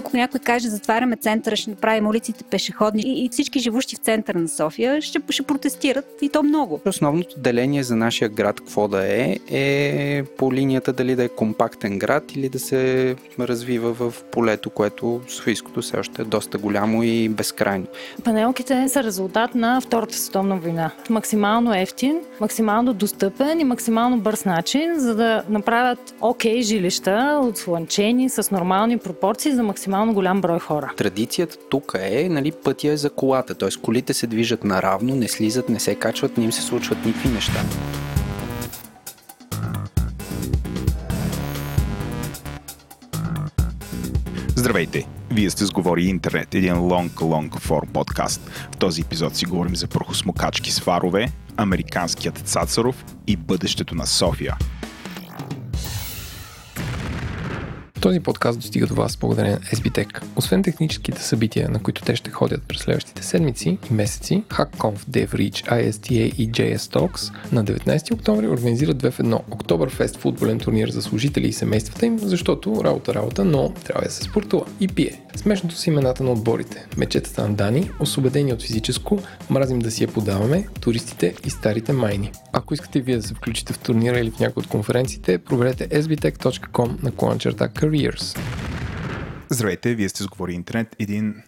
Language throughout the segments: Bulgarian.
ако някой каже, затваряме центъра, ще направим улиците пешеходни и, и всички живущи в центъра на София ще, ще протестират и то много. Основното деление за нашия град, какво да е, е по линията дали да е компактен град или да се развива в полето, което Софийското все още е доста голямо и безкрайно. Панелките са резултат на Втората световна война. Максимално ефтин, максимално достъпен и максимално бърз начин, за да направят окей okay жилища, отслънчени, с нормални пропорции за максимално голям брой хора. Традицията тук е, нали, пътя е за колата, т.е. колите се движат наравно, не слизат, не се качват, не им се случват никакви неща. Здравейте! Вие сте сговори интернет, един long, long form подкаст. В този епизод си говорим за прахосмокачки с фарове, американският Цацаров и бъдещето на София – Този подкаст достига до вас благодарение на SBTech. Освен техническите събития, на които те ще ходят през следващите седмици и месеци, HackConf, DevReach, ISTA и JS Talks, на 19 октомври организират две в едно Октоберфест футболен турнир за служители и семействата им, защото работа работа, но трябва да се спортува и пие. Смешното са имената на отборите. Мечетата на Дани, освободени от физическо, мразим да си я подаваме, туристите и старите майни. Ако искате вие да се включите в турнира или в някои от конференциите, проверете sbtech.com на кланчерта Careers. Здравейте, вие сте сговори интернет, един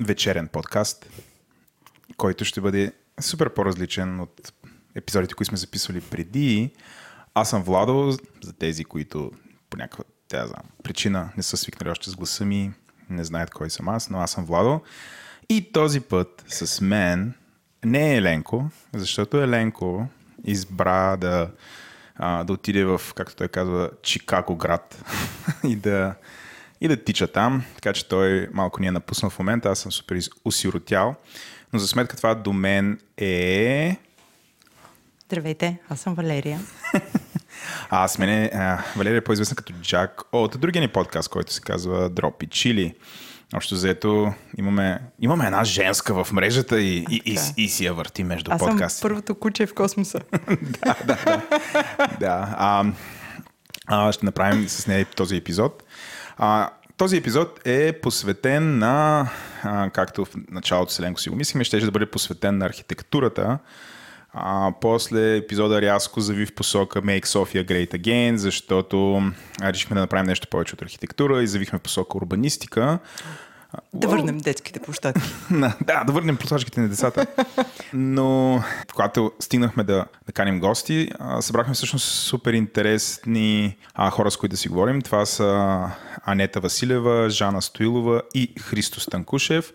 вечерен подкаст, който ще бъде супер по-различен от епизодите, които сме записвали преди. Аз съм Владо, за тези, които по някаква тя, знам, причина не са свикнали още с гласа ми, не знаят кой съм аз, но аз съм Владо. И този път с мен не е Еленко, защото Еленко избра да, а, да отиде в, както той казва, Чикаго град и да, и да тича там, така че той малко ни е напуснал в момента, аз съм супер усиротял. Но за сметка това до мен е... Здравейте, аз съм Валерия. а аз мене, а, Валерия е по-известна като Джак от другия ни подкаст, който се казва Дропи Чили. Общо заето имаме, имаме една женска в мрежата и, и, и, и, и си я върти между Аз подкасти. Аз съм първото куче в космоса. да, да, да. да. А, а, ще направим с нея този епизод. А, този епизод е посветен на, а, както в началото Селенко си го мислихме, ще да бъде посветен на архитектурата. А, после епизода рязко зави в посока Make Sofia Great Again, защото решихме да направим нещо повече от архитектура и завихме в посока урбанистика. Да върнем детските площадки. да, да върнем площадките на децата. Но когато стигнахме да, да каним гости, събрахме всъщност супер интересни а, хора, с които да си говорим. Това са Анета Василева, Жана Стоилова и Христо Станкушев.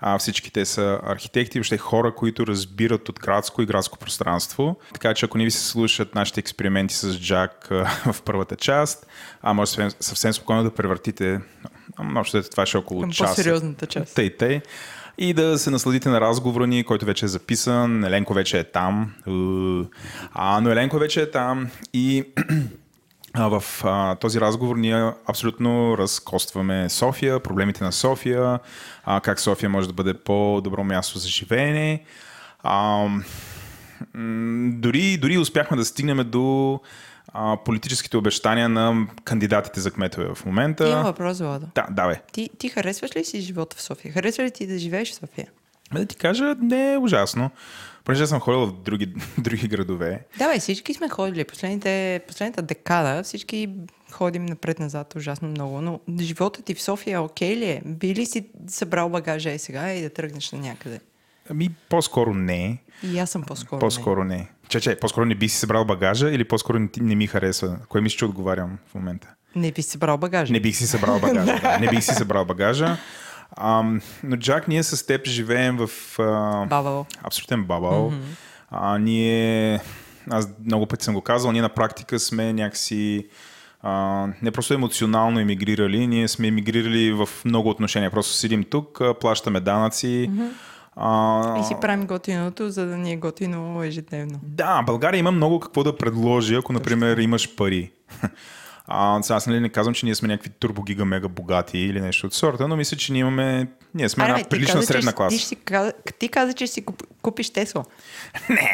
А, всички те са архитекти, въобще хора, които разбират от градско и градско пространство. Така че ако не ви се слушат нашите експерименти с Джак а, в първата част, а може съвсем, съвсем спокойно да превъртите, общо това ще е около Към час. по-сериозната част. Тъй, тъй. И да се насладите на разговора ни, който вече е записан. Еленко вече е там. А, но Еленко вече е там и в а, този разговор ние абсолютно разкостваме София, проблемите на София, а, как София може да бъде по-добро място за живеене. А, дори, дори успяхме да стигнем до а, политическите обещания на кандидатите за кметове в момента. Има въпрос, Владо. Да, давай. Ти, ти харесваш ли си живота в София? Харесва ли ти да живееш в София? Да ти кажа, не е ужасно. Понеже съм ходил в други, други градове. Давай, всички сме ходили. Последните, последната декада всички ходим напред-назад ужасно много, но живота ти в София окей ли е? Би ли си събрал багажа и сега и да тръгнеш на някъде? Ами, по-скоро не. И аз съм по-скоро По-скоро не. не. Че, че, по-скоро не би си събрал багажа или по-скоро не, не ми харесва? Кое мисля, че отговарям в момента? Не би си събрал багажа. Не бих си събрал багажа. да. Не бих си събрал багажа. Ам, но Джак, ние с теб живеем в... А, бабъл. Абсолютен бабъл. Mm-hmm. А, ние... Аз много пъти съм го казал, ние на практика сме някакси... А, не просто емоционално емигрирали, ние сме емигрирали в много отношения. Просто седим тук, плащаме данъци. Mm-hmm. А... И си правим готиното, за да ни е готино ежедневно. Да, България има много какво да предложи, ако, например, имаш пари. А, сега аз нали не казвам, че ние сме някакви турбогига мега богати или нещо от сорта, но мисля, че ние имаме, ние сме Аре, една бе, прилична каза, средна че, класа. Ти, си, каза- ти каза, че си куп, купиш Тесла.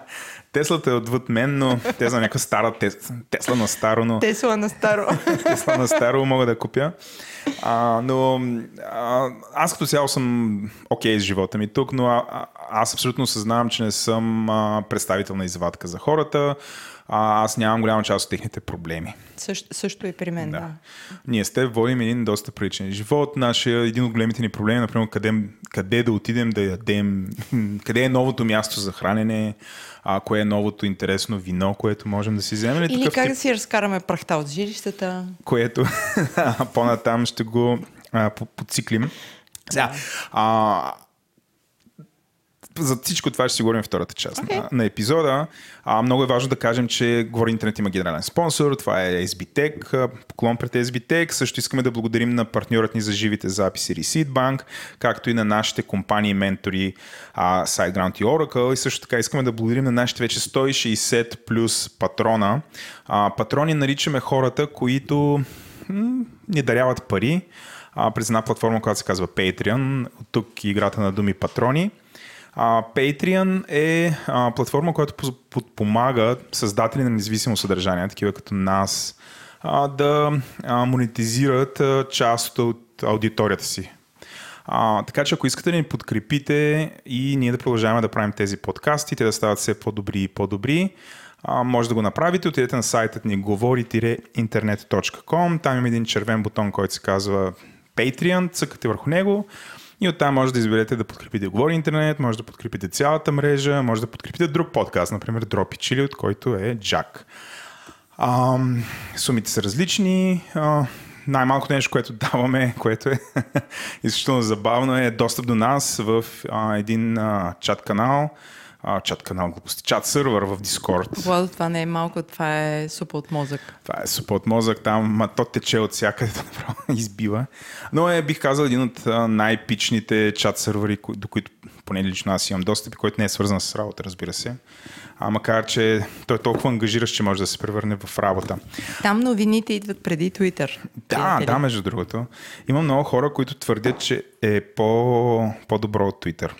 Теслата е отвъд мен, но те за някаква стара Тесла, Тесла на старо, но Тесла на старо. Тесла на старо мога да купя. А, но а, аз като цяло съм окей okay с живота ми тук, но а, а, аз абсолютно съзнавам, че не съм а, представителна извадка за хората. А, аз нямам голяма част от техните проблеми. Също, също и при мен, да. Да. Ние сте водим един доста приличен живот. Нашия, един от големите ни проблеми, например, къде, къде да отидем да ядем, къде е новото място за хранене, а, кое е новото интересно вино, което можем да си вземем. Или такъв как тип- да си разкараме прахта от жилищата. което по-натам ще го а, подциклим. Сега, а, за всичко това ще си говорим втората част Okay. на, на епизода. А, много е важно да кажем, че Говори Интернет има генерален спонсор. Това е SBTech, поклон пред SBTech. Също искаме да благодарим на партньорът ни за живите записи Receipt както и на нашите компании ментори а, SiteGround и Oracle. И също така искаме да благодарим на нашите вече 160 плюс патрона. А, патрони наричаме хората, които м- ни даряват пари а, през една платформа, която се казва Patreon. От тук играта на думи патрони. А, Patreon е а, платформа, която подпомага създатели на независимо съдържание, такива като нас, а, да а, монетизират а, част от аудиторията си. А, така че ако искате да ни подкрепите и ние да продължаваме да правим тези подкасти, те да стават все по-добри и по-добри, а, може да го направите. Отидете на сайтът ни говори-интернет.com. Там има един червен бутон, който се казва Patreon. Цъкате върху него и оттам може да изберете да подкрепите Говори Интернет, може да подкрепите цялата мрежа, може да подкрепите друг подкаст, например Дропи Чили, от който е Джак. А, сумите са различни. Най-малкото нещо, което даваме, което е изключително забавно, е достъп до нас в а, един а, чат канал, а, чат канал глупости, чат сървър в Discord. Владо, това не е малко, това е супа от мозък. Това е супа от мозък, там ма, то тече от всякъде, то направо избива. Но е, бих казал, един от а, най-пичните чат сървъри, до които поне лично аз имам достъп, който не е свързан с работа, разбира се. А макар, че той е толкова ангажиращ, че може да се превърне в работа. Там новините идват преди Twitter. Да, да, между другото. Има много хора, които твърдят, че е по, по-добро от Twitter.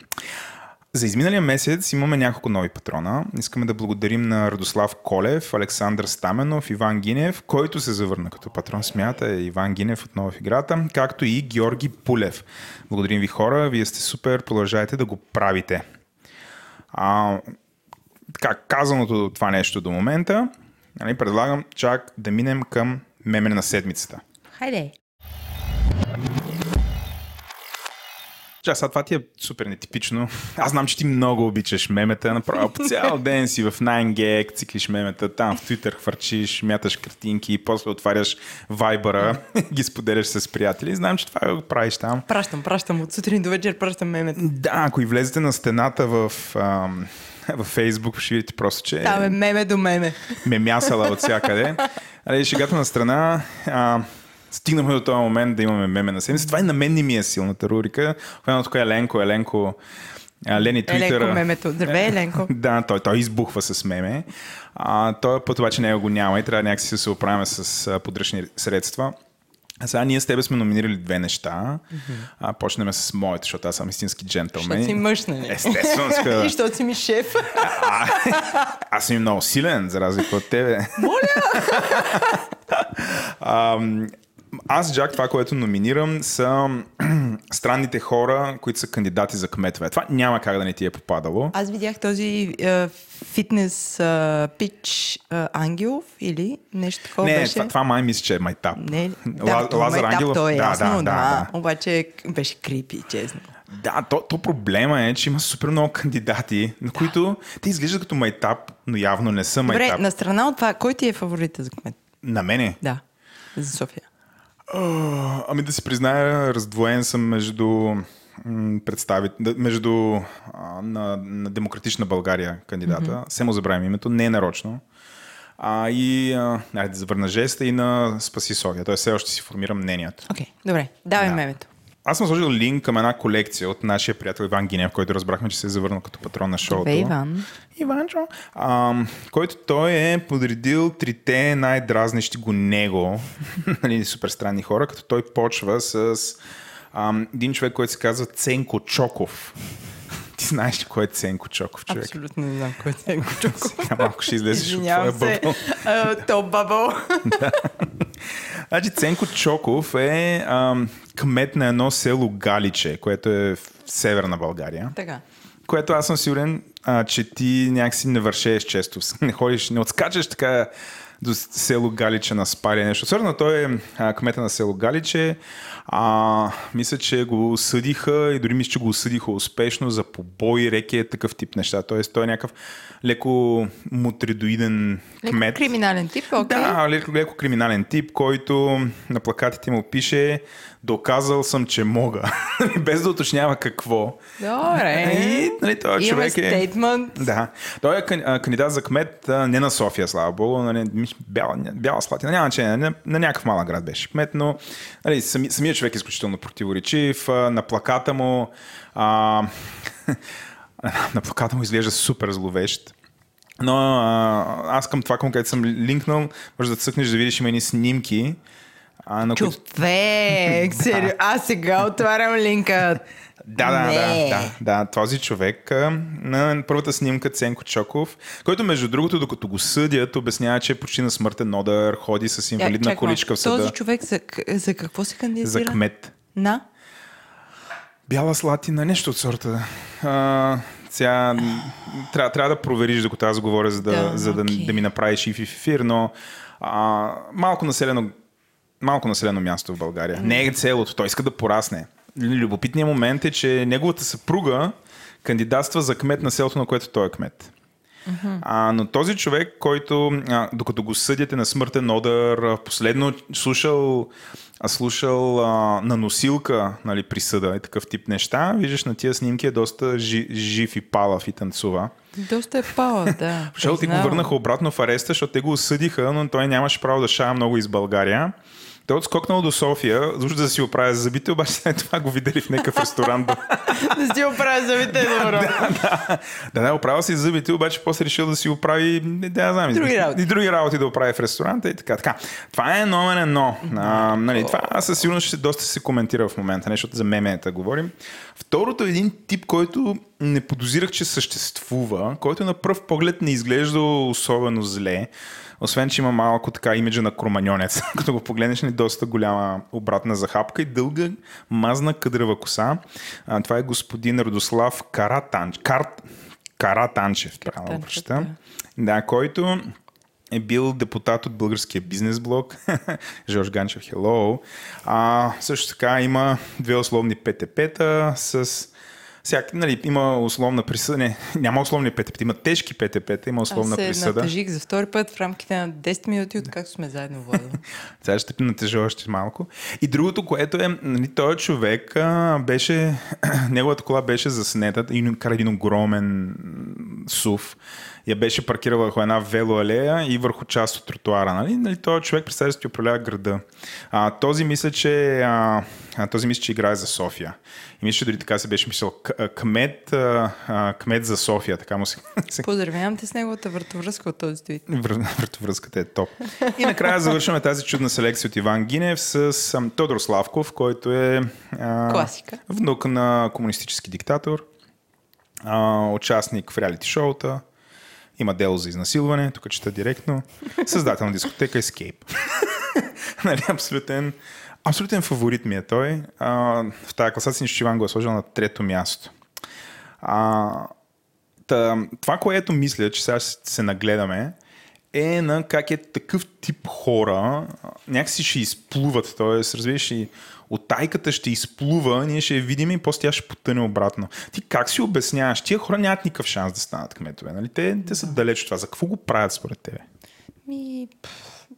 За изминалия месец имаме няколко нови патрона. Искаме да благодарим на Радослав Колев, Александър Стаменов, Иван Гинев, който се завърна като патрон, смята е Иван Гинев отново в играта, както и Георги Пулев. Благодарим ви хора, вие сте супер, продължайте да го правите. А, така, казаното от това нещо до момента, нали, предлагам чак да минем към меме на седмицата. Хайде. Ча, сега това ти е супер нетипично. Аз знам, че ти много обичаш мемета, направо по цял ден си в 9gag, циклиш мемета, там в Twitter хвърчиш, мяташ картинки после отваряш вайбъра, ги споделяш с приятели. Знам, че това го правиш там. Пращам, пращам от сутрин до вечер, пращам мемета. Да, ако и влезете на стената в, ам, във Фейсбук, ще видите просто, че Там е меме до меме. ме мясала от всякъде. Али, шегата на страна. А, стигнахме до този момент да имаме меме на седмица. Това и на мен не ми е силната рубрика. Когато тук е Еленко, Еленко, Лени Твитъра. Еленко мемето. Здравей, Еленко. Да, той, той избухва с меме. А, той път обаче него го няма и трябва някакси да се оправяме с подръчни средства. А сега ние с тебе сме номинирали две неща. А, почнем с моето, защото аз съм истински джентълмен. Защото си мъж, нали? Естествено, ска. И защото си ми шеф. А, аз съм много силен, за разлика от тебе. Моля! а, аз, Джак, това, което номинирам, са странните хора, които са кандидати за кметове. Това няма как да не ти е попадало. Аз видях този е, фитнес е, пич е, Ангелов или нещо такова не, беше. това, това май мисля, че е майтап. Не, да, то, Лазар майтап, Ангелов? то е Да, ясно, да, да, да, да. Обаче беше крипи, честно. Да, то, то проблема е, че има супер много кандидати, на които те изглеждат като майтап, но явно не са Добре, майтап. на страна от това, кой ти е фаворита за кмет? На мене? Да, за София. Ами да си призная, раздвоен съм между представит, между а, на, на Демократична България кандидата. Mm-hmm. Се му забравим името, не е нарочно. А, и, а, да завърна жеста и на Спаси София. Той все още си формира мнението. Окей, добре, давай Да. мемето. Аз съм сложил линк към една колекция от нашия приятел Иван Гинев, който разбрахме, че се е завърнал като патрон на шоуто. Бе, Иван. Иванчо, а, който той е подредил трите най-дразнищи го него, нали, супер странни хора, като той почва с а, един човек, който се казва Ценко Чоков. Знаеш ли кой е Ценко Чоков, човек? Абсолютно не знам кой е Ценко Чуков. Сега малко ще излезеш от твоя бъбъл. А, То бъбъл. Значи Ценко Чоков е ам, кмет на едно село Галиче, което е в северна България. Така. Което аз съм сигурен, а, че ти някакси не вършеш често. Не ходиш, не отскачаш така до село Галиче на спали нещо. Сърно той е а, кмета на село Галиче. А, мисля, че го осъдиха и дори мисля, че го осъдиха успешно за побой, реки, такъв тип неща. Тоест той е някакъв леко мутредоиден Леко кмет. криминален тип, окей. Да, леко, леко криминален тип, който на плакатите му пише доказал съм, че мога. Без да уточнява какво. Добре. И, нали, този Имаме човек е... стейтмент. Да. Той е кандидат за кмет не на София, слава богу, нали, бяла, бяла Слатина, няма значение, на, на някакъв малък град беше кмет, но нали, сами, самият човек е изключително противоречив. На плаката му а, на плаката му изглежда супер зловещ. Но а, аз към това, към където съм линкнал, може да цъкнеш да видиш има едни снимки. А, на. Човек, сериозно. Аз сега отварям линка. Да, да, да, да, да. Този човек на първата снимка Ценко Чоков, който между другото, докато го съдят, обяснява, че е почти на смъртен одър, ходи с инвалидна чакай количка в съда Този човек за, за какво се кандидатира? за кмет. На? Бяла слатина, нещо от сорта. А, сега трябва, трябва да провериш, докато аз говоря, за да, Да, за да, окей. да ми направиш и в ефир, но а, малко населено малко населено място в България. Не е целото, той иска да порасне. Любопитният момент е, че неговата съпруга кандидатства за кмет на селото, на което той е кмет. А, но този човек, който а, докато го съдят е на смъртен одър, последно слушал, слушал а, на носилка нали, присъда и такъв тип неща, виждаш на тия снимки е доста жи, жив и палав и танцува. Доста е пала, да. Защото ти го върнаха обратно в ареста, защото те го осъдиха, но той нямаше право да шая много из България. Той е отскокнал до София, за да си оправя зъбите, обаче след това го видели в някакъв ресторант. Да си оправя зъбите добро. да, да, оправил си зъбите, обаче после решил да си оправи, не, да, знам, Други и, работи. и други работи да оправи в ресторанта и така. така. Това е номер едно. А, нали, това аз със сигурност ще доста се коментира в момента, не, защото за мемената говорим. Второто е един тип, който не подозирах, че съществува, който на пръв поглед не изглежда особено зле. Освен, че има малко така имиджа на кроманьонец. Като го погледнеш, ни доста голяма обратна захапка и дълга мазна къдрава коса. А, това е господин Радослав Каратанч. Карт... Каратанчев, Картанчев, прочета. Да, който е бил депутат от българския бизнес блок. Жорж Ганчев, hello. А, също така има две условни ПТП-та с всяк, нали, има условна присъда. Не, няма условни ПТП, има тежки ПТП-та, има условна Аз се присъда. натъжих за втори път в рамките на 10 минути, откакто сме заедно водили. Сега ще те натежа още малко. И другото, което е, нали, този човек а, беше, неговата кола беше заснета и кара един огромен м, сув. Я беше паркирала върху една велоалея и върху част от тротуара. Нали? Нали, този човек представя се управлява града. А, този мисля, че а, този мисля, че играе за София. И мисля, че дори така се беше мислил кмет, а, кмет за София, така му се, Поздравявам те с неговата въртовръзка от този твит. Вр- Вратовръзката е топ. И накрая завършваме тази чудна селекция от Иван Гинев с ам, Тодор Славков, който е а, Класика. внук на комунистически диктатор, а, участник в реалити шоута, има дело за изнасилване, тук чета директно, създател на дискотека Escape. нали, абсолютен, абсолютен фаворит ми е той. А, в тази класация нищо, Иван го е сложил на трето място. А, Та, това, което мисля, че сега се нагледаме, е на как е такъв тип хора някакси ще изплуват. Тоест, разбираш, и от тайката ще изплува, ние ще я видим и после тя ще потъне обратно. Ти как си обясняваш? Тия хора нямат никакъв шанс да станат кметове. Нали? Те, те са далеч от това. За какво го правят според тебе? Ми,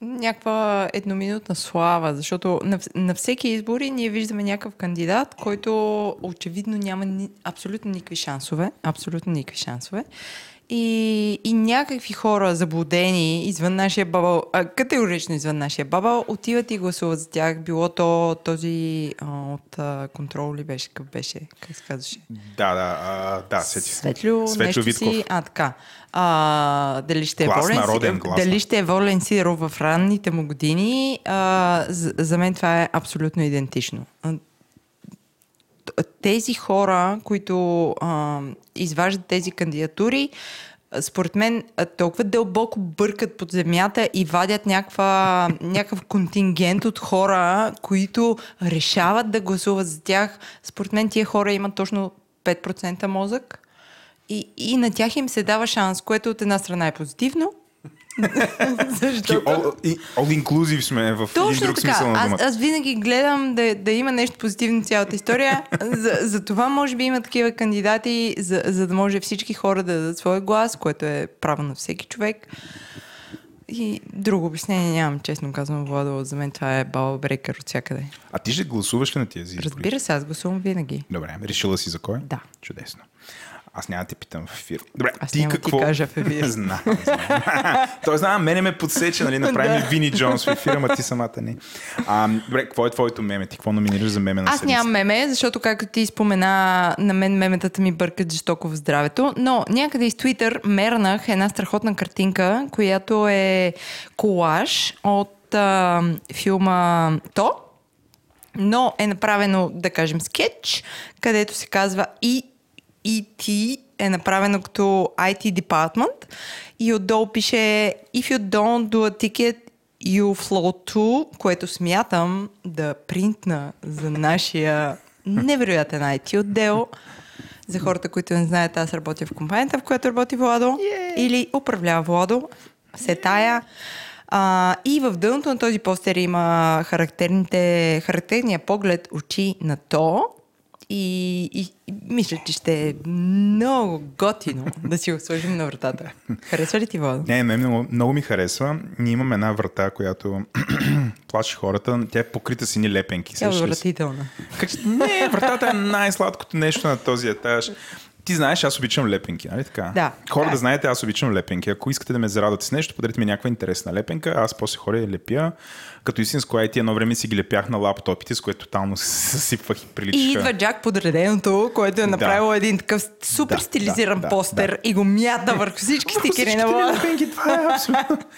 някаква едноминутна слава, защото на, на всеки избори ние виждаме някакъв кандидат, който очевидно няма ни, абсолютно никакви шансове. Абсолютно никакви шансове. И, и някакви хора заблудени извън нашия бабъл, а, категорично извън нашия бабъл, отиват и гласуват за тях. Било то този а, от а, контрол ли беше, какъв беше, как се казваше? Да, да, а, да, сети. се. Светлю, Светлю нещо Витков. си, а така. А, дали ще е Глас волен, народен, глас дали ще е волен Сидоров в ранните му години, а, за, за мен това е абсолютно идентично. Тези хора, които а, изваждат тези кандидатури, според мен толкова дълбоко бъркат под земята и вадят някаква, някакъв контингент от хора, които решават да гласуват за тях. Според мен тия хора имат точно 5% мозък и, и на тях им се дава шанс, което от една страна е позитивно. Защото... All, all inclusive сме в един Точно друг така. смисъл на Аз, аз винаги гледам да, да има нещо позитивно в цялата история. за, за това може би има такива кандидати, за, за да може всички хора да дадат своя глас, което е право на всеки човек. И друго обяснение нямам, честно казвам, Владо. За мен това е баба брекър от всякъде. А ти ще гласуваш ли на тези избори? Разбира се, аз гласувам винаги. Добре, решила си за кой? Да. Чудесно. Аз няма да те питам в ефир. Добре, Аз ти няма да ти какво... кажа в ефир. знам, знам. Той знам, мене ме подсече, нали, направи ми Вини Джонс в ефира, ма ти самата не. А, добре, какво е твоето меме? Ти какво номинираш за меме на Аз нямам меме, защото както ти спомена, на мен меметата ми бъркат жестоко в здравето, но някъде из Twitter мернах една страхотна картинка, която е колаж от а, филма То, но е направено, да кажем, скетч, където се казва и ET е направено като IT department и отдолу пише If you don't do a ticket, you flow to, което смятам да принтна за нашия невероятен IT отдел. За хората, които не знаят, аз работя в компанията, в която работи Владо. Yeah. Или управлява Владо. Все тая. А, и в дъното на този постер има характерните, характерния поглед очи на то. И, и, и мисля, че ще е много готино да си го сложим на вратата. Харесва ли ти Владо? Не, не, много, много ми харесва. Ние имаме една врата, която плаши хората. Тя е покрита с едни лепенки. Тя е отвратителна. Не, вратата е най-сладкото нещо на този етаж. Ти знаеш, аз обичам лепенки, нали така? Да. Хора Да. да знаете, аз обичам лепенки. Ако искате да ме зарадвате с нещо, подарете ми някаква интересна лепенка. Аз после хора я лепя. Като истинско IT едно време си ги лепях на лаптопите, с което тотално се съсипвах и приличаха. И идва Джак подреденото, което е направило един такъв супер Да, стилизиран да, да, постер да. и го мята върху всички стикери на това е абсолютно.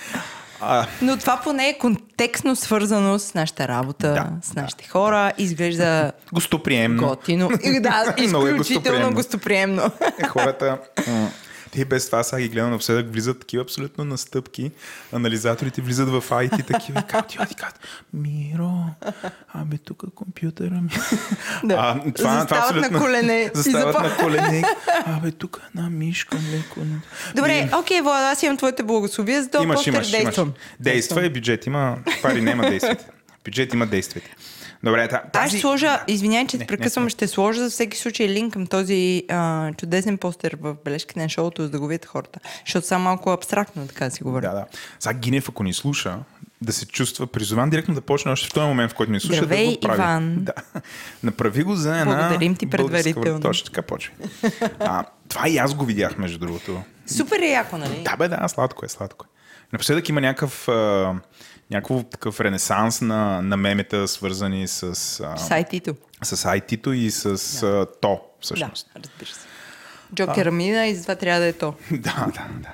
А, Но това поне е контекстно свързано с нашата работа, Да, с нашите хора. Изглежда гостоприемно. готино. И Да, е изключително гостоприемно. гостоприемно. Е, хората, те и без това сега ги гледам напоследък, влизат такива абсолютно настъпки. Анализаторите влизат в IT такива как ти ти казват, Миро, абе тук компютъра ми. Да. Застават на колене Застават на колене. Абе тук една мишка леко. Добре, окей, Влада, аз имам твоите благословия, за този Имаш, имаш, имаш. действам. Действа и бюджет има, пари няма действите. Бюджет има действите. Добре, та, Аз тази... ще сложа, извинявай, че Не, прекъсвам, не, не. ще сложа за всеки случай линк към този а, чудесен постер в бележките на шоуто, за да го видят хората. Защото са малко абстрактно, така да си говоря. Да, да. Сега Гинев, ако ни слуша, да се чувства призован директно да почне още в този момент, в който ни слуша, Здравей, да го прави. Иван. Да. Направи го за една Благодарим ти предварително. Точно така почва. А, това и аз го видях, между другото. Супер е яко, нали? Да, бе, да, сладко е, сладко е. Напоследък има някакъв, а, някакъв такъв ренесанс на, на мемета, свързани с, а, Сайтито. с IT-то и с а, то, всъщност. Да, разбира се. Джокера мина и затова трябва да е то. да, да, да.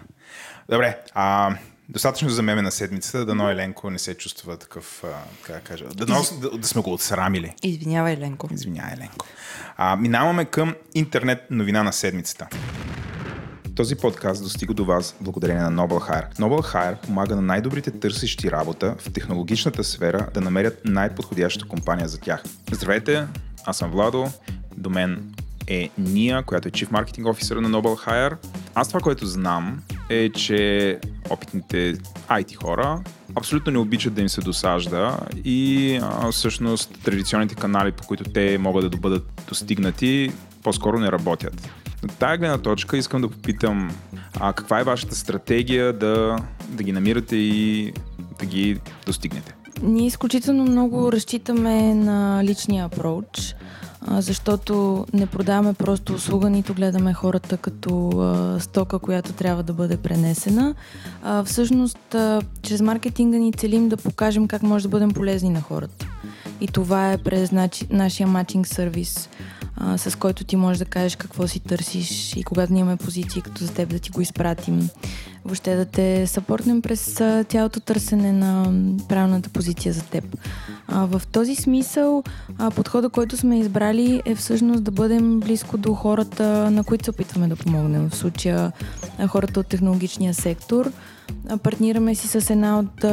Добре, а, достатъчно за меме на седмицата, дано Еленко не се чувства такъв, а, как да кажа, дано, да, да сме го отсрамили. Извинявай, Ленко. Извинявай, Еленко. А, минаваме към интернет новина на седмицата. Този подкаст достига до вас благодарение на Noble Hire. Noble Hire помага на най-добрите търсещи работа в технологичната сфера да намерят най-подходящата компания за тях. Здравейте, аз съм Владо, до мен е Ния, която е Chief Marketing Officer на Noble Hire. Аз това, което знам е, че опитните IT хора абсолютно не обичат да им се досажда и а, всъщност традиционните канали, по които те могат да бъдат достигнати, по-скоро не работят. От тая гледна точка искам да попитам а, каква е вашата стратегия да, да ги намирате и да ги достигнете? Ние изключително много разчитаме на личния approach. а, защото не продаваме просто услуга, нито гледаме хората като стока, която трябва да бъде пренесена. Всъщност, чрез маркетинга ни целим да покажем как може да бъдем полезни на хората. И това е през нашия матчинг сервис, с който ти можеш да кажеш какво си търсиш и когато ние позиции като за теб да ти го изпратим. Въобще да те съпортнем през цялото търсене на правилната позиция за теб. А, в този смисъл а, подхода, който сме избрали е всъщност да бъдем близко до хората, на които се опитваме да помогнем. В случая хората от технологичния сектор. Партнираме си с една от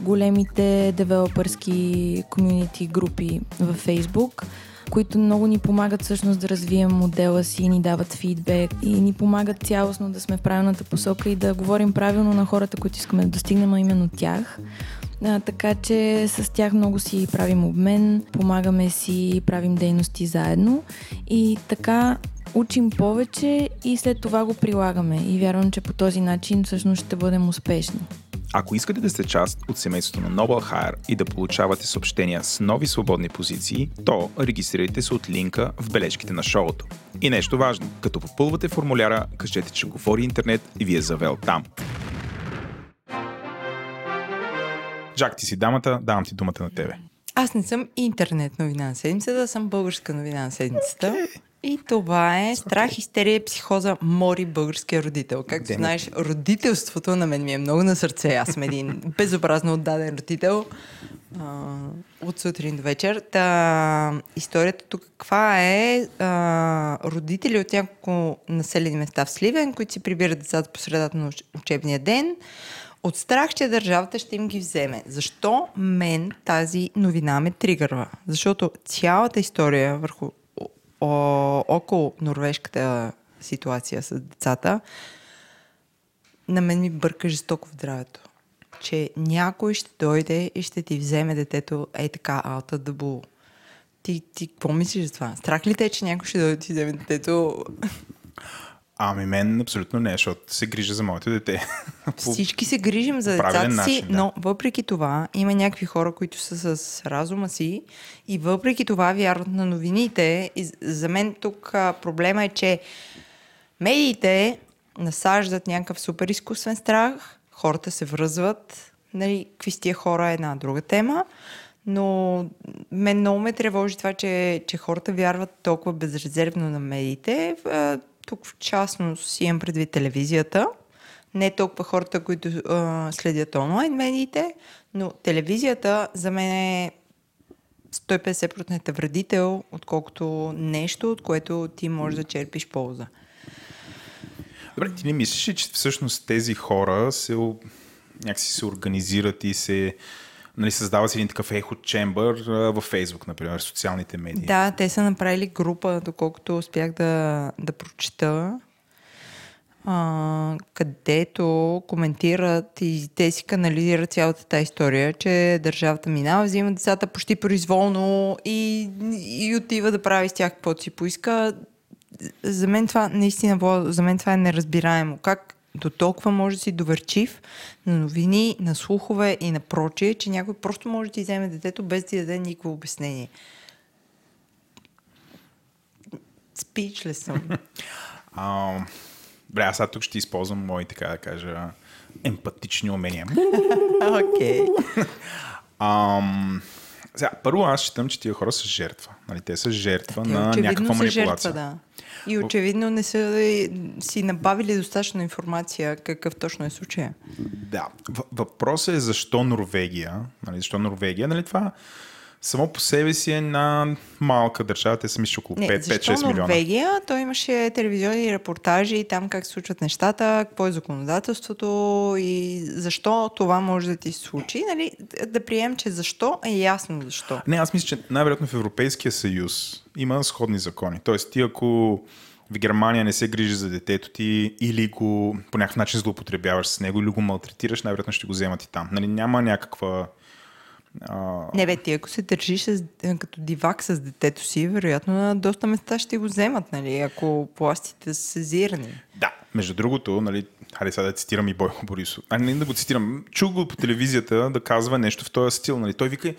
големите девелопърски комюнити групи във Facebook които много ни помагат всъщност да развием модела си, ни дават фидбек и ни помагат цялостно да сме в правилната посока и да говорим правилно на хората, които искаме да достигнем, а именно тях. А, така че с тях много си правим обмен, помагаме си, правим дейности заедно и така учим повече и след това го прилагаме. И вярвам, че по този начин всъщност ще бъдем успешни. Ако искате да сте част от семейството на Noble Hire и да получавате съобщения с нови свободни позиции, то регистрирайте се от линка в бележките на шоуто. И нещо важно, като попълвате формуляра, кажете, че говори интернет и ви е завел там. Жак, ти си дамата, давам ти думата на тебе. Аз не съм интернет новина на седмицата, съм българска новина на седмицата. И това е страх, истерия, психоза, мори българския родител. Както Ден. знаеш, родителството на мен ми е много на сърце. Аз съм един безобразно отдаден родител а, от сутрин до вечер. Та, историята тук каква е? А, родители от няколко населени места в Сливен, които си прибират децата по средата на уч- учебния ден, от страх, че държавата ще им ги вземе. Защо мен тази новина ме тригърва? Защото цялата история върху о, около норвежката ситуация с децата, на мен ми бърка жестоко в здравето. Че някой ще дойде и ще ти вземе детето е така, алта да бу. Ти, ти какво мислиш за това? Страх ли те, че някой ще дойде и ти вземе детето? Ами мен абсолютно не, защото се грижа за моето дете. Всички се грижим за децата си, начин, да. но въпреки това има някакви хора, които са с разума си и въпреки това вярват на новините. И за мен тук а, проблема е, че медиите насаждат някакъв супер изкуствен страх, хората се връзват. Нали, какви с тия хора е една друга тема. Но мен много ме тревожи това, че, че хората вярват толкова безрезервно на медиите. Тук в частност си имам предвид телевизията. Не толкова хората, които а, следят онлайн медиите, но телевизията за мен е 150% вредител, отколкото нещо, от което ти можеш да черпиш полза. Добре, ти не мислиш ли, че всъщност тези хора се, някакси се организират и се нали, създава се един такъв ехо чембър във Фейсбук, например, социалните медии. Да, те са направили група, доколкото успях да, да прочита, а, където коментират и те си канализират цялата тази история, че държавата минава, взима децата почти произволно и, и отива да прави с тях каквото си поиска. За мен това наистина, за мен това е неразбираемо. Как до толкова може да си доверчив на новини, на слухове и на прочие, че някой просто може да ти вземе детето без да ти даде никакво обяснение. Speechless съм. А, добре, аз сега тук ще използвам мои, така да кажа, емпатични умения. Окей. Ам, сега, първо аз считам, че тия хора са жертва. Нали, те са жертва на някаква манипулация. жертва, да. И очевидно не са си набавили достатъчно информация какъв точно е случая. Да. Въпросът е защо Норвегия. Нали, защо Норвегия? Нали, това само по себе си е една малка държава. Те са мисля около Не, 5-6 защо милиона. Норвегия? Той имаше телевизионни репортажи, там как се случват нещата, какво е законодателството и защо това може да ти се случи. Нали? Да приемем, че защо е ясно защо. Не, аз мисля, че най-вероятно в Европейския съюз има сходни закони. Тоест, ти ако в Германия не се грижи за детето ти или го по някакъв начин злоупотребяваш с него или го малтретираш, най-вероятно ще го вземат и там. Нали, няма някаква... А, Не бе, ти ако се държиш с, като дивак с детето си, вероятно на доста места ще го вземат, нали, ако властите са сезирани. Да, между другото, нали, хайде сега да цитирам и Бойко Борисов. А не да го цитирам. Чух го по телевизията да казва нещо в този стил. Нали. Той вика,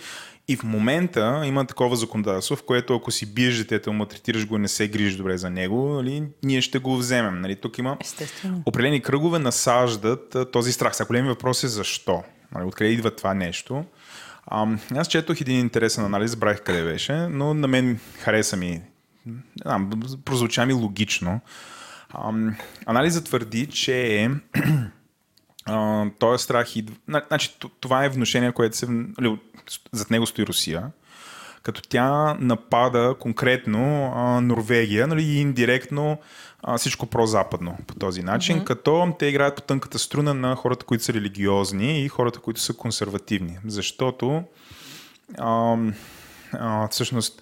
И в момента има такова законодателство, в което ако си биеш детето, му третираш го и не се грижиш добре за него, нали, ние ще го вземем. Нали. Тук има Естествено. определени кръгове насаждат този страх. Сега големи въпрос е защо. Нали, откъде идва това нещо? А, аз четох един интересен анализ, брах къде беше, но на мен хареса ми. Не знам, прозвуча ми логично. А, анализът твърди, че а, този страх. Зна- Значи, това е внушение, което се... Нали, зад него стои Русия като тя напада конкретно а, Норвегия нали, и индиректно а, всичко прозападно по този начин, mm-hmm. като те играят по тънката струна на хората, които са религиозни и хората, които са консервативни. Защото а, а, всъщност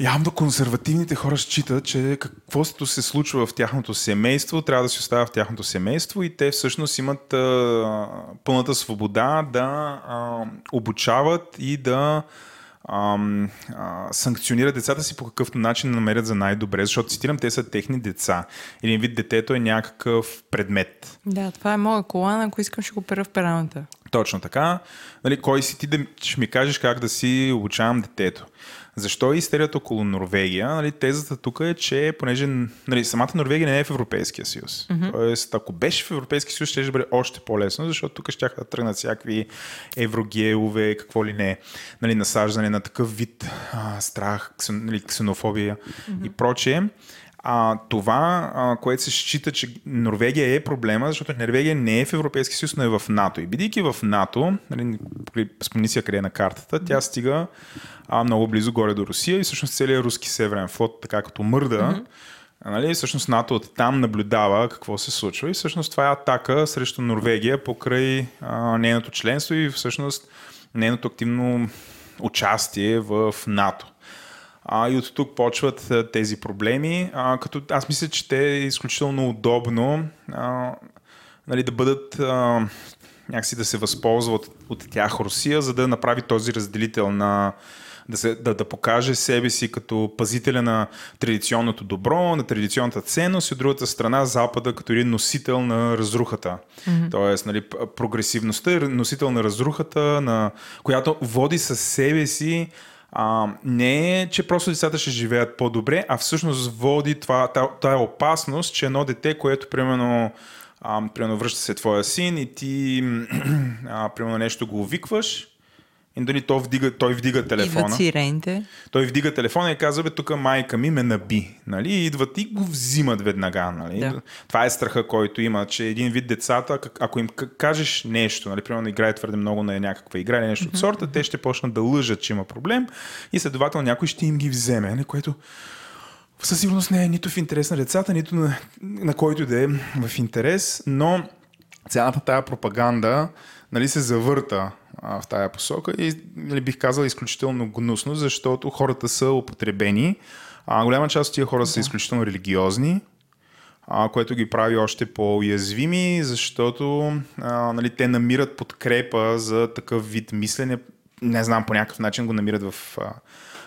Явно консервативните хора считат, че каквото се случва в тяхното семейство, трябва да се оставя в тяхното семейство и те всъщност имат а, пълната свобода да а, обучават и да а, а, санкционират децата си по какъвто начин намерят за най-добре, защото цитирам, те са техни деца. Един вид детето е някакъв предмет. Да, това е моя колана, ако искам ще го пера в пералната. Точно така. Нали, кой си ти да ще ми кажеш как да си обучавам детето? Защо е истерията около Норвегия? Нали, тезата тук е, че понеже нали, самата Норвегия не е в Европейския съюз. Mm-hmm. Тоест, ако беше в Европейския съюз, ще бъде още по-лесно, защото тук ще да тръгнат всякакви еврогелове, какво ли не, нали, насаждане на такъв вид а, страх, ксен, нали, ксенофобия mm-hmm. и прочее. А, това, а, което се счита, че Норвегия е проблема, защото Норвегия не е в Европейския съюз, но е в НАТО. И бидейки в НАТО, нали, спомни си къде е на картата, тя стига а, много близо горе до Русия и всъщност целият руски северен флот, така като мърда, mm-hmm. Нали, всъщност НАТО от там наблюдава какво се случва и всъщност това е атака срещу Норвегия покрай а, нейното членство и всъщност нейното активно участие в НАТО. А, и от тук почват а, тези проблеми, а, като аз мисля, че те е изключително удобно а, нали, да бъдат а, някакси да се възползват от, от тях Русия, за да направи този разделител на да, се, да, да покаже себе си като пазителя на традиционното добро, на традиционната ценност и от другата страна Запада като един носител на разрухата. Mm-hmm. Тоест, нали, прогресивността е носител на разрухата, на, която води със себе си а, не е, че просто децата ще живеят по-добре, а всъщност води това, тая опасност, че едно дете, което примерно а, примерно връща се твоя син и ти а, примерно нещо го увикваш и дали той вдига, той вдига телефона. Идват. Той вдига телефона и казва, бе, тук майка ми ме наби. Нали? И идват и го взимат веднага. Нали? Да. Това е страха, който има, че един вид децата, ако им кажеш нещо, нали, примерно играе твърде много на някаква игра или нещо mm-hmm. от сорта, те ще почнат да лъжат, че има проблем и следователно някой ще им ги вземе, нали? което със сигурност не е нито в интерес на децата, нито на, на който да е в интерес, но цялата тая пропаганда нали, се завърта а, в тая посока и нали, бих казал изключително гнусно, защото хората са употребени. А, голяма част от тия хора да. са изключително религиозни, а, което ги прави още по-уязвими, защото а, нали, те намират подкрепа за такъв вид мислене. Не знам, по някакъв начин го намират в,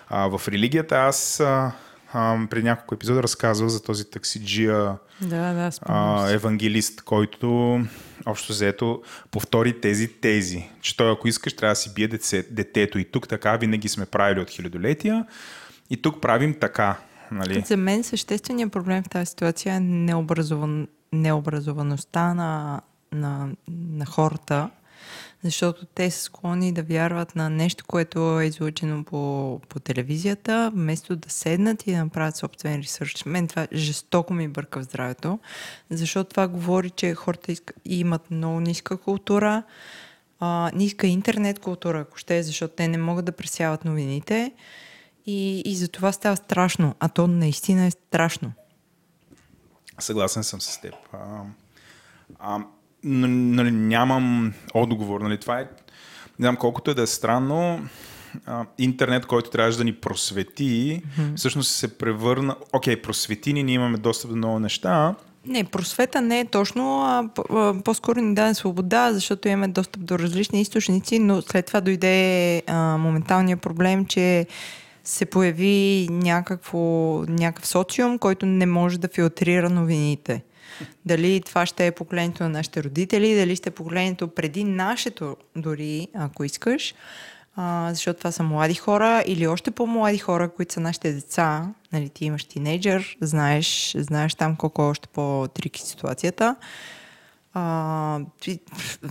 а, в религията. Аз а, а, преди няколко епизода разказвах за този таксиджия да, да, а, евангелист, който общо взето повтори тези тези, че той ако искаш трябва да си бие дете, детето и тук така винаги сме правили от хилядолетия и тук правим така. Нали? За мен същественият проблем в тази ситуация е необразован, необразоваността на, на, на хората, защото те са склонни да вярват на нещо, което е излучено по, по телевизията, вместо да седнат и да направят собствен ресърч. Мен това жестоко ми бърка в здравето, защото това говори, че хората имат много ниска култура, а, ниска интернет култура, ако ще защото те не могат да пресяват новините и, и за това става страшно, а то наистина е страшно. Съгласен съм с теб. А, а, нали, нямам отговор. Нали, това е, не знам колкото е да е странно, а, интернет, който трябваше да ни просвети, mm-hmm. всъщност се превърна... Окей, okay, просвети ни, ние имаме достъп до много неща. Не, просвета не е точно, а по-скоро ни даде свобода, защото имаме достъп до различни източници, но след това дойде а, моменталният проблем, че се появи някакво, някакъв социум, който не може да филтрира новините. Дали това ще е поколението на нашите родители, дали ще е поколението преди нашето, дори ако искаш. а, защото това са млади хора или още по-млади хора, които са нашите деца. Нали, ти имаш тинейджър, знаеш, знаеш там колко е още по-трики ситуацията. А,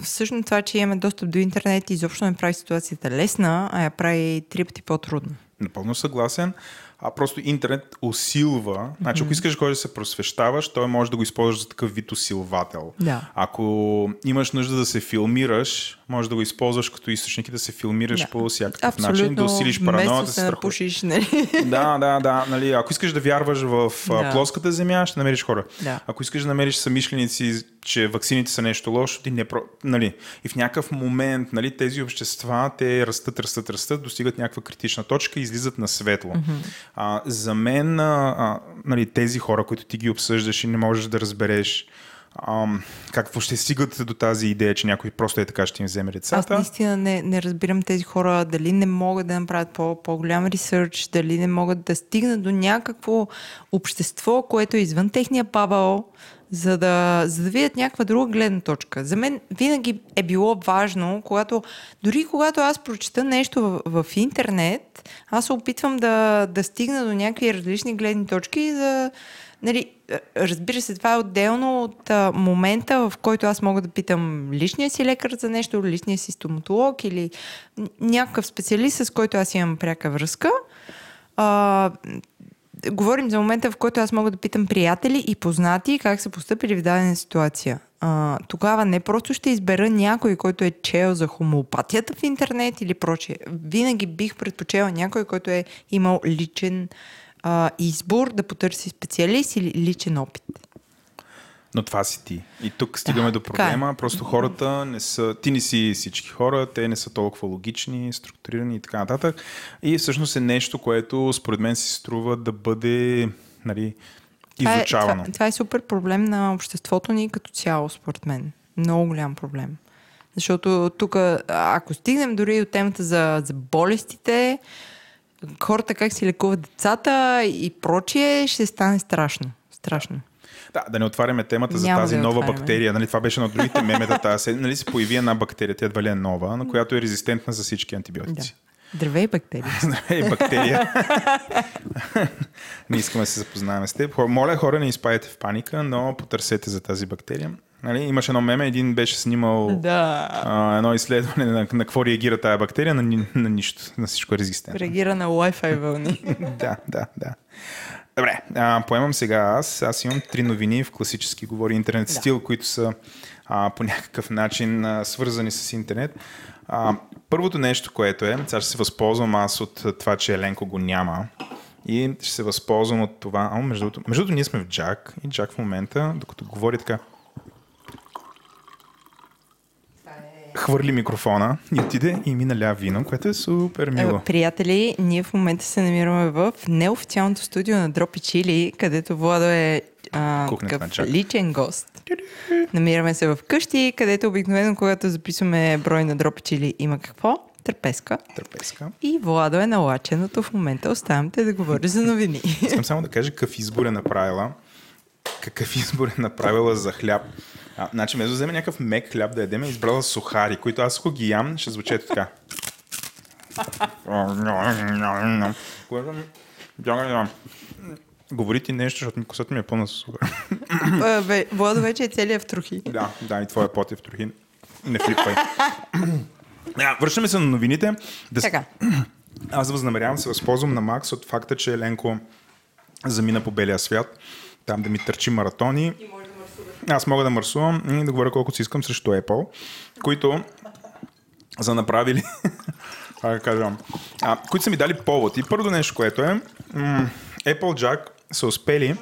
всъщност това, че имаме достъп до интернет, изобщо не прави ситуацията лесна, а я прави три пъти по-трудно. Напълно съгласен. А просто интернет усилва. Значи, ако искаш ходиш да се просвещаваш, той може да го използваш за такъв вид усилвател. Да. Ако имаш нужда да се филмираш, може да го използваш като източник и да се филмираш Да. по всякакъв начин, да усилиш параноята, се се напушиш, нали? Да, да, да. Нали, ако искаш да вярваш в Да. плоската земя, ще намериш хора. Да. Ако искаш да намериш самишленици, че ваксините са нещо лошо, ти не про... нали. И в някакъв момент нали, тези общества, те растат, растат, растат, достигат някаква критична точка и излизат на светло. А, за мен а, нали, тези хора, които ти ги обсъждаш и не можеш да разбереш ам, как ще стигат до тази идея, че някой просто е така ще им вземе Аз децата. наистина не, не разбирам тези хора дали не могат да направят по, по-голям ресърч, дали не могат да стигнат до някакво общество, което е извън техния пабъл, за да, за да видят някаква друга гледна точка. За мен винаги е било важно, когато, дори когато аз прочета нещо в, в интернет, аз се опитвам да, да стигна до някакви различни гледни точки и да, Нали, разбира се, това е отделно от а, момента, в който аз мога да питам личния си лекар за нещо, личния си стоматолог или някакъв специалист, с който аз имам пряка връзка. А, говорим за момента, в който аз мога да питам приятели и познати как са поступили в дадена ситуация. А, тогава не просто ще избера някой, който е чел за хомеопатията в интернет или прочее. Винаги бих предпочела някой, който е имал личен а, избор да потърси специалист или личен опит. Но това си ти. И тук стигаме до така е. проблема. Просто хората не са. Ти не си всички хора, те не са толкова логични, структурирани и така нататък. И всъщност е нещо, което според мен си струва да бъде нали, Това е, изучавано. това, това е супер проблем на обществото ни като цяло, според мен. Много голям проблем. Защото тук, ако стигнем дори от темата за, за болестите, хората как си лекуват децата и прочие, ще стане страшно. Страшно. Да, да не отваряме темата за Няма тази да нова отваряме. бактерия. Нали, това беше на другите мемета тази. Нали, се появи една бактерия, тя едва ли е нова, на която е резистентна за всички Да. антибиотици. Здравей, бактерии. Е, бактерия. не искаме да се запознаваме с теб. Моля хора, не изпадете в паника, но потърсете за тази бактерия. Нали, имаше едно меме, един беше снимал да. а, едно изследване на, на какво реагира тая бактерия, на, на нищо, на всичко е резистентно. Реагира на Wi-Fi вълни. да, да, да. Добре, а, поемам сега аз. Аз имам три новини в класически говори интернет Да. стил, които са а, по някакъв начин а, свързани с интернет. А, първото нещо, което е, сега ще се възползвам аз от това, че Еленко го няма и ще се възползвам от това. А, между другото, ние сме в Джак и Джак в момента, докато говори така, хвърли микрофона и отиде и ми наля вино, което е супер мило. Е, Приятели, ние в момента се намираме в неофициалното студио на Дропи Чили, където Владо е а, такъв личен гост. Намираме се в къщи, където обикновено, когато записваме брой на Дропи Чили, има какво? Търпеска. Търпеска. И Владо е налаченото в момента. Оставям те да говори за новини. Искам само да кажа какъв избор е направила. Какъв избор е направила за хляб. А, значи, вместо да вземе някакъв мек хляб да ядем, е избрала сухари, които аз ако ги ям, ще звучи ето така. Говори ти нещо, защото косата ми е пълна с сухар. А, бе, Владо вече е целият в трохи. Да, да, и твоя пот е в трохин. Не флипвай. Да, връщаме се на новините. Да, Така. аз възнамерявам се възползвам на Макс от факта, че Еленко замина по белия свят, там да ми търчи маратони. Аз мога да мърсувам и да говоря колкото си искам срещу Apple, които са направили, как да кажа, а, които са ми дали повод. И първо нещо, което е, м- Applejack са успели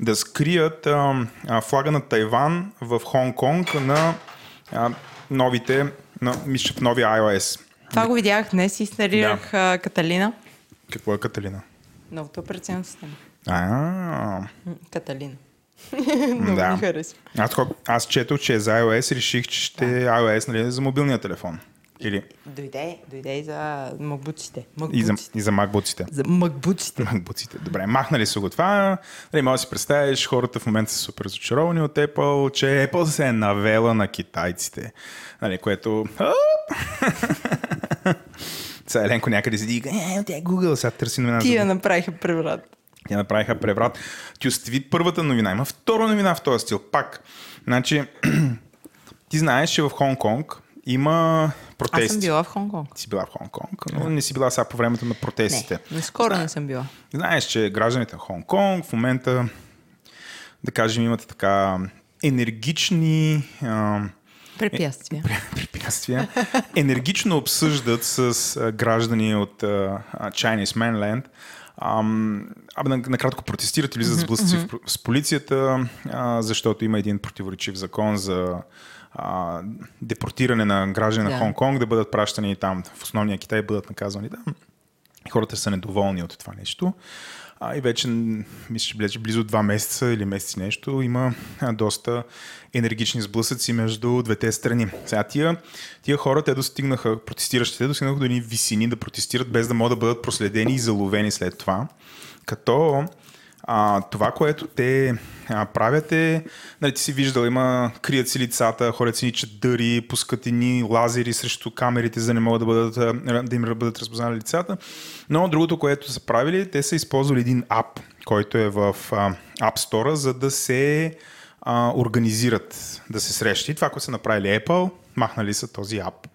да скрият а, а, флага на Тайван в Хонг-Конг на а, новите, на, мисля, в новия iOS. Това го видях днес и инсталирах а, Каталина. Какво е Каталина? Новата операционна система. А, М, Каталина. Много да. ми харесва. Аз, аз четох, че е за iOS, реших, че ще е iOS нали, за мобилния телефон. Или Дойде, дойде и за макбуците. и за, Макбуците. и за MacBook-ите. За макбуците. MacBook-ите. Добре, махнали са го това. Нали, може да си представиш, хората в момента са супер разочаровани от Apple, че Apple се е навела на китайците. Нали, което... Сега Еленко някъде седи и казва, е, е Google, сега търси новина. Тия направиха преврат. Тя направиха преврат. Ти остави първата новина. Има втора новина в този стил. Пак. Значи, ти знаеш, че в Хонг-Конг има протести. Аз съм била в Хонг-Конг. Ти си била в Хонг-Конг, но не си била сега по времето на протестите. Не, скоро не съм била. Знаеш, че гражданите на Хонг-Конг в момента, да кажем, имат така енергични а, Препятствия. препятствия, енергично обсъждат с граждани от Chinese Mainland, ам, абе, на- накратко протестират или за сблъсъци с полицията, а, защото има един противоречив закон за а, депортиране на граждани на Да. Хонг-Конг да бъдат пращани там в основния Китай, бъдат наказвани там. Хората са недоволни от това нещо. А, и вече, мисля, че близо, близо два месеца или месец и нещо, има доста енергични сблъсъци между двете страни. Сега тия, тия хора, те достигнаха, протестиращите, достигнаха до едни висини да протестират, без да могат да бъдат проследени и заловени след това. Като а, това, което те а, правят е, нали, ти си виждал, има, крият си лицата, ходят си ни чадъри, пускат едни лазери срещу камерите, за да не могат да, бъдат, да им бъдат разпознали лицата. Но другото, което са правили, те са използвали един ап, който е в а, App Store, за да се а, организират, да се срещат. И това, което са направили Apple, махнали са този ап.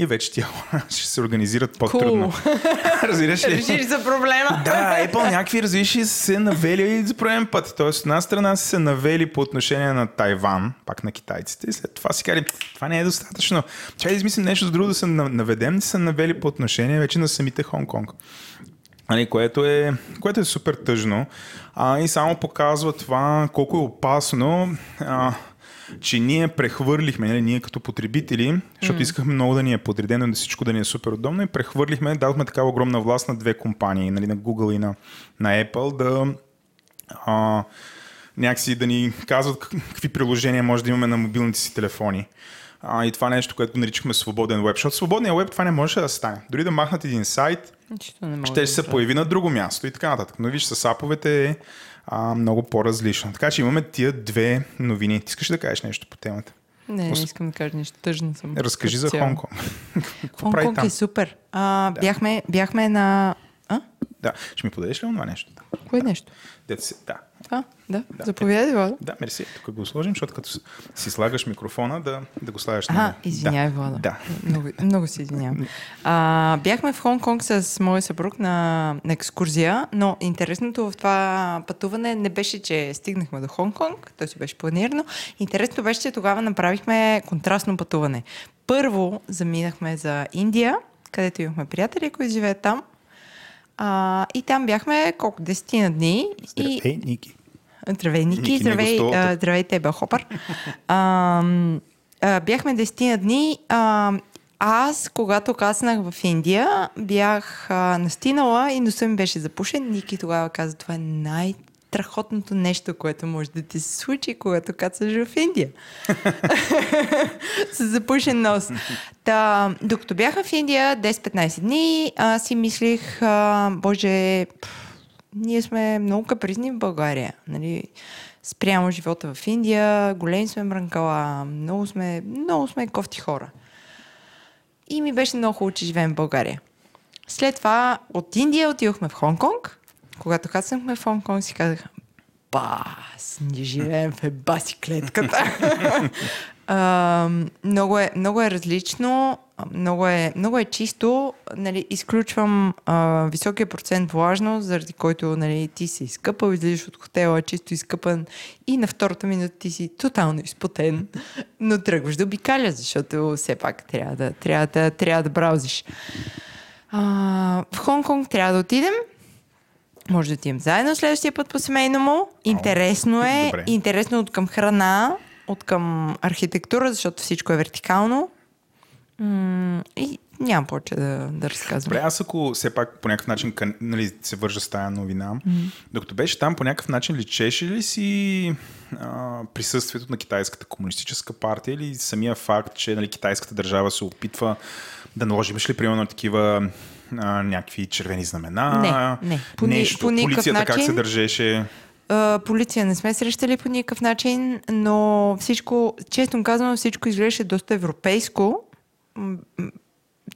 И вече тия хора ще се организират по-трудно. Разбираш ли? Решили за проблема. Да, Apple някакви развиши се навели за пореден път. Тоест, от една страна са се навели по отношение на Тайван, пак на китайците, и след това си кажем, това не е достатъчно. Трябва да измислим нещо с друго да се на- наведем, да се навели по отношение вече на самите Хонг-Конг. Нали, което, е, което е супер тъжно а, и само показва това колко е опасно, а, че ние прехвърлихме, нали, ние като потребители, защото искахме много да ни е подредено и да всичко да ни е супер удобно и прехвърлихме, дадохме такава огромна власт на две компании, нали, на Google и на, на Apple да а, някакси да ни казват как- какви приложения може да имаме на мобилните си телефони. А, и това нещо, което наричахме свободен веб. Защото свободния веб това не може да стане. Дори да махнат един сайт, ще да се появи на друго място и така нататък. Но виж, с аповете е а, много по-различно. Така че имаме тия две новини. Ти искаш да кажеш нещо по темата? Не, не искам да кажа нещо. Тъжна съм. Разкажи за прави Хонг-Конг там? е супер. А, бяхме, бяхме на... А? Да, ще ми подадеш ли това нещо? Кое нещо? Дето си- Да, А, да. Да. Заповядай, Владо. да, мерси. Тук го сложим, защото като си слагаш микрофона, да, да го слагаш А, на... извинявай, да. Влада. Да. Много, много се извинявам. А, бяхме в Хонг-Конг с моя съпруг на, на екскурзия, но интересното в това пътуване не беше, че стигнахме до Хонг-Конг, то си беше планирано. Интересното беше, че тогава направихме контрастно пътуване. Първо заминахме за Индия, където имахме приятели, които живеят там. А, и там бяхме колко? Десетина дни. И, Здравей, Ники. Здравей, Ники. Ники, здравей, а, здравей, тебе, Хопър. А, а, бяхме 10 дни. А, аз, когато каснах в Индия, бях а, настинала и носа ми беше запушен. Ники тогава каза, това е най- страхотното нещо, което може да ти се случи, когато кацаш в Индия. С запушен нос. Та, докато бяха в Индия 10-15 дни, аз си мислих, а, боже, пф, ние сме много капризни в България. Нали? Спрямо живота в Индия, големи сме мрънкала, много сме, много сме кофти хора. И ми беше много хубаво, че живеем в България. След това от Индия отидохме в Хонг-Конг. Когато кацнахме в Хонг-Конг, си казах, бас, ние живеем в баси клетката. А, много, е, много е различно, много е, много е чисто. Нали, изключвам а, високия процент влажност, заради който нали, ти си изкъпал, излизаш от хотела чисто изкъпан и на втората минута ти си тотално изпотен, но тръгваш да обикаля, защото все пак трябва да, трябва да, трябва да браузиш. А, в Хонг-Конг трябва да отидем. Може да отидем заедно следващия път по семейно му. Интересно е. Добре. Интересно от към храна, от към архитектура, защото всичко е вертикално. М- и нямам повече да, да разказвам. Добре, аз ако все пак по някакъв начин нали, се вържа с тая новина, mm-hmm. докато беше там, по някакъв начин личеше ли си а, присъствието на китайската комунистическа партия или самия факт, че нали, китайската държава се опитва да наложи, имаш ли примерно такива а, някакви червени знамена? Не, не. По Нещо, по полицията как се начин. държеше? А, полиция не сме срещали по никакъв начин, но всичко, честно казано, всичко изглеждаше доста европейско.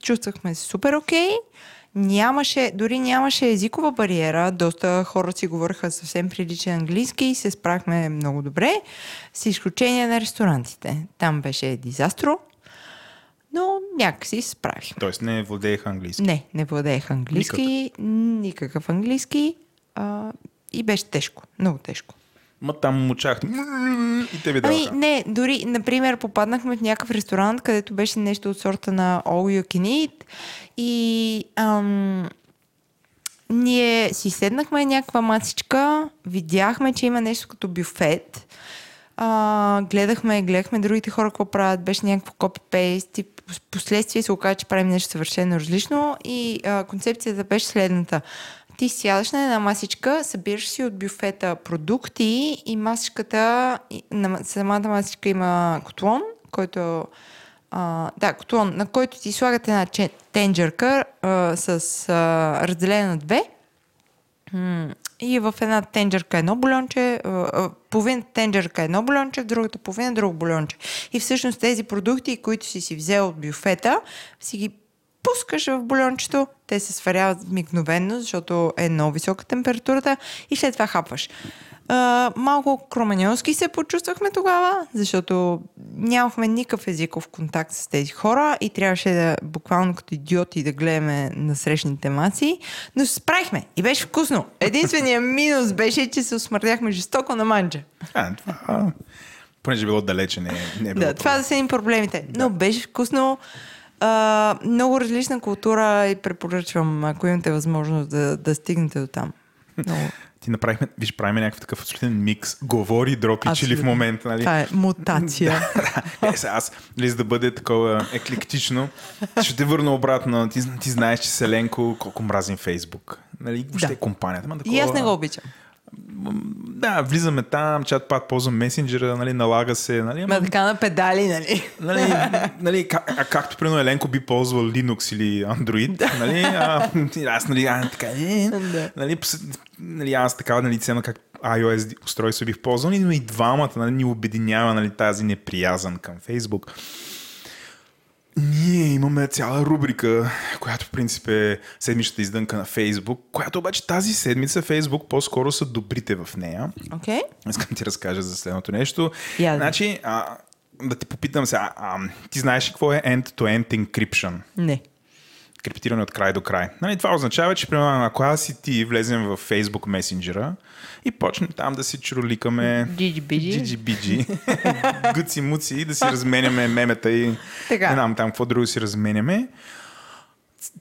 Чувствахме се супер окей. Нямаше, дори нямаше езикова бариера. Доста хора си говориха съвсем приличен английски и се справихме много добре. С изключение на ресторантите. Там беше дизастро. Но някакси се справихме. Тоест не владееха английски. Не, не владеех английски. Никакъв английски. А, и беше тежко. Много тежко. Ма там мучах. И те ви Ами, не, дори, например, попаднахме в някакъв ресторант, където беше нещо от сорта на All You Can Eat и ам, ние си седнахме някаква масичка, видяхме, че има нещо като бюфет, а, гледахме, гледахме другите хора какво правят, беше някакво копипейст и последствие се оказа, че правим нещо съвършено различно и а, концепцията беше следната. Ти сядаш на една масичка, събираш си от бюфета продукти и масичката, на самата масичка има котлон, който а, да, котлон, на който ти слагате една тенджерка а, с а, разделена на две и в една тенджерка едно бульонче, а, а, половината тенджерка е едно бульонче, в другата половина друго бульонче. И всъщност тези продукти, които си си взел от бюфета, си ги пускаш в бульончето, те се сваряват мигновенно, защото е много висока температурата и след това хапваш. А, малко кроманьонски се почувствахме тогава, защото нямахме никакъв езиков контакт с тези хора и трябваше да буквално като идиоти да гледаме на срещните маси, но се справихме и беше вкусно. Единственият минус беше, че се усмъртяхме жестоко на манджа. А, това, понеже било далече, не, не е било Да, това са им проблемите. Но беше вкусно. А, много различна култура и препоръчвам, ако имате възможност да, да стигнете до там. Много. Ти направихме, виж, правим някакъв такъв абсолютен микс. Говори, дропи, чили в момента, нали? Това е мутация. Е, сега аз, нали, за да бъде такова еклектично, ще те върна обратно. Ти, ти знаеш, че Селенко колко мразим Фейсбук. Нали, въобще Да. компанията. Ма, такова, И аз не го обичам. Да, влизаме там, чат пат, ползвам месенджера, нали, налага се, нали, ама, Ма така на педали, нали? нали, нали как, а, както примерно Еленко би ползвал Linux или Android, нали, а, аз, нали, а, така, е, Да. нали, нали, аз така, нали, цена как iOS устройство бих ползвал, но и двамата, нали, ни обединява, нали, тази неприязан към Facebook. Ние имаме цяла рубрика, която в принцип е седмичната издънка на Фейсбук, която обаче тази седмица Фейсбук по-скоро са добрите в нея. Окей. Искам да ти разкажа за следното нещо. Да. Значи, а, да ти попитам сега, а, ти знаеш какво е end-to-end encryption? Не. Криптиране от край до край. Нали, това означава, че примерно, ако аз и ти влезем в Facebook Messenger и почнем там да си чуроликаме GGBG. GGBG, гуци муци и да си разменяме мемета и Така. не знам там какво друго си разменяме.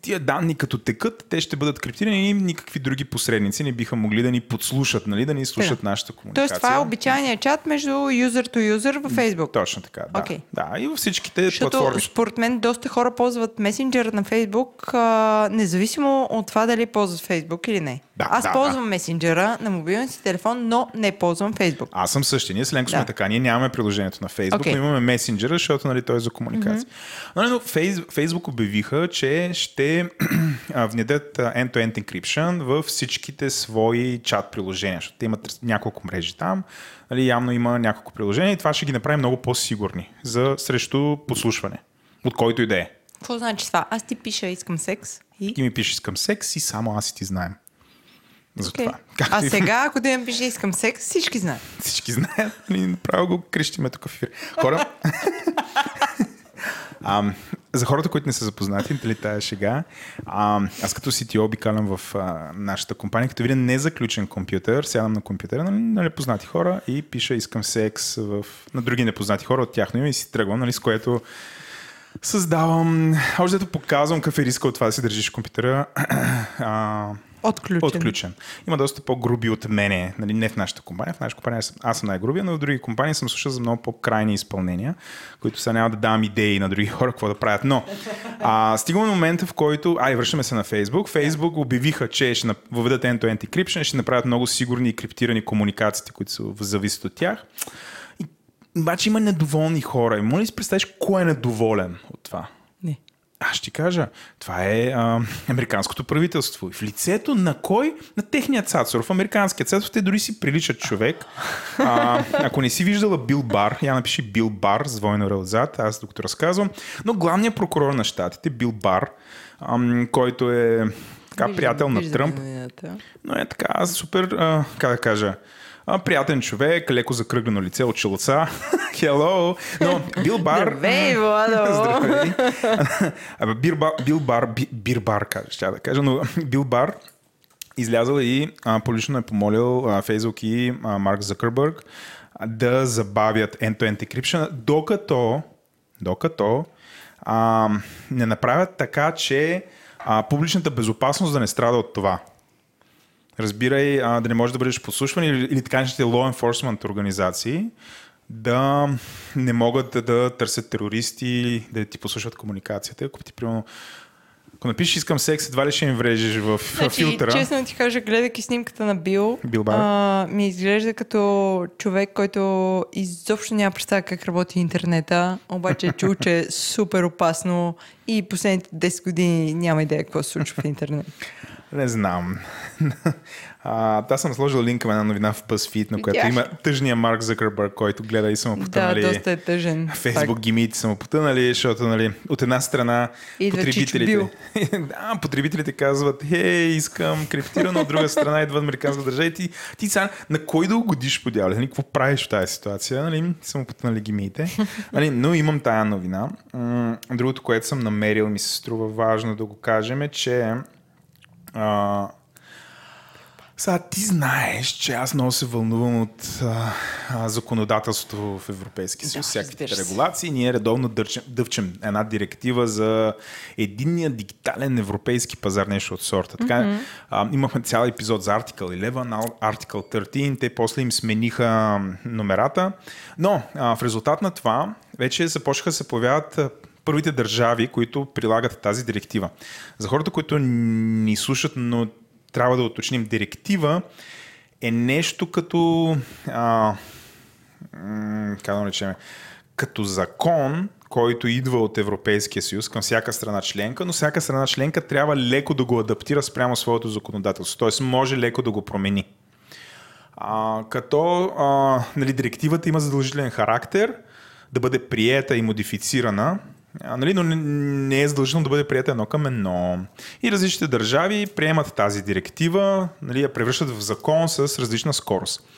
Тия данни като текат, те ще бъдат криптирани и никакви други посредници не биха могли да ни подслушат, нали, да ни слушат Така. нашата комуникация. Тоест това е обичайният чат между юзер to юзер във Facebook. Точно така, да. Окей. Да, и във всичките Защото платформи. според мен доста хора ползват месенджера на Фейсбук, а, независимо от това дали ползват Фейсбук или не. Да, Аз да, ползвам месенджера на мобилния си телефон, но не ползвам Фейсбук. Аз съм същия. Ние с Ленко сме Да. така. Ние нямаме приложението на Facebook, Окей. но имаме месенджера, защото нали, той е за комуникация. Mm-hmm. Но Фейс, Facebook обявиха, че ще внедрят а, end-to-end encryption във всичките свои чат приложения, защото те имат няколко мрежи там. Нали, явно има няколко приложения и това ще ги направи много по-сигурни за срещу подслушване. От който и да е. Какво значи това? Аз ти пиша, искам секс. И? Ти ми пишеш искам секс и само аз и ти знаем. За Окей. това. Както А и- сега, ако да ми пише искам секс, всички знаят. Всички знаят, нали, направо го крещиме тук в ефир. Хора, а, за хората, които не са запознати, дали тая шега, а, аз като CTO обикалям в а, нашата компания, като видя незаключен компютър, сядам на компютъра нали, на непознати хора и пиша искам секс в, на други непознати хора от тяхно име и си тръгвам, нали, с което създавам, още дето показвам какъв е риска от това да си държиш компютъра. а, Отключен. Отключен. Има доста по-груби от мене, нали, не в нашата компания. В нашата компания аз съм- най-грубия, но в други компании съм слушал за много по-крайни изпълнения, които сега няма да давам идеи на други хора какво да правят. Но а, стигаме момента, в който... Ай, връщаме се на Facebook. Facebook обявиха, че ще въведат end-to-end encryption, ще направят много сигурни и криптирани комуникациите, които са, зависят от тях. И, обаче има недоволни хора. И моля ли си представиш кой е недоволен от това? Аз ще кажа, това е а, американското правителство. И в лицето на кой? На техния цацор. В американския цацор те дори си приличат човек. А, ако не си виждала Бил Бар, я напиши Бил Бар с двойно релзат, аз докато разказвам. Но главният прокурор на щатите, Бил Бар, ам, който е така Виждам- приятел на виждам Тръмп, но е така супер, а, как да кажа, а, приятен човек, леко закръглено лице от челца. Hello! Но Бил Бар... Здравей, Владо! Здравей! Абе, Бир Бар, Бил Бар, Би- Бир Бар, ще да кажа, но Бил Бар излязъл и а, публично е помолил а, Фейсбук и а, Марк Закърбърг да забавят end-to-end encryption, докато, докато а, не направят така, че а, публичната безопасност да не страда от това. Разбирай, а, да не можеш да бъдеш подслушван или, или така наречените law enforcement организации да не могат да, да търсят терористи, да ти послушват комуникацията. Ако ти, примерно, ако напишеш искам секс, едва ли ще им врежеш в Значи, филтъра. честно ти кажа, гледайки снимката на Бил, Бил а, ми изглежда като човек, който изобщо няма представа как работи интернета, обаче е чул, че е супер опасно и последните 10 години няма идея какво се случва в интернет. Не знам. А, аз съм сложил линк към една новина в BuzzFeed, на която Видях. има тъжния Марк Закърбърг, който гледа и са му да, потънали. доста е тъжен. Фейсбук гимите са му потънали, защото нали, от една страна Идва потребителите, да, потребителите казват, хей, искам криптирано, от друга страна идва американска държава и ти, ти сега на кой да угодиш по дяволя? Нали, какво правиш в тази ситуация? Нали, са му потънали гимите. Нали, но имам тая новина. Другото, което съм намерил, ми се струва важно да го кажем, е, че а, сега ти знаеш, че аз много се вълнувам от а, а, законодателството в Европейския съюз, Да, всякакви регулации. Ние редовно дърчем, дъвчем една директива за единния дигитален европейски пазар, нещо от сорта. Така, mm-hmm. а, имахме цял епизод за Article 11, Article 13, те после им смениха номерата. Но а, в резултат на това вече започнаха да се появяват първите държави, които прилагат тази директива. За хората, които ни слушат, но трябва да уточним, директива е нещо като а, как да наречем, като закон, който идва от Европейския съюз към всяка страна членка, но всяка страна членка трябва леко да го адаптира спрямо своето законодателство. Т.е. може леко да го промени. А, като а, нали, директивата има задължителен характер да бъде приета и модифицирана, а, нали, но не, е задължително да бъде приета едно към едно. И различните държави приемат тази директива, нали, я превръщат в закон с различна скорост.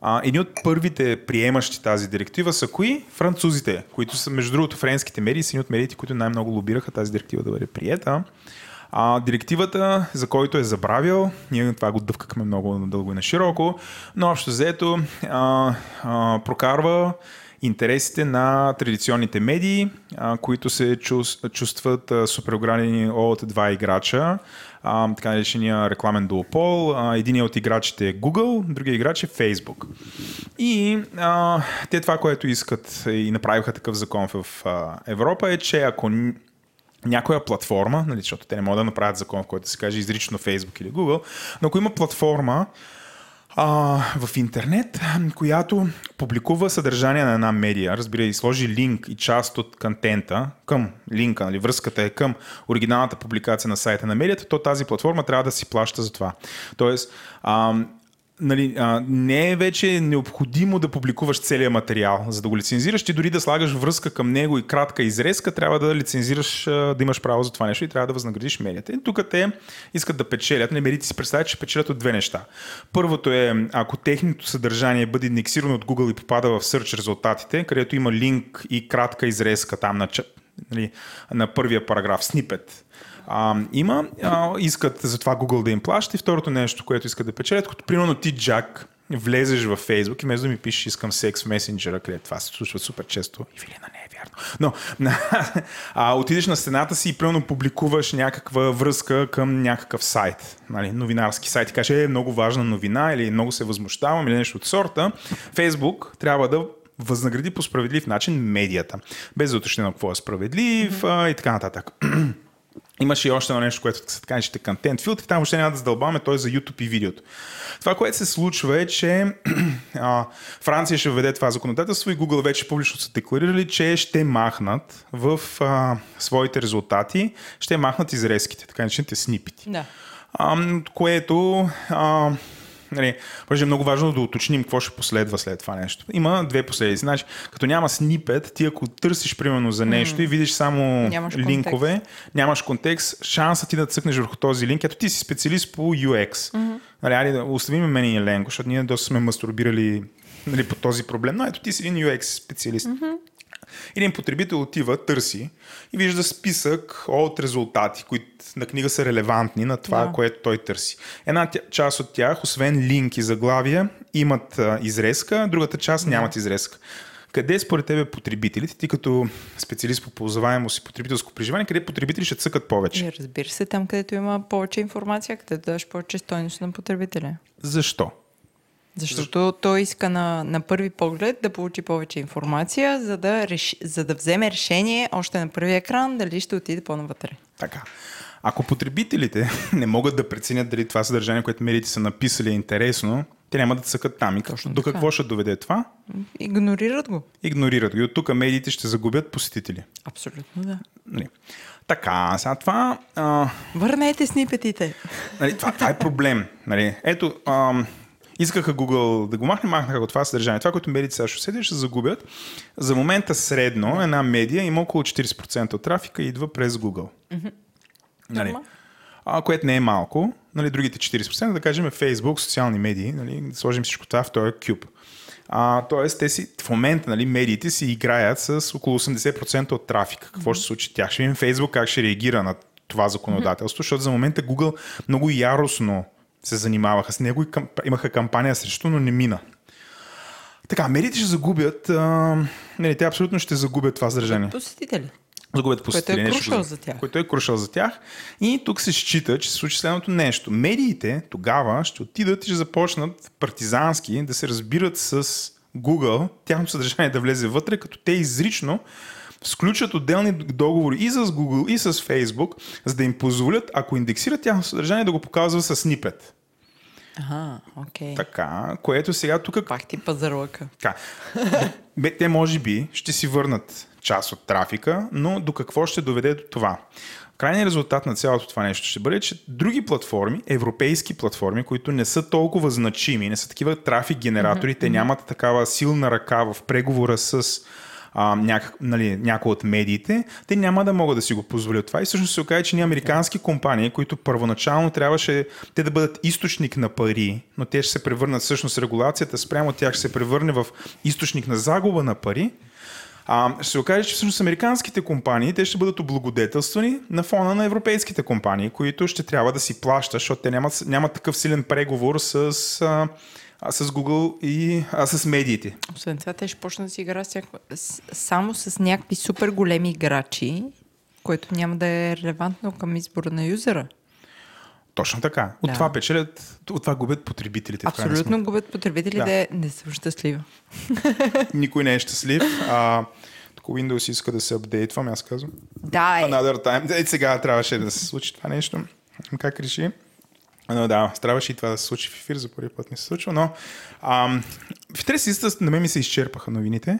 А, едни от първите приемащи тази директива са кои? Французите, които са, между другото, френските медии са едни от медиите, които най-много лобираха тази директива да бъде приета. А, директивата, за който е забравил, ние това го дъвкахме много дълго и на широко, но общо взето а, а, прокарва интересите на традиционните медии, които се чувс- чувстват супер огранени от два играча, така наречения рекламен дуопол. А, единият от играчите е Google, другия играч е Facebook. И те това, което искат и направиха такъв закон в Европа е, че ако някоя платформа, нали, защото те не могат да направят закон, в който се каже изрично Facebook или Google, но ако има платформа, а, в интернет, която публикува съдържание на една медия, разбира и сложи линк и част от контента към линка, нали, връзката е към оригиналната публикация на сайта на медията, то тази платформа трябва да си плаща за това. Тоест, а, нали, а, не е вече необходимо да публикуваш целият материал, за да го лицензираш. Ти дори да слагаш връзка към него и кратка изрезка, трябва да лицензираш, да имаш право за това нещо и трябва да възнаградиш медията. И тук те искат да печелят. Не медиите си представят, че печелят от две неща. Първото е, ако техното съдържание бъде индексирано от Google и попада в search резултатите, където има линк и кратка изрезка там на, нали, на първия параграф, снипет, а, има, а, искат за това Google да им плаща и второто нещо, което искат да печелят, като примерно ти, Джак, влезеш във Facebook и вместо да ми пишеш искам секс в месенджера, където това се случва супер често. И Вилина не е вярно. Но а, отидеш на стената си и примерно публикуваш някаква връзка към някакъв сайт, нали, новинарски сайт и кажеш, е много важна новина или много се възмущавам или нещо от сорта. Facebook трябва да възнагради по справедлив начин медията. Без да уточнено какво е справедлив а, и така нататък. Имаше и още едно нещо, което се така че контент филтри, там въобще няма да задълбаваме, той е за YouTube и видеото. Това, което се случва е, че а, Франция ще введе това законодателство и Google вече публично са декларирали, че ще махнат в а, своите резултати, ще махнат изрезките, така наречените снипити. Да. А, което а, Нали, е много важно да уточним какво ще последва след това нещо. Има две последици. Значи, като няма снипет, ти ако търсиш примерно за нещо mm. и видиш само Нямаш линкове, контекст. нямаш контекст, шанса ти да цъкнеш върху този линк, ето ти си специалист по UX. Mm-hmm. Нали, да оставим мен и Еленко, защото ние доста сме мастурбирали нали, по този проблем, но ето ти си един UX специалист. Mm-hmm. Един потребител отива, търси и вижда списък от резултати, които на книга са релевантни на това, Да. което той търси. Една част от тях, освен линк и заглавия, имат изрезка, другата част нямат изрезка. Къде според тебе потребителите, ти като специалист по ползваемост и потребителско преживяване, къде потребители ще цъкат повече? И разбира се, там където има повече информация, където даш повече стойност на потребителя. Защо? Защото той иска на, на първи поглед да получи повече информация, за да, реш, за да вземе решение още на първи екран дали ще отиде по-навътре. Така. Ако потребителите не могат да преценят дали това съдържание, което медиите са написали е интересно, те няма да цъкат там. И Точно до какво ще доведе това? Игнорират го. Игнорират го. И от тук медиите ще загубят посетители. Абсолютно да. Нали. Така, сега това, а, Върнете снипетите. нали, това, това е проблем. Нали. Ето, ам, искаха Google да го махне, махнаха го това съдържание. Това, което медиите сега ще усетят, ще загубят. За момента средно една медия има около 40% от трафика и идва през Google. Нали. Норма. А, което не е малко. Нали, другите 40%, да кажем Facebook, социални медии, нали, да сложим всичко това в този кюб. А, тоест, те си, в момента нали, медиите си играят с около 80% от трафика. Какво ще се случи тях? Ще видим Facebook как ще реагира на това законодателство, защото за момента Google много яростно се занимаваха с него и кам, имаха кампания срещу, но не мина. Така, медиите ще загубят, а, нали, те абсолютно ще загубят това съдържание Посетители. загубят Което посетители. е нещо крушал за тях. Което е крушал за тях. И тук се счита, че се случи следното нещо. Медиите тогава ще отидат и ще започнат партизански да се разбират с Google, тяхното съдържание да влезе вътре, като те изрично сключат отделни договори и с Google, и с Facebook, за да им позволят, ако индексират тяхното съдържание, да го показва с снипет. Ага, окей. Така, което сега тук Пак ти пазарлъка. така. Бе, те може би ще си върнат част от трафика, но до какво ще доведе до това? Крайният резултат на цялото това нещо ще бъде, че други платформи, европейски платформи, които не са толкова значими, не са такива трафик генератори, те нямат такава силна ръка в преговора с а, някак, нали, някои от медиите, те няма да могат да си го позволят това. И всъщност се окаже, че ни американски компании, които първоначално трябваше те да бъдат източник на пари, но те ще се превърнат всъщност регулацията спрямо тях ще се превърне в източник на загуба на пари, а, ще се окаже, че всъщност американските компании те ще бъдат облагодетелствани на фона на европейските компании, които ще трябва да си плащат, защото те нямат, нямат такъв силен преговор с, а, а, с Google и а, с медиите. Освен това, те ще почнат да си играят някаква- с- само с някакви супер големи играчи, което няма да е релевантно към избора на юзера. Точно така. От Да. това печелят, от това губят потребителите. Абсолютно губят потребителите. Не съм щастлива. Никой не е щастлив. А, тук Windows иска да се апдейтвам, аз казвам. Да, е. Another time. Е, сега трябваше да се случи това нещо. Как реши? Но да, трябваше и това да се случи в ефир, за първи път не се случва, но ам, в интерес истината, на мен ми се изчерпаха новините.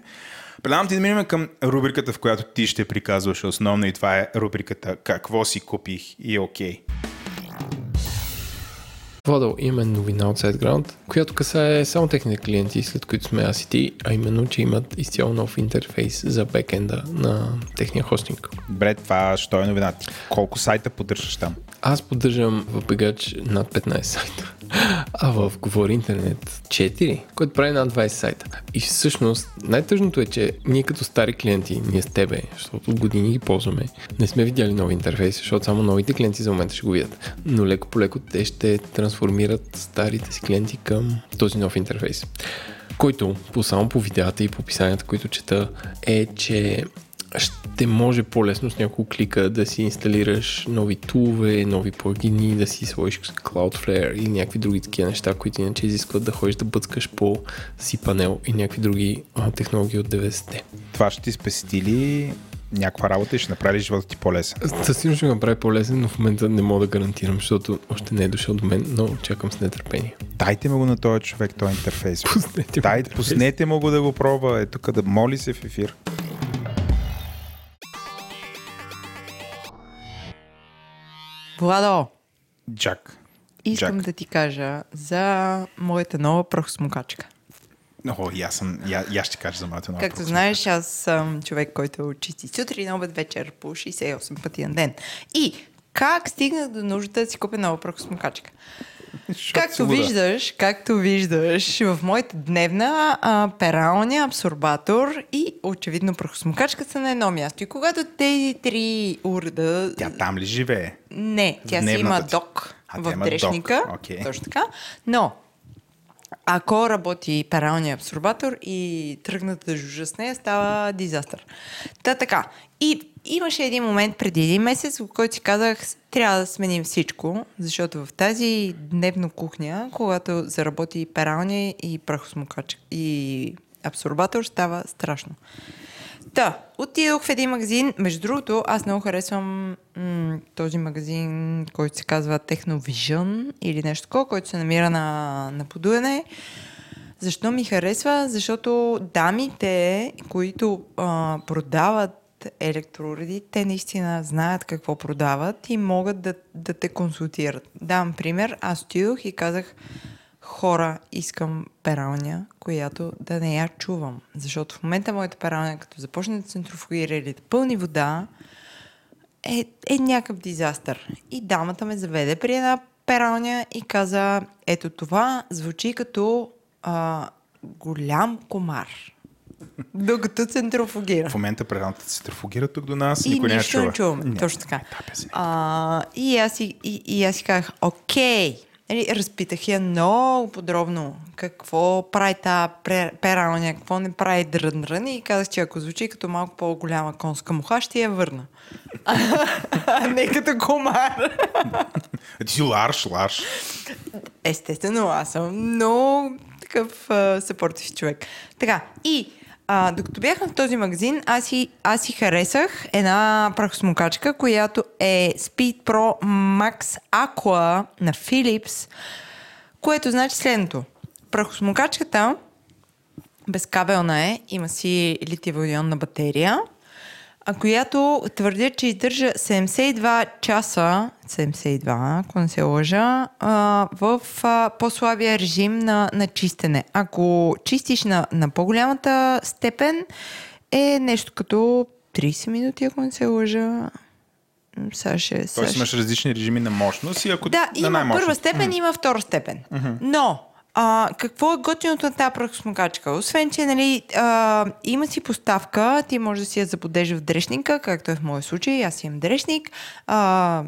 Предлагам ти да минем към рубриката, в която ти ще приказваш основно и това е рубриката Какво си купих и е окей. Владо, имаме новина от SiteGround, която касае само техните клиенти, след които сме аз и ти, а именно, че имат изцяло нов интерфейс за бекенда на техния хостинг. Добре, това що е новината? Колко сайта поддържаш там? Аз поддържам в бегач над 15 сайта, а в Говори Интернет 4, което прави над 20 сайта. И всъщност най-тъжното е, че ние като стари клиенти, ние с тебе, защото от години ги ползваме, не сме видяли нови интерфейси, защото само новите клиенти за момента ще го видят. Но леко по леко те ще трансформират старите си клиенти към този нов интерфейс. Който, по само по видеята и по описанията, които чета, е, че ще може по-лесно с няколко клика да си инсталираш нови тулове, нови плагини, да си сложиш Cloudflare или някакви други такива неща, които иначе изискват да ходиш да бъцкаш по панел и някакви други а, технологии от 90-те. Това ще ти спести ли някаква работа и ще направи живота ти по-лесен. Със сигурност ще го направи по-лесен, но в момента не мога да гарантирам, защото още не е дошъл до мен, но чакам с нетърпение. Дайте му го на този човек, този интерфейс. Пуснете му Дай, интерфейс. пуснете му го да го пробва. Е тук да моли се в ефир. Владо, Джак. искам Джак. да ти кажа за моята нова прахосмокачка. О, и аз, съм, и аз ще кажа за моята нова Както знаеш, аз съм човек, който чисти сутрин, обед, вечер по 68 пъти на ден. И как стигнах до нуждата да си купя нова прахосмокачка? Както виждаш, както виждаш, в моята дневна а, пералня, абсорбатор и очевидно прахосмокачка са на едно място. И когато тези три уреда... Тя там ли живее? Не, тя си има док А, в дрешника. док, окей. Точно така. Но, ако работи пералния абсорбатор и тръгнат да жужа с нея, става дизастър. Та така. И имаше един момент преди един месец, в който си казах, трябва да сменим всичко, защото в тази дневна кухня, когато заработи пералния и прахосмокач и абсорбатор, става страшно. Та, отидох в един магазин. Между другото, аз много харесвам м- този магазин, който се казва Technovision или нещо такова, който се намира на, на подуене. Защо ми харесва? Защото дамите, които а, продават електроуреди, те наистина знаят какво продават и могат да, да те консултират. Давам пример. Аз отидох и казах, хора, искам пералня, която да не я чувам. Защото в момента моята пералня, като започне да центрофугира или да пълни вода, е, е някакъв дизастър. И дамата ме заведе при една пералня и каза, ето това звучи като а, голям комар. Докато центрофугира. В момента се центрофугира тук до нас. И никой не чува. не чуваме. Няма. Точно така. А, и, аз и, и аз си казах, окей. Нали, разпитах я много подробно какво прави тази пре- пералня, какво не прави дрън и казах, че ако звучи като малко по-голяма конска муха, ще я върна. а не като комар. Ти си ларш, ларш. Естествено, аз съм много такъв съпортив човек. Така, и а, докато бях в този магазин, аз си, аз си харесах една прахосмокачка, която е Speed Pro Max Aqua на Philips, което значи следното. Прахосмокачката безкабелна е, има си литиево-ионна батерия, която твърдя, че издържа 72 часа, 72, ако не се лъжа, а, в а, по-слабия режим на, на чистене. Ако чистиш на, на по-голямата степен, е нещо като 30 минути, ако не се лъжа. Сега ще, сега Тоест ще- имаш различни режими на мощност и ако да, на има най-мощност. първа степен, има втора степен. Но, а, какво е готиното на тази прахосмокачка? Освен, че нали, а, има си поставка, ти може да си я заподеш в дрешника, както е в моя случай, аз имам дрешник. А,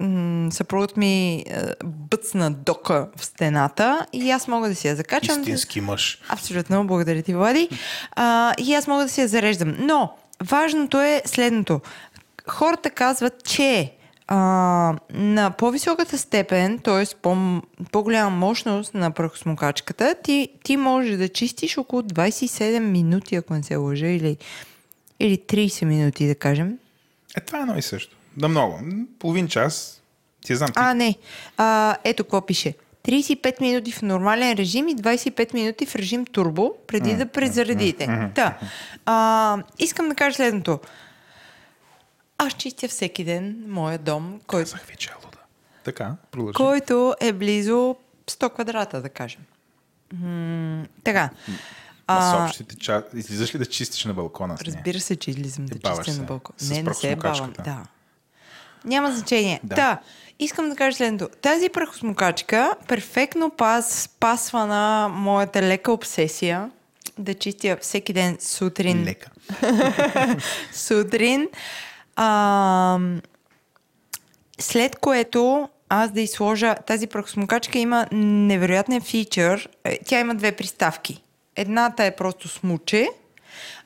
м- съпругът ми а, бъцна дока в стената и аз мога да си я закачам. Истински мъж. Абсолютно, благодаря ти, Влади. А, и аз мога да си я зареждам. Но, важното е следното. Хората казват, че а, на по-високата степен, т.е. По- по-голяма мощност на прахосмокачката, ти, ти можеш да чистиш около 27 минути, ако не се лъжа, или, или 30 минути, да кажем. Е, това е едно и също. Да много. Половин час. Ти знам. Ти... А, не. А, ето какво пише. 35 минути в нормален режим и 25 минути в режим турбо, преди да презаредите. Та, а, искам да кажа следното. Аз чистя всеки ден моя дом, който, Казах ви, че е луда. Така, продължи. който е близо 100 квадрата, да кажем. М, така. А... С А, общите ча... Излизаш ли да чистиш на балкона? Разбира се, че излизам да баваш чистя се на балкон. с Не, не се бавам. прахосмокачката. Да. Няма значение. Да. Да. Искам да кажа следното. Тази прахосмокачка перфектно пас, пасва на моята лека обсесия да чистя всеки ден сутрин. Лека. Сутрин. А, след което аз да изложа тази прахосмокачка има невероятен фичър. Е, Тя има две приставки. Едната е просто смуче,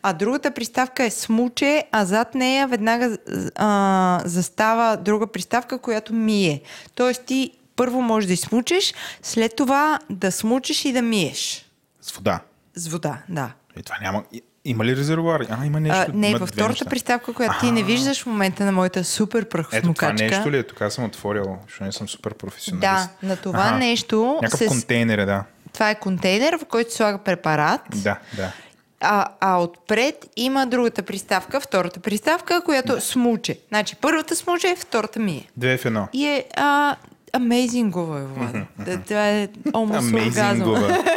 а другата приставка е смуче, а зад нея веднага а, застава друга приставка, която мие. Тоест ти първо можеш да изсмучеш, след това да смучеш и да миеш. С вода. С вода, да. И това няма... Има ли резервуари? А, има нещо. А, не, във втората приставка, която ти не виждаш в момента на моята супер Ето това нещо ли е? Тук съм отворил, защото не съм супер професионалист. Да, на това Аха. нещо Някакъв се- контейнер е, да. Това е контейнер, в който слага препарат. Да, да. А, а отпред има другата приставка, втората приставка, която смуче. Значи първата смуче, втората мие. Две в едно. И е а, амейзингово е, Влад. Да, Това е almost. Амейзингова.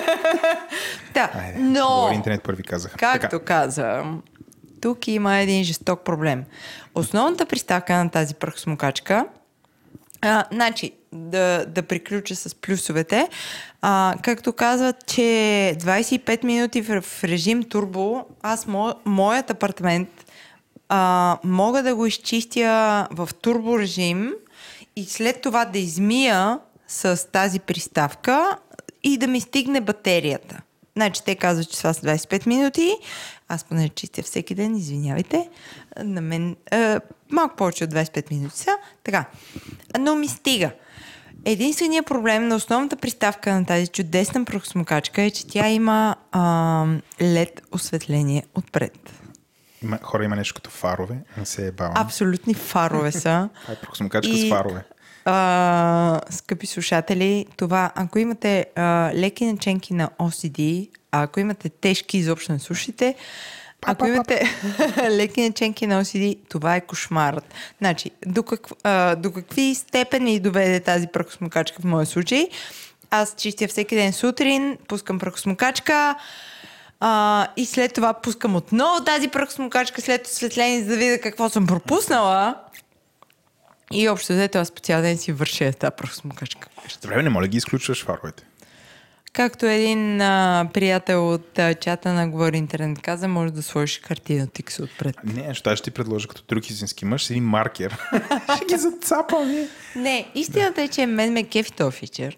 Да, Айде, но, интернет първи казаха. както Така. казвам, тук има един жесток проблем. Основната приставка на тази прахосмокачка а, значи, да, да приключа с плюсовете. А, както казват, че 25 минути в, в режим турбо, аз, мо, моят апартамент, а, мога да го изчистя в турбо режим и след това да измия с тази приставка и да ми стигне батерията. Значи те казват, че това са 25 минути. Аз поне чистя всеки ден, извинявайте. На мен е, малко повече от 25 минути са. Така. Но ми стига. Единственият проблем на основната приставка на тази чудесна прахосмокачка е, че тя има LED осветление отпред. Има, хора има нещо като фарове, не се е бавам. Абсолютни фарове са. Това е прахосмокачка И- с фарове. А, скъпи слушатели, това, ако имате а, леки наченки на OCD, а ако имате тежки, изобщо не слушайте, ако имате леки наченки на OCD, това е кошмарът. Значи, до, как, а, до какви степени доведе тази прахосмокачка в моя случай? Аз чистя всеки ден сутрин, пускам прахосмокачка, а, и след това пускам отново тази прахосмокачка след осветление, за да видя какво съм пропуснала. И общо взето аз по цял ден си върша тази прахосмокачка. Ще време не моля ги изключваш фаровете. Както един а, приятел от а, чата на Говори Интернет каза, може да сложиш хартиена тикса отпред. Не, аз ще ти предложа като друг истински мъж с един маркер. ще ги зацапам, ви. Не, истината е, че мен ме кефи този фичър.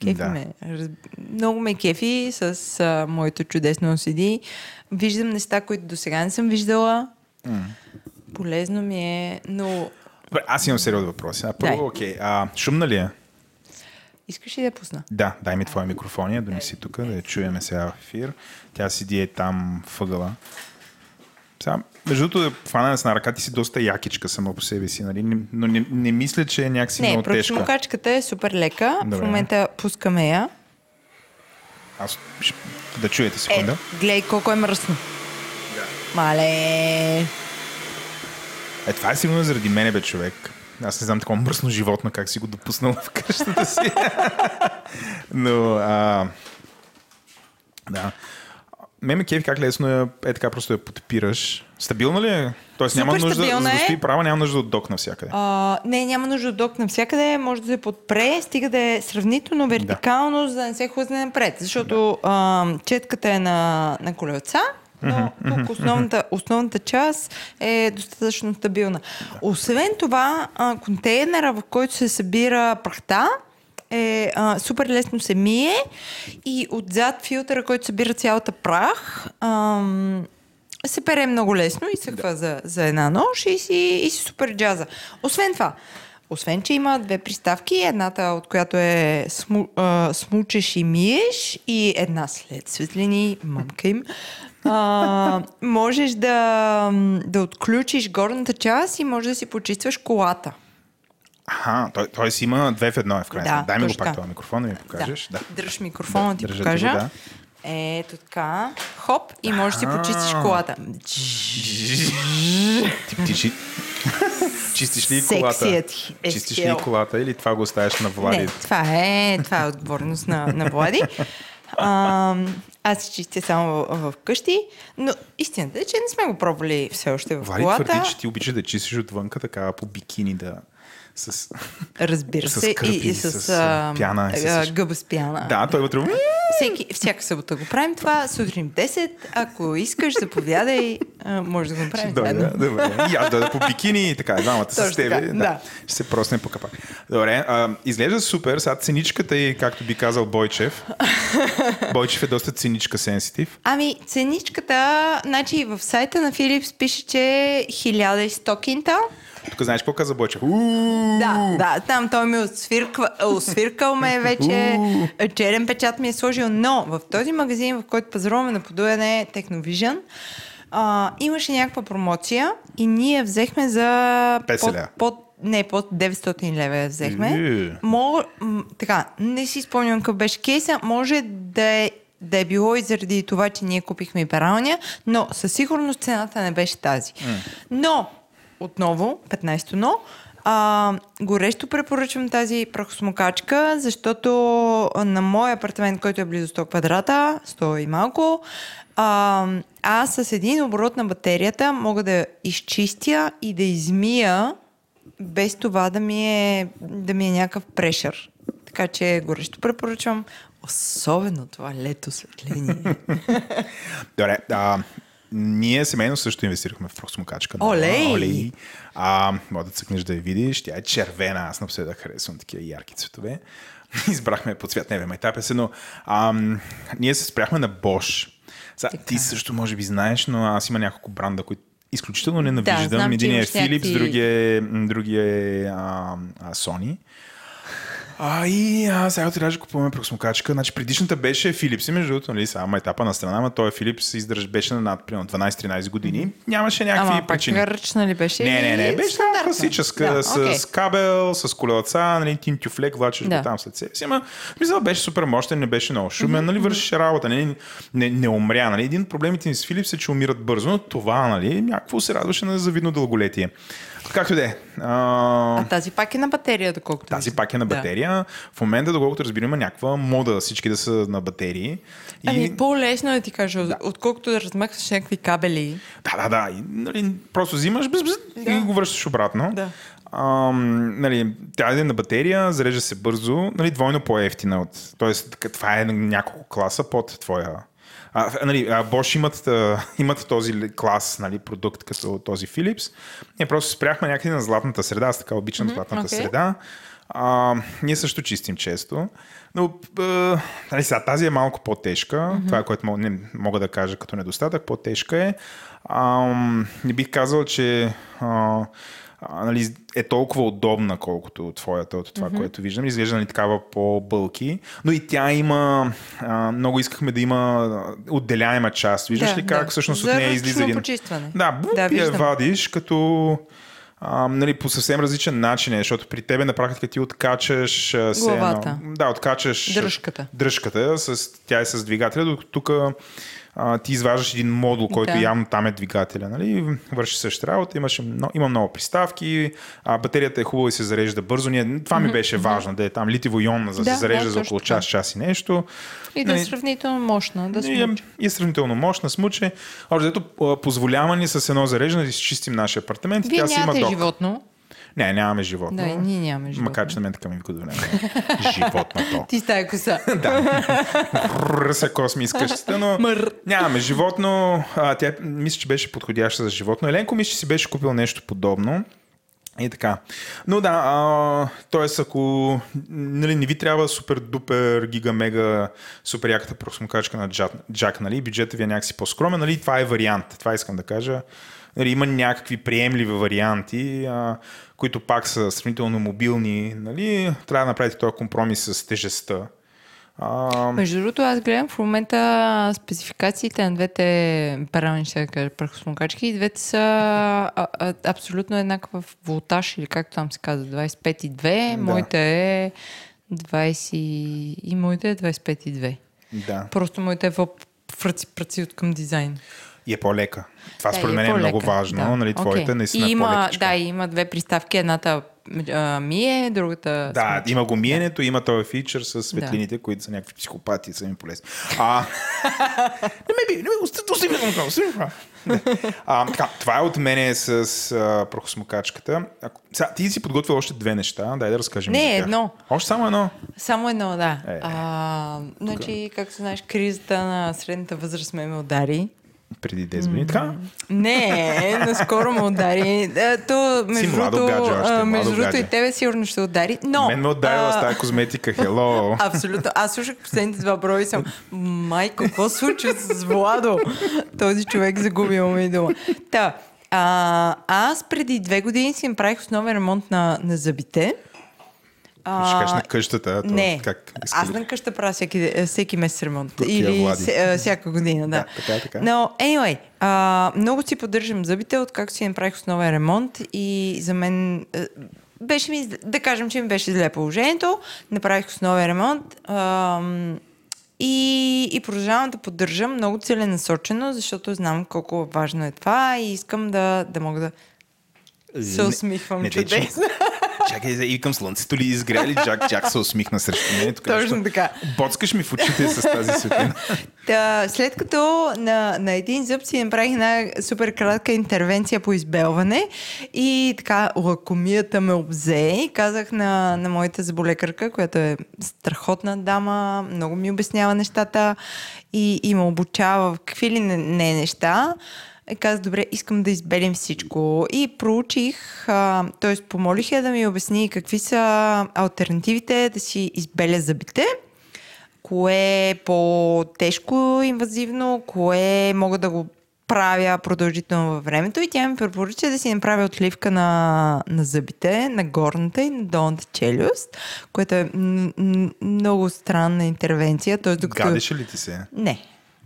Кефи Да. ме. Раз... Много ме кефи с а, моето чудесно OCD. Виждам неща, които до сега не съм виждала. Полезно ми е, но Добре, аз имам сериозни въпроси. А, първо, окей, а, шумна ли е? искаш ли да я пусна? Да, дай ми твоя микрофония, донеси тук, да я чуеме сега в ефир. Тя седи е там въгъла. Сега, между другото, фана с на ръка ти си доста якичка сама по себе си, нали? Не- но не, не мисля, че е някакси Не, много тежка. прахосмокачката е супер лека. Добре. В момента пускаме я. Аз ще, да чуете Е, секунда. гледай колко е мръсно. Мале. Е, това е сигурно заради мене, бе, човек. Аз не знам такова мръсно животно, как си го допуснал в къщата си. Но, а, да. Ме ме кефи как лесно е, е така просто я подпираш. Стабилна ли е? Тоест няма Супер нужда, за стабилна да е. стои права, няма нужда от док навсякъде. А, не, няма нужда от док навсякъде, може да се подпре, стига да е сравнително вертикално, за да не се хлъзне напред. Защото а, четката е на, на колелца, но тук основната, основната част е достатъчно стабилна. Освен това, а, контейнера, в който се събира прахта, е а, супер лесно се мие и отзад филтъра, който събира цялата прах, ам, се пере много лесно и се хва за, за една нощ и си, и си супер джаза. Освен това, освен, че има две приставки, едната от която е сму, а, смучеш и миеш и една след светлини, мамка им, а, можеш да, да отключиш горната част и можеш да си почистваш колата. Аха, той, той си има две в едно е в крайна Да. Дай ми го пак това микрофон да ми покажеш. Да. Дръж микрофона, Държа ти покажа. го, да. Ето така. Хоп, и можеш да си почистиш колата. Ти, ти, чи... Чистиш ли колата? Е Чистиш ли колата или това го оставяш на Влади? Не, това е, това е отговорност на, на Влади. А, аз си чистя само в, в къщи, но истината е, че не сме го пробвали все още в Влади колата. твърди, че ти обичаш да чистиш отвънка така по бикини да... С... Разбира с се, кърпи, и, и с, с, а, пяна, и с гъба с пяна. Да, той вътре... Всеки, всяка събота го правим това, сутрин в 10. Ако искаш, заповядай, а, може да го направим заедно. Дойде, добре. И аз дойда по бикини и така, двамата с тебе. така, да. Ще се просне по капак. Добре, а, изглежда супер. Сега ценичката и, както би казал Бойчев. Бойчев е доста циничка сенситив. Ами, ценичката, значи в сайта на Philips пише, че е 1100 кинта. Тук знаеш какво каза Бойчев? Да, да, там той ми освирква, освиркал ме е вече, черен печат ми е сложил, но в този магазин, в който пазаруваме на подуяне Technovision, а, имаше някаква промоция и ние взехме за 50 под, под, не, под 900 лева взехме. Ю. Мо, м, така, не си спомням какъв беше кейса, може да е да е било и заради това, че ние купихме и пералня, но със сигурност цената не беше тази. Но, отново, 15-то но, а, горещо препоръчвам тази прахосмокачка, защото на моя апартамент, който е близо 100 квадрата, 100 и малко, а, аз с един оборот на батерията мога да изчистя и да измия без това да ми е, да ми е някакъв прешър. Така че горещо препоръчвам, особено това лето светление. Добре, а, ние семейно също инвестирахме в прахосмокачка. Олей! Олей! А, може да цъкнеш да я видиш. Тя е червена. Аз напоследък харесвам такива ярки цветове. Избрахме по цвят, не бе, майтапе се, но ам, ние се спряхме на Bosch. Сега, ти също може би знаеш, но аз има няколко бранда, които изключително ненавиждам. знам, че Един е Philips, някакви- другия е, другия е а, а, Sony. А, и а, сега трябваше да купуваме прахосмокачка. Значи предишната беше и между другото, нали, сега етапа на страна, но той е Philips издърж, беше на над примерно 12-13 години. Нямаше някакви Ама причини. ръчна ли беше? Не, не, не, беше стандартна? класическа, Да, с, окей. с кабел, с колелца, нали, тин тюфлек, влачеш Да. го там след себе си. Ама, мисля, беше супер мощен, не беше много шумен, нали, вършеше работа, нали, не, не умря, нали. Един от проблемите ни с Philips е, че умират бързо, но това, нали, някакво се радваше на завидно дълголетие. Както да е. А, А тази пак е на батерия, доколкото тази пак е на Да. батерия. В момента, доколкото разбирам, има някаква мода всички да са на батерии. И... Ами по-лесно е да ти кажа, отколкото да размахваш някакви кабели. Да, да, да. И, нали, просто взимаш бз, бз, Да. и го връщаш обратно. Да. Ам, нали, тя е на батерия, зарежда се бързо, нали, двойно по-ефтина. От, тоест, това е няколко класа под твоя. А, нали, а Bosch имат, а, имат този клас нали, продукт като този Philips. Ние просто спряхме някъде на златната среда. Аз така обичам златната окей. среда. А, ние също чистим често. Но а, нали, сега, тази е малко по-тежка. Това е което мога, не, мога да кажа като недостатък. По-тежка е. А, не бих казал, че а, а, нали, е толкова удобна, колкото твоята, от това, mm-hmm. което виждам. Изглежда нали, такава по-бълки. Но и тя има... А, много искахме да има отделяема част. Виждаш Да, ли как да. всъщност За от нея излиза един... почистване. Да, буп, Да, я вадиш като... А, нали, по съвсем различен начин е, защото при тебе на практика ти откачаш Главата. Едно, да, откачаш Дръжката. дръжката с, тя е с двигателя, докато тук а, ти изваждаш един модул, който Да. явно там е двигателя. Нали? Върши същата работа, имаше, много, има много приставки, а, батерията е хубава и се зарежда бързо. Ние, това ми беше важно, да е там литиво-ионна, за да се зарежда да, за около час, час и нещо. И да е Нали, сравнително мощна, да и, е, и е сравнително мощна, смуче. Общо позволява ни с едно зареждане да изчистим нашия апартамент. и Вие тя си има док. животно. Не, нямаме животно. Да, и ние нямаме животно. Макар, че на мен така ми викат до време. Животното. Ти с тая коса. Ръса косми из къщата, но Мър. нямаме животно. А, тя мисля, че беше подходяща за животно. Еленко мисля, че си беше купил нещо подобно. И така. Но да, а, т.е. ако нали, не ви трябва супер дупер, гига, мега, супер яката просмокачка на Джак, Джак нали, бюджетът ви е някакси по-скромен, нали, това е вариант. Това искам да кажа. Нали, има някакви приемливи варианти, а, които пак са сравнително мобилни. Нали, трябва да направите този компромис с тежестта. А, Между другото, аз гледам в момента спецификациите на двете перални, ще да кажа, прахосмокачки и двете са а, а, абсолютно еднакъв волтаж или както там се казва, 25,2. Да. Моите е 20 и моите е 25,2. да. Просто моите е в пръци, пръци от към дизайн. И е по-лека. Това Да, според и мен е много по-лека, важно. да. Нали, твоята Окей. наистина и е има, по-лекичка. Да, има две приставки. Едната а, мие, другата Да, смучи. има го миенето, има този фичър с светлините, които са някакви психопати са ми полезни. А, не ме би, не ме, остави направо, остави. Да. А, така, това е от мене с а, прахосмокачката. Ако, сега, ти си подготвил още две неща, дай да разкажем. Не, едно. Още само едно. Само едно, да. Е. А, значи, както знаеш, кризата на средната възраст ме ме удари. Преди 10 години. Така? Не, наскоро ме удари. Да, то, между другото, и тебе сигурно ще удари. Но, Мен ме ударила с тази козметика. Хело. Абсолютно. Аз слушах последните два броя и съм, майко, какво случва с Владо? Този човек загубил ми дума. Та, А, аз преди две години си направих основен ремонт на, на зъбите. Ще кажеш на къщата, а то не, как аз на къща правя всеки, всеки месец ремонт. Тия Или Влади. а, всяка година, да. Да, така е, така е. Но, anyway, а, много си поддържам зъбите, откакто си направих основен ремонт и за мен а, беше ми, да кажем, че ми беше зле положението. Направих основен ремонт а, и, и продължавам да поддържам много целенасочено, защото знам колко важно е това и искам да, да мога да се усмихвам не, чудесно. Чакай, и викам слънцето ли изгря ли? Джак, Джак се усмихна срещу мен. Тук Точно нещо- така. Боцкаш ми в очите с тази светлина. Та, след като на, на един зъб си направих една супер кратка интервенция по избелване и така лакомията ме обзе и казах на, на моята заболекарка, която е страхотна дама, много ми обяснява нещата и, и ме обучава в какви ли не, не неща. И казах, добре, искам да избелим всичко. И проучих, т.е. помолих я да ми обясни какви са альтернативите да си избеля зъбите кое е по-тежко инвазивно, кое мога да го правя продължително във времето и тя ми препоръча да си направя отливка на, на зъбите, на горната и на долната челюст, което е м- м- много странна интервенция. Тоест, докато... Гадеше ли ти се? Не,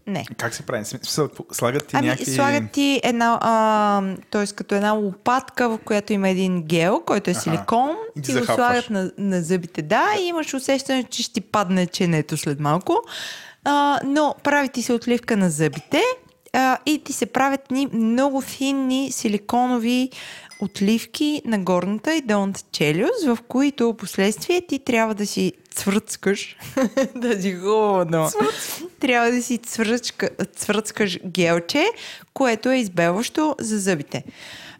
не. Как се прави? Смисъл, Слагат ти Ами, някакви... слагат ти една, а, т.е. като една лопатка, в която има един гел, който е Аха. силикон. И ти Ти го слагат на, на зъбите, да, и имаш усещане, че ще ти падне ченето след малко. А, но прави ти се отливка на зъбите а, и ти се правят ни много финни силиконови отливки на горната и долната челюст, в които последствие ти трябва да си цвръцкаш, да си хубаво, трябва да си цвръцкаш гелче, което е избелващо за зъбите.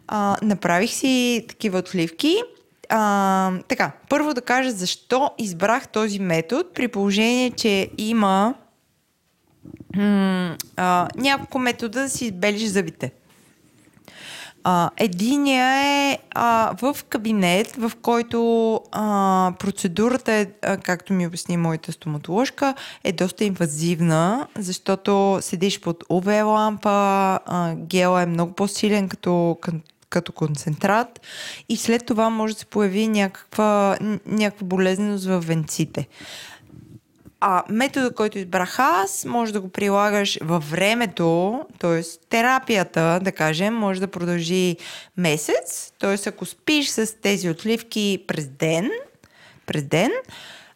А, направих си такива отливки. А, така, първо да кажа защо избрах този метод, при положение, че има м- а, няколко метода да си избелиш зъбите. А, единия е а, в кабинет, в който а, процедурата е, а, както ми обясни моята стоматоложка, е доста инвазивна, защото седиш под UV лампа, гела е много по-силен като, като концентрат и след това може да се появи някаква, някаква болезненост в венците. А метода, който избрах аз, може да го прилагаш във времето, т.е. терапията, да кажем, може да продължи месец, т.е. ако спиш с тези отливки през ден, през ден,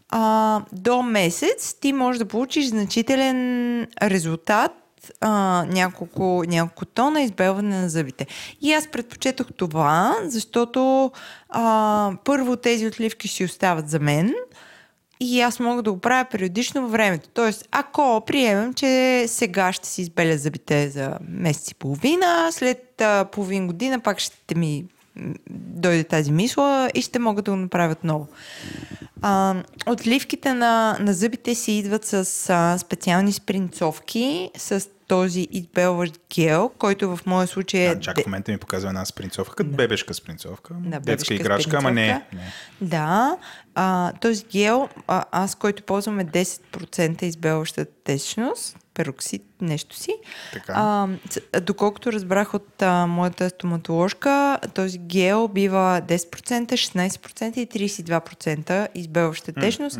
а, до месец ти можеш да получиш значителен резултат а, няколко, няколко тона избелване на зъбите. И аз предпочетох това, защото а, първо тези отливки си остават за мен и аз мога да го правя периодично във времето. Тоест, ако приемем, че сега ще си избеля зъбите за месец и половина, след а, половин година пак ще ми дойде тази мисла и ще мога да го направя отново. А, отливките на, на зъбите си идват с а, специални спринцовки, с този избелващ гел, който в моя случай е... Да, чак в момента ми показва една спринцовка, като бебешка спринцовка. Да, Детска играчка, ама не. не. Да, а, този гел, а, аз който ползвам е 10% избелваща течност, пероксид, нещо си. Така. А, доколкото разбрах от а, моята стоматоложка, този гел бива 10%, 16% и 32% избелваща течност.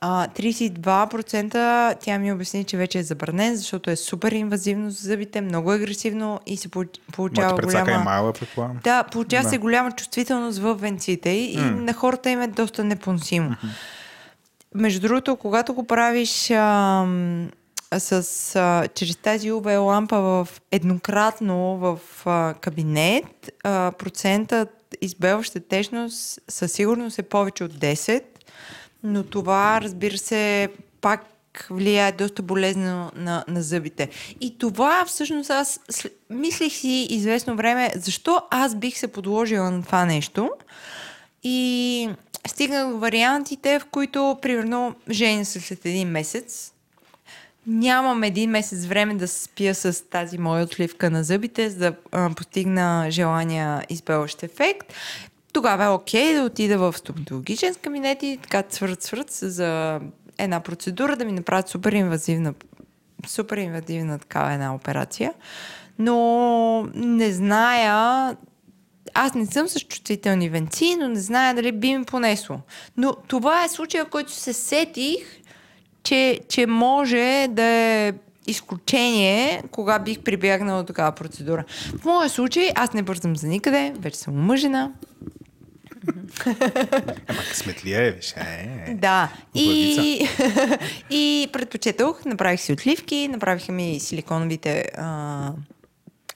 А, 32% тя ми обясни, че вече е забранен, защото е супер инвазивно за зъбите, много агресивно и се получ- получава предсака голяма... е предполагам. Да, получава Да. се голяма чувствителност в венците и, и на хората им е доста непоносимо. Между другото, когато го правиш ам, с, а, чрез тази UV лампа в еднократно в а, кабинет, а, процентът избелваща течност със сигурност е повече от 10, но това, разбира се, пак влияе доста болезнено на, на зъбите. И това всъщност аз сл- мислих си известно време, защо аз бих се подложила на това нещо. И стигнах до вариантите, в които, примерно, женя се след един месец. Нямам един месец време да се спия с тази моя отливка на зъбите, за да а, постигна желания избелващ ефект. Тогава е окей да отида в стоматологичен кабинет и така цвърт-цвърт за една процедура да ми направят супер инвазивна, супер инвазивна такава една операция но не зная аз не съм с чувствителни венци, но не зная дали би ми понесло. Но това е случая, в който се сетих, че, че може да е изключение, кога бих прибягнала до такава процедура. В моя случай аз не бързам за никъде, вече съм омъжена. Ама късметлия е, виж. Е, е. Да. И, и предпочетох, направих си отливки, направиха ми силиконовите а,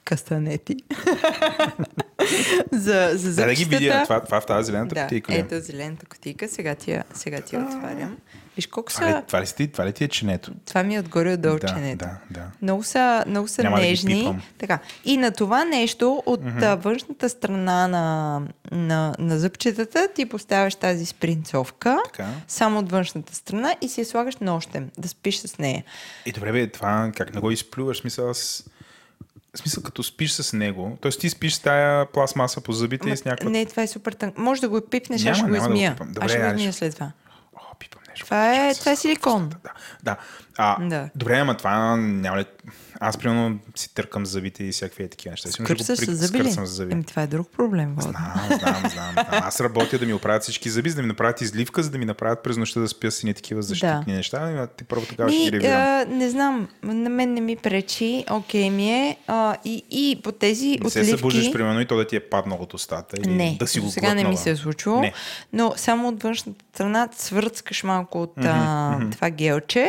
кастанети. за, за Да, да ги видя. Това, това в тази зелената Да, кутийка. е? ето зелената котика. Сега ти я, сега ти я отварям. Виж колко Това ли, са... това, ли, това ли ти е чинето? Това ми е отгоре отдолу да, ченето. да, да. Много са, много са Няма да нежни. пипам. така. И на това нещо от mm-hmm. външната страна на, на, на зъбчетата ти поставяш тази спринцовка, Така. само от външната страна и си я слагаш нощем, да спиш с нея. И добре, бе, това как не го изплюваш? Смисъл, аз... Смисъл, като спиш с него, т.е. ти спиш с тая пластмаса по зъбите и с някаква... Не, това е супер тънк. Може да го пипнеш, аз ще го няма да го измия. Добре, аз ще го измия след това. Това е- това е силикон. Да, да. А, Да. Добре, ама това няма ли... Аз, примерно, си търкам зъбите и всякакви е такива неща. Сигурно ще го Кърсаш при- с зъби ли? зъби. Еми, това е друг проблем, Владо. Знам, знам, знам. Аз работя да ми оправят всички зъби, за да ми направят изливка, за да ми направят през нощта да спя с ни такива защитни Да. неща. И ти първо тогава ще Ми, ги ревирам. не знам, на мен не ми пречи, окей ми е. А, и, и по тези Не се отливки... събуждаш, примерно, и то да ти е паднало от устата. Или Не, да си го сега не ми се е случило, Не. но само от външната страна свърцкаш малко от а, това гелче,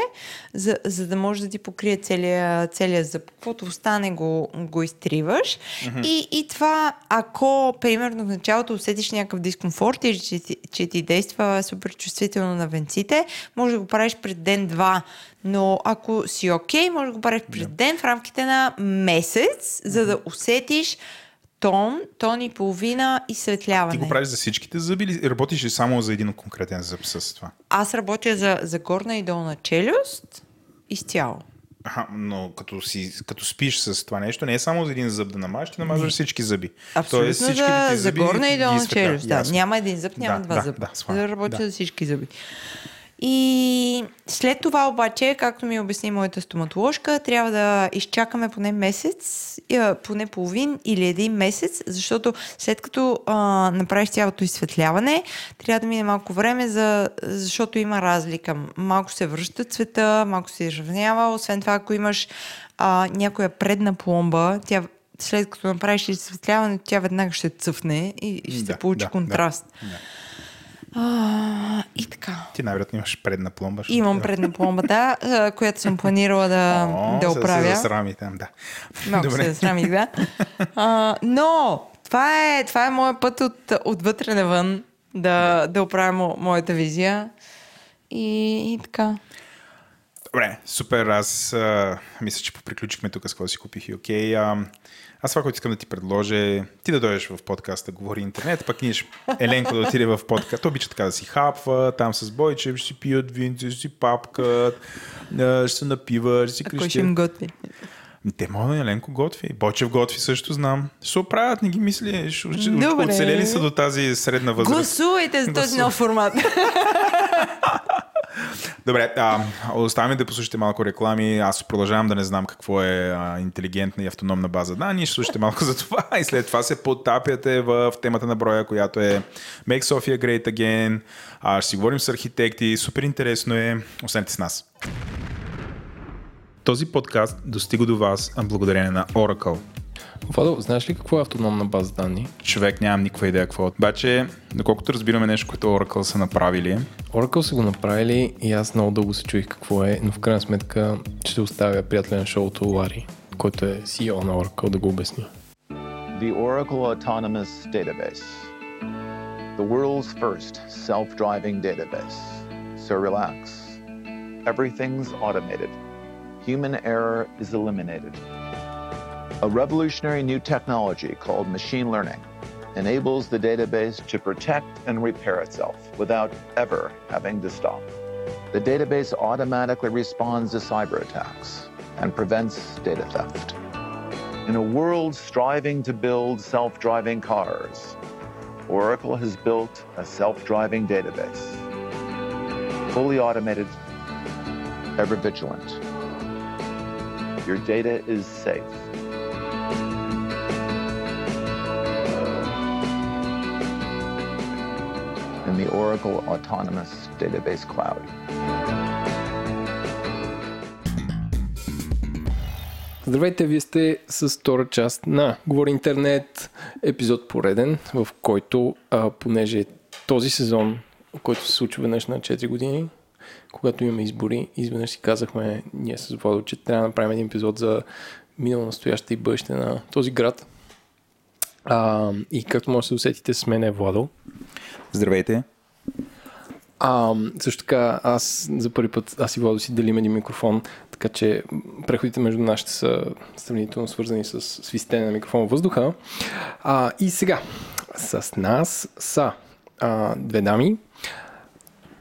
за, за да може да ти покрие целия, целия зъб. Каквото остане го, го изтриваш. И, и това, ако примерно в началото усетиш някакъв дискомфорт или че, че ти действа супер чувствително на венците, може да го правиш пред ден-два. Но ако си окей, може да го правиш пред ден в рамките на месец, за да усетиш тон, тон и половина и светляване. Ти го правиш за всичките зъби или работиш ли само за един конкретен зъб с това? Аз работя за, за горна и долна челюст изцяло. Аха, но като, си, като спиш с това нещо, не е само за един зъб да намажеш, ти намазваш всички зъби. Абсолютно Тоест, всичките за, ти за зъби горна и долна челюст. Да, няма един зъб, няма Да, два да, зъба. да, да работя Да. за всички зъби. И след това обаче, както ми обясни моята стоматоложка, трябва да изчакаме поне месец, поне половин или един месец, защото след като а, направиш цялото изсветляване, трябва да мине малко време, за, защото има разлика. Малко се връща цвета, малко се изравнява. Освен това, ако имаш а, някоя предна пломба, тя след като направиш изсветляването, тя веднага ще цъфне и, ще Да, получи да, контраст. да, да. А, и така. Ти най-вероятно имаш предна пломба. Имам предна пломба, да, която съм планирала да, О, да оправя. Се засрами там, да. Малко се засрамих, да. А, но това е, това е моят път от, отвътре навън да, да оправя мо, моята визия. И, и така. Добре, супер. Аз а, мисля, че поприключихме тук с какво си купих и окей. А, аз това, което искам да ти предложа е ти да дойдеш в подкаста Говори интернет, пък ние ще Еленко да отиде в подкаст. Той обича така да си хапва, там с Бойче, ще си пият винци, ще си папкат, ще се напива, ще си Ако ще крещят. им готви. Ми, Те могат да Еленко готви. Бойчев готви също знам. Ще се оправят, не ги мисли. Ще, ще, оцелели са до тази средна възраст. Гласувайте за този нов формат. Добре, а, оставаме да послушате малко реклами. Аз продължавам да не знам какво е а, интелигентна и автономна база данни. Ще слушате малко за това и след това се потапяте в темата на броя, която е Make Sofia Great Again. А, ще си говорим с архитекти. Супер интересно е. Останете с нас. Този подкаст достига до вас благодарение на Oracle. Владо, знаеш ли какво е автономна база данни? Човек нямам никаква идея какво. е. Обаче, доколкото разбираме нещо, което Oracle са направили, Oracle са го направили и аз много дълго се чуих какво е, но в крайна сметка ще оставя приятеля на шоуто Лари, който е CEO на Oracle да го обясни. The Oracle Autonomous Database. The world's first self driving database. So relax. Everything's automated. Human error is eliminated. A revolutionary new technology called machine learning enables the database to protect and repair itself without ever having to stop. The database automatically responds to cyber attacks and prevents data theft. In a world striving to build self driving cars, Oracle has built a self driving database. Fully automated, ever vigilant. Your data is safe. In the Oracle Autonomous Database Cloud. Здравейте, вие сте с втора част на Говори Интернет, епизод пореден, в който, а, понеже е този сезон, който се случва веднъж на 4 години, когато имаме избори, изведнъж си казахме, ние с Владо, че трябва да направим един епизод за минало, настояще и бъдеще на този град. А, и както може да се усетите, с мен е Владо. Здравейте. А, също така, аз за първи път, аз и Владо си делим един микрофон, така че преходите между нашите са сравнително свързани с свистене на микрофона в въздуха. А, и сега, с нас са а, две дами,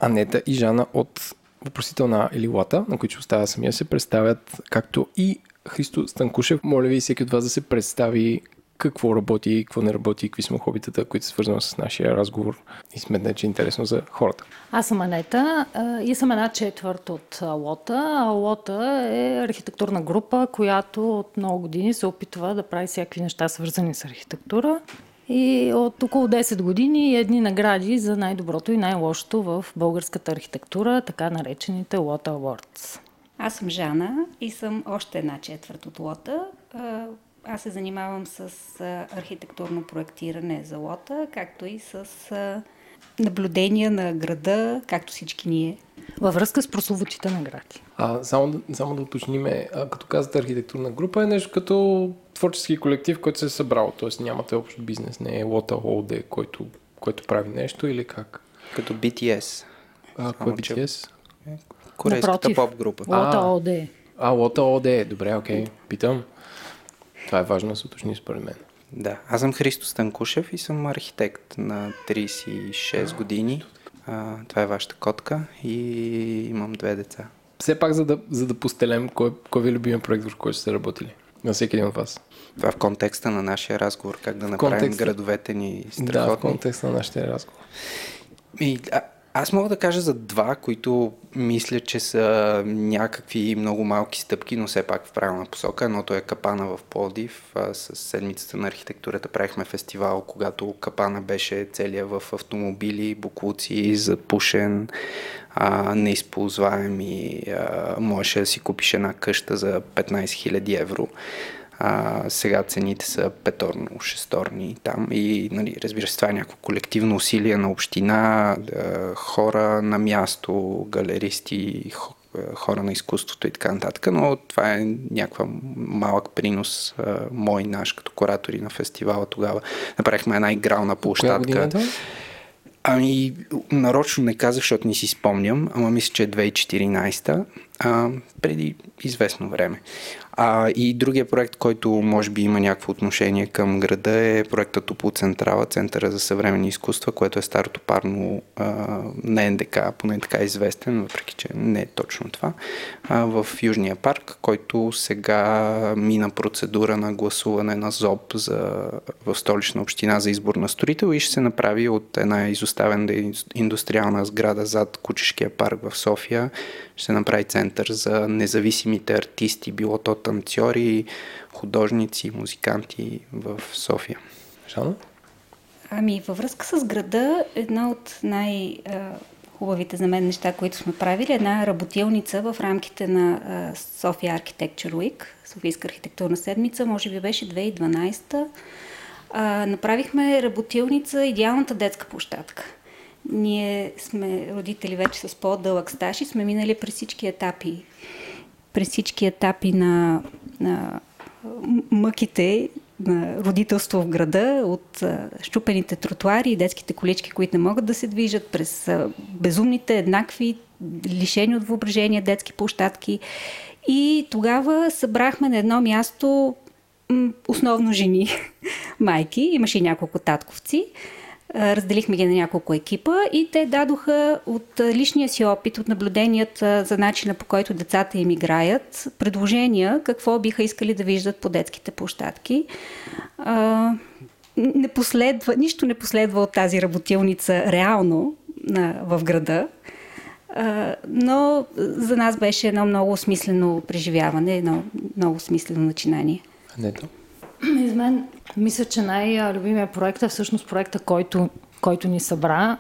Анета и Жана от въпросителна Елилата, на които оставя самия се представят, както и Христо Станкушев. Моля ви всеки от вас да се представи какво работи, какво не работи, какви са му хобитата, които са свързани с нашия разговор и сметне, че е интересно за хората. Аз съм Анета и съм една четвърт от Лота. Лота е архитектурна група, която от много години се опитва да прави всякакви неща, свързани с архитектура. И от около 10 години едни награди за най-доброто и най-лошото в българската архитектура, така наречените Лота Awards. Аз съм Жана и съм още една четвърт от лота. А, Аз се занимавам с архитектурно проектиране за лота, както и с наблюдения на града, както всички ние. Във връзка с прословутите награди. А, само, да, само да уточним, а, като казвате архитектурна група е нещо като творчески колектив, който се е събрал, т.е. нямате общ бизнес, не е Лота ООД, който, който прави нещо или как? Като BTS. А, кой е BTS? Корейската поп група. Лота А. ОД. А, Лота ООД, добре, окей, питам. Това е важно да се уточни според мен. Да, аз съм Христо Станкушев и съм архитект на 36 години. А, това е вашата котка и имам две деца. Все пак, за да, за да постелем, кой, кой ви е любимия проект, върху който сте работили? На всеки един от вас. Това в контекста на нашия разговор, как да направим контекста- градовете ни Да, в страхотни. контекста на нашия разговор. И, а, аз мога да кажа за два, които мисля, че са някакви много малки стъпки, но все пак в правилна посока. Едното е Капана в Плодив. С седмицата на архитектурата правихме фестивал, когато Капана беше целия в автомобили, буклуци, запушен, а, неизползваем и можеше да си купиш една къща за 15 000 евро. А, сега цените са петорно, шесторни там и нали, разбира се, това е някакво колективно усилие на община, хора на място, галеристи, хо- е, хора на изкуството и така нататък, но това е някаква малък принос а, мой, наш, като куратори на фестивала тогава. Направихме една игрална е площадка. това? Ами, нарочно не казах, защото не си спомням, ама мисля, че е 2014, а, преди известно време. А, и другия проект, който може би има някакво отношение към града е проектът Топлоцентрала, Центъра за съвременни изкуства, което е старото парно а, на НДК, поне така известен, въпреки че не е точно това, а, в Южния парк, който сега мина процедура на гласуване на ЗОП за, в столична община за избор на строител и ще се направи от една изоставена индустриална сграда зад Кучешкия парк в София. Ще се направи център за независимите артисти, било то танцори, художници, музиканти в София. Жана? Ами, във връзка с града, една от най- хубавите за мен неща, които сме правили, е една работилница в рамките на София Architecture Week, Софийска архитектурна седмица, може би беше 2012. А, направихме работилница идеалната детска площадка. Ние сме родители вече с по-дълъг стаж и сме минали през всички етапи през всички етапи на, на мъките на родителство в града, от а, щупените тротуари и детските колички, които не могат да се движат, през а, безумните, еднакви, лишени от въображение детски площадки. И тогава събрахме на едно място м, основно жени, майки, имаше и няколко татковци. А, Разделихме ги на няколко екипа и те дадоха от а, личния си опит, от наблюденията за начина по който децата им играят, предложения какво биха искали да виждат по детските площадки. Не последва, нищо не последва от тази работилница реално в града, но за нас беше едно много смислено преживяване, едно много смислено начинание. Нето. Из мен, мисля, че най-любимия проект е всъщност проекта, който, който ни събра.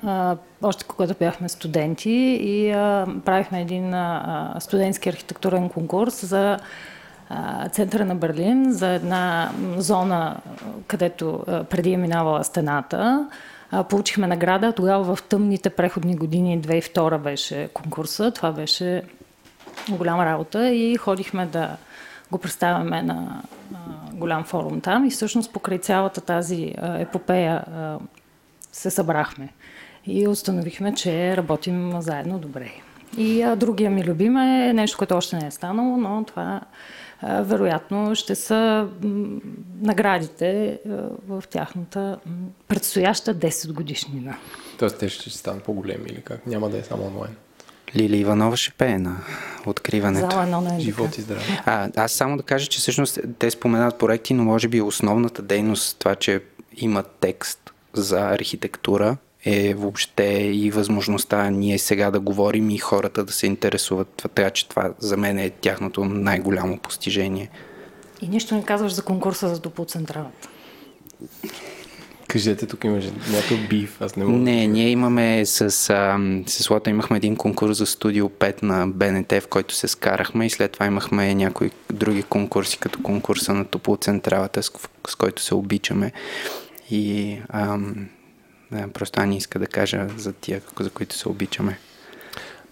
Още когато бяхме студенти и правихме един а, студентски архитектурен конкурс за центъра на Берлин, за една зона, където преди е минавала стената. Получихме награда. Тогава в тъмните преходни години, 2002 беше конкурса. Това беше голяма работа и ходихме да го представяме на голям форум там и всъщност покрай цялата тази епопея се събрахме и установихме, че работим заедно добре. И другия ми любим е нещо, което още не е станало, но това вероятно ще са наградите в тяхната предстояща 10 годишнина. Тоест те ще станат по-големи или как? Няма да е само онлайн. Лили Иванова ще пее на откриването. Зала едно на Живот и здраве. А, аз само да кажа, че всъщност те споменават проекти, но може би основната дейност, това, че има текст за архитектура, е въобще и възможността ние сега да говорим и хората да се интересуват. Така че това за мен е тяхното най-голямо постижение. И нищо не казваш за конкурса за Допоцентралата. Кажете, тук имаше някакъв биф, аз не мога. Не, ние имаме с, а, с Лота имахме един конкурс за Студио 5 на БНТ, в който се скарахме и след това имахме някои други конкурси, като конкурса на Топлоцентралата, с, с който се обичаме. И ам, да, просто Ани иска да кажа за тия, за които се обичаме.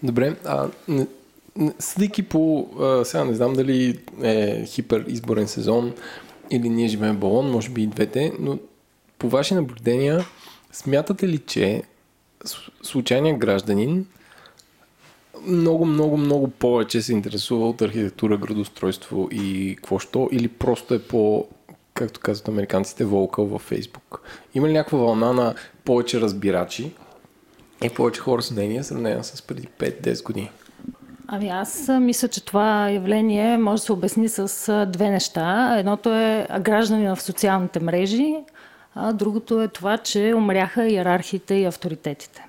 Добре, а не, не, съдейки по, а, сега не знам дали е хипер изборен сезон или ние живеем балон, може би и двете, но по ваши наблюдения, смятате ли, че случайният гражданин много, много, много повече се интересува от архитектура, градостройство и какво що, или просто е по, както казват американците, волкъл във Фейсбук? Има ли някаква вълна на повече разбирачи и повече хора с мнение, сравнено с преди 5-10 години? Ами аз мисля, че това явление може да се обясни с две неща. Едното е граждани в социалните мрежи, а другото е това, че умряха иерархиите и авторитетите.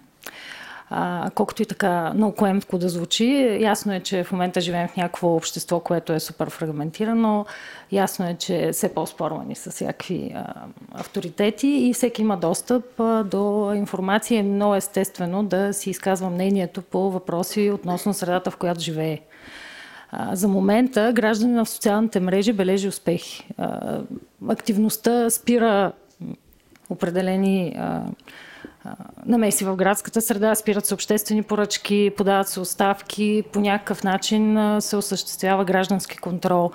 Колкото и така наукоемко да звучи, ясно е, че в момента живеем в някакво общество, което е супер фрагментирано. Ясно е, че все по-спорвани с всякакви авторитети и всеки има достъп до информация. Е много естествено да си изказва мнението по въпроси относно средата, в която живее. За момента гражданина в социалните мрежи бележи успехи. Активността спира определени а, а, намеси в градската среда, спират се обществени поръчки, подават се оставки, по някакъв начин а, се осъществява граждански контрол.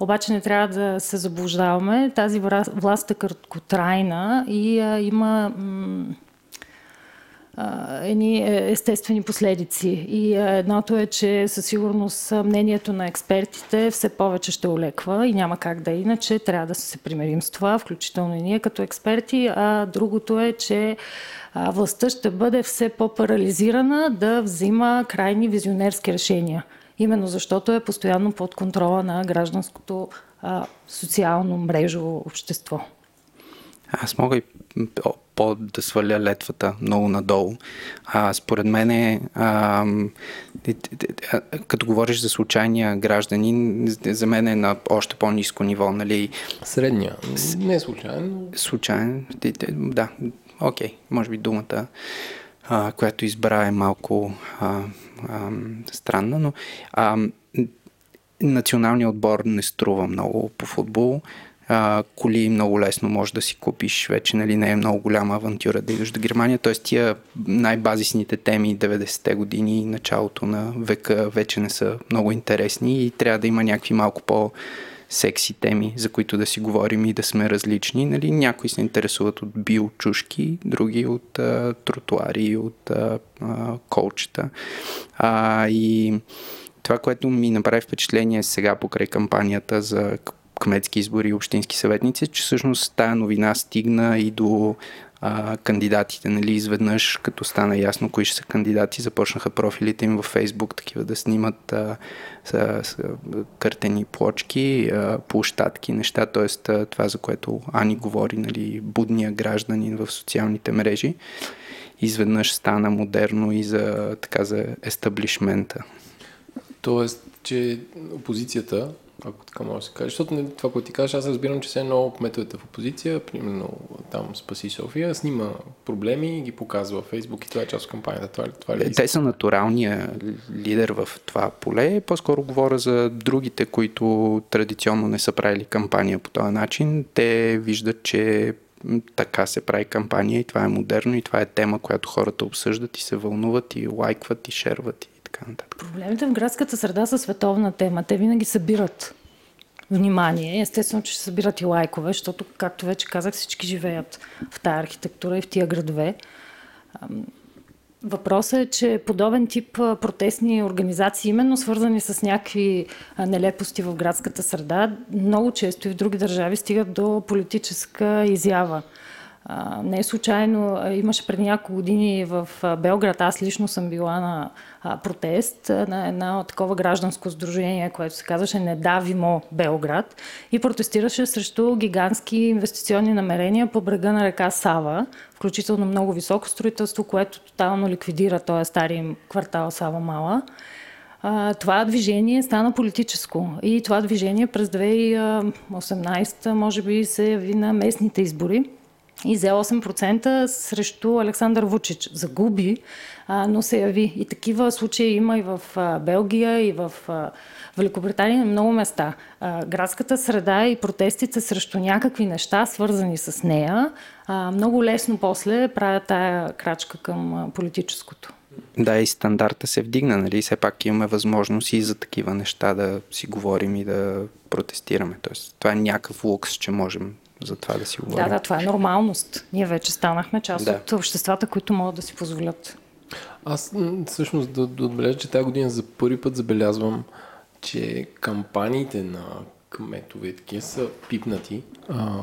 Обаче не трябва да се заблуждаваме. Тази власт е краткотрайна и а, има м- едни е, естествени последици. И а, едното е, че със сигурност мнението на експертите все повече ще олеква и няма как да е иначе. Трябва да се примирим с това, включително и ние като експерти. А другото е, че властта ще бъде все по-парализирана да взима крайни визионерски решения. Именно защото е постоянно под контрола на гражданското социално мрежово общество. Аз мога и по- по да сваля летвата много надолу. А, според мен е, а, като говориш за случайния гражданин, за мен е на още по-низко ниво, нали? Средния. Не е но Случайен, те- да, окей, може би думата, а, която избра е малко а, а, странна, но а, националният отбор не струва много по футбол. А, коли много лесно можеш да си купиш, вече нали, не е много голяма авантюра да идваш до Германия. Т.е. тия най-базисните теми 90-те години и началото на века вече не са много интересни и трябва да има някакви малко по- секси теми, за които да си говорим и да сме различни. Нали? Някои се интересуват от биочушки, други от а, тротуари, от а, а, колчета. А, и това, което ми направи впечатление сега покрай кампанията за кметски избори и общински съветници, че всъщност тая новина стигна и до а, кандидатите, нали, изведнъж, като стана ясно кои ще са кандидати, започнаха профилите им във Фейсбук, такива да снимат а, с, с, къртени плочки, а, площадки, неща, т.е. това, за което Ани говори, нали, будния гражданин в социалните мрежи, изведнъж стана модерно и за, така, за естаблишмента. Тоест, че опозицията, ако така може да се каже. Защото не, това, което ти кажеш, аз разбирам, че все едно кметовете в опозиция, примерно там Спаси София, снима проблеми и ги показва във Фейсбук и това е част от кампанията. Това, това ли е Те са натуралния лидер в това поле. По-скоро говоря за другите, които традиционно не са правили кампания по този начин. Те виждат, че така се прави кампания и това е модерно и това е тема, която хората обсъждат и се вълнуват и лайкват и шерват така нататък. Проблемите в градската среда са световна тема. Те винаги събират внимание. Естествено, че ще събират и лайкове, защото, както вече казах, всички живеят в тая архитектура и в тия градове. Въпросът е, че подобен тип протестни организации, именно свързани с някакви нелепости в градската среда, много често и в други държави стигат до политическа изява. Не е случайно, имаше преди няколко години в Белград, аз лично съм била на протест на едно такова гражданско сдружение, което се казваше Не давимо Белград и протестираше срещу гигантски инвестиционни намерения по брега на река Сава, включително много високо строителство, което тотално ликвидира този стари квартал Сава Мала. това движение стана политическо и това движение през 2018 може би се яви на местните избори и взе 8% срещу Александър Вучич. Загуби, а, но се яви. И такива случаи има и в а, Белгия, и в а, Великобритания, на много места. А, градската среда и протестите срещу някакви неща, свързани с нея, а, много лесно после правят тая крачка към политическото. Да, и стандарта се вдигна, нали? Все пак имаме възможност и за такива неща да си говорим и да протестираме. Тоест, това е някакъв лукс, че можем за това да си говорим. Да, да, това е нормалност. Ние вече станахме част да. от обществата, които могат да си позволят. Аз всъщност да, да отбележа, че тази година за първи път забелязвам, че кампаниите на кметове такива са пипнати а,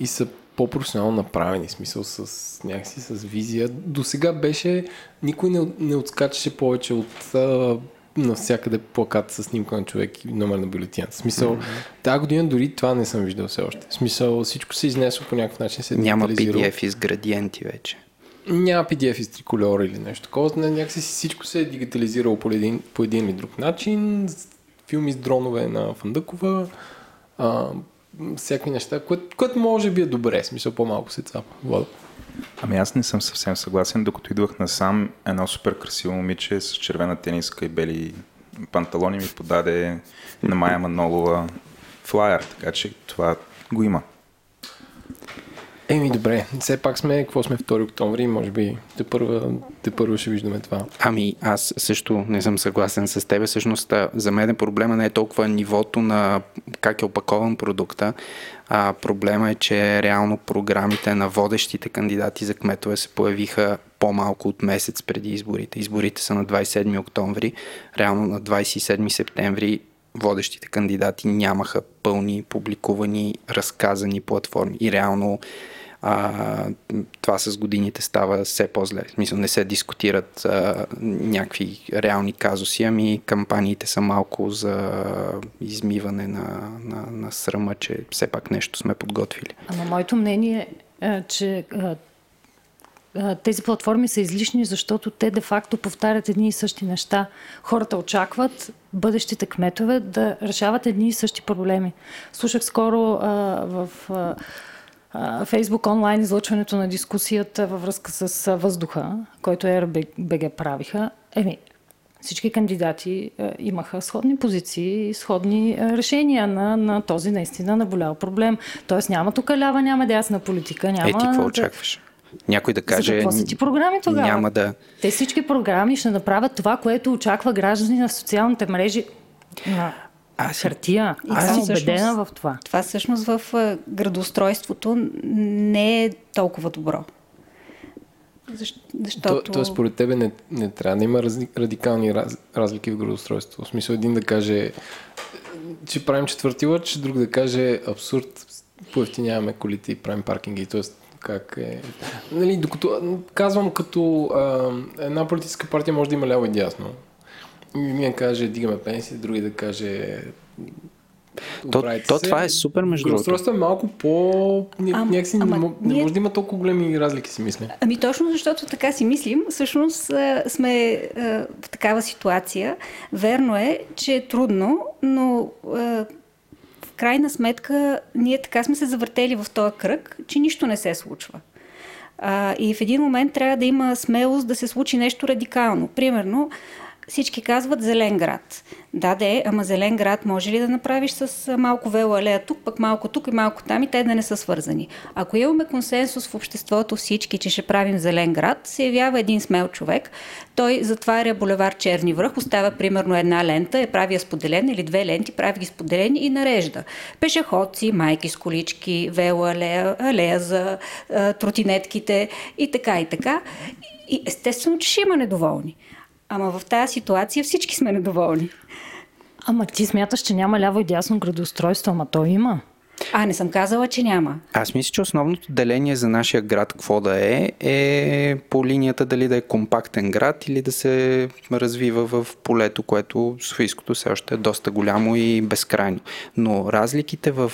и са по-професионално направени, смисъл с някакси с визия. До сега беше, никой не, не отскачаше повече от а, навсякъде плакат с снимка на човек и номер на бюлетината. смисъл, mm-hmm. тази година дори това не съм виждал все още. смисъл, всичко се изнесва по някакъв начин. Се Няма PDF из градиенти вече. Няма PDF из триколора или нещо такова. Някакси всичко се е дигитализирало по един, по един или друг начин. Филми с дронове на Фандъкова. А, всякакви неща, което, което може би е добре. Смисъл, по-малко се цапа. Влада. Ами аз не съм съвсем съгласен, докато идвах насам, едно супер красиво момиче с червена тениска и бели панталони ми подаде на Майя Манолова флайер, така че това го има. Еми добре, все пак сме, какво сме 2 октомври, може би те първа, те първа ще виждаме това. Ами аз също не съм съгласен с теб. Всъщност за мен проблема не е толкова нивото на как е опакован продукта, а проблема е, че реално програмите на водещите кандидати за кметове се появиха по-малко от месец преди изборите. Изборите са на 27 октомври, реално на 27 септември водещите кандидати нямаха пълни, публикувани, разказани платформи. И реално а, това с годините става все по-зле. В смисъл не се дискутират а, някакви реални казуси, ами кампаниите са малко за измиване на, на, на срама, че все пак нещо сме подготвили. Ама моето мнение е, че тези платформи са излишни, защото те де-факто повтарят едни и същи неща. Хората очакват бъдещите кметове да решават едни и същи проблеми. Слушах скоро а, в а, Фейсбук онлайн излъчването на дискусията във връзка с въздуха, който РБГ правиха. Еми, всички кандидати имаха сходни позиции и сходни решения на, на този наистина наболял проблем. Тоест няма тук лява, няма дясна политика. Няма... Е, ти какво очакваш? Някой да каже... За какво са ти програми тогава? Няма да... Те всички програми ще направят това, което очаква граждани на социалните мрежи. На аз хартия. И аз съм убедена в това. Това всъщност в градоустройството не е толкова добро. Защото... То, то според тебе не, не трябва да има раз, радикални раз, разлики в градоустройството. В смисъл един да каже, че правим четвърти лъч, друг да каже абсурд, поевтиняваме колите и правим паркинги. Тоест, как е... Нали, докато, казвам като а, една политическа партия може да има ляво и дясно. Един каже, дигаме пенсии, други да каже то, то това е супер между другото. е малко по... А, някакси ама, не, не ние... може да има толкова големи разлики, си мисля. Ами точно защото така си мислим, всъщност сме в такава ситуация. Верно е, че е трудно, но крайна сметка ние така сме се завъртели в този кръг, че нищо не се случва. А, и в един момент трябва да има смелост да се случи нещо радикално. Примерно, всички казват зелен град. Да, де, ама зелен град може ли да направиш с малко велоалея тук, пък малко тук и малко там и те да не са свързани. Ако имаме консенсус в обществото всички, че ще правим зелен град, се явява един смел човек. Той затваря булевар Черни връх, оставя примерно една лента, е прави я споделена или две ленти, прави ги споделени и нарежда. Пешеходци, майки с колички, велоалея, алея за а, тротинетките и така и така. И естествено, че ще има недоволни. Ама в тази ситуация всички сме недоволни. Ама ти смяташ, че няма ляво и дясно градоустройство, ама то има. А, не съм казала, че няма. Аз мисля, че основното деление за нашия град какво да е, е по линията дали да е компактен град или да се развива в полето, което Софийското все още е доста голямо и безкрайно. Но разликите в,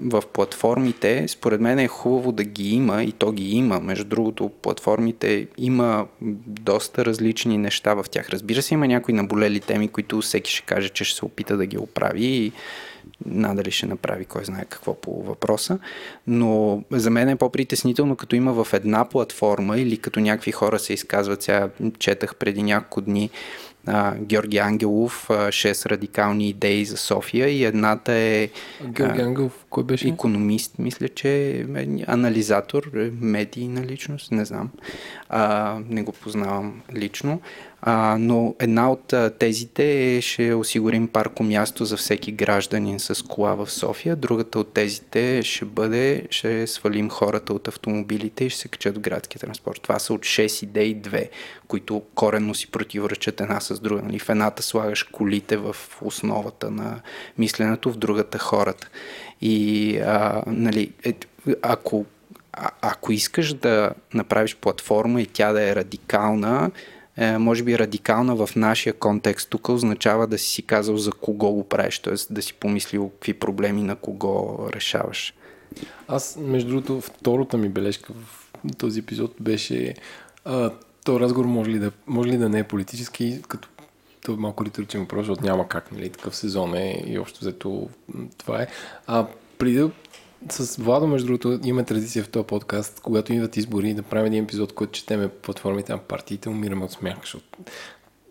в платформите, според мен е хубаво да ги има и то ги има. Между другото, платформите има доста различни неща в тях. Разбира се, има някои наболели теми, които всеки ще каже, че ще се опита да ги оправи и надали ще направи кой знае какво по въпроса, но за мен е по-притеснително, като има в една платформа или като някакви хора се изказват, сега четах преди няколко дни а, Георги Ангелов, 6 радикални идеи за София и едната е... Георги Ангелов, кой беше? Економист, мисля, че е анализатор, е медийна личност, не знам. А, не го познавам лично. А, но една от тезите е, ще осигурим парко място за всеки гражданин с кола в София. Другата от тезите ще бъде, ще свалим хората от автомобилите и ще се качат в градския транспорт. Това са от 6 идеи две, които коренно си противоречат една с друга. Нали? В едната слагаш колите в основата на мисленето, в другата хората. И а, нали, е, ако, а, ако искаш да направиш платформа и тя да е радикална, е, може би радикална в нашия контекст тук означава да си си казал за кого го правиш, т.е. да си помислил какви проблеми на кого решаваш. Аз, между другото, втората ми бележка в този епизод беше а, то разговор може ли, да, може ли да не е политически, като то е малко риторичен въпрос, защото няма как, нали, такъв сезон е и общо взето това е. А преди да с Владо, между другото, имаме традиция в този подкаст, когато идват избори, да правим един епизод, който четеме платформите на партиите, умираме от смях, защото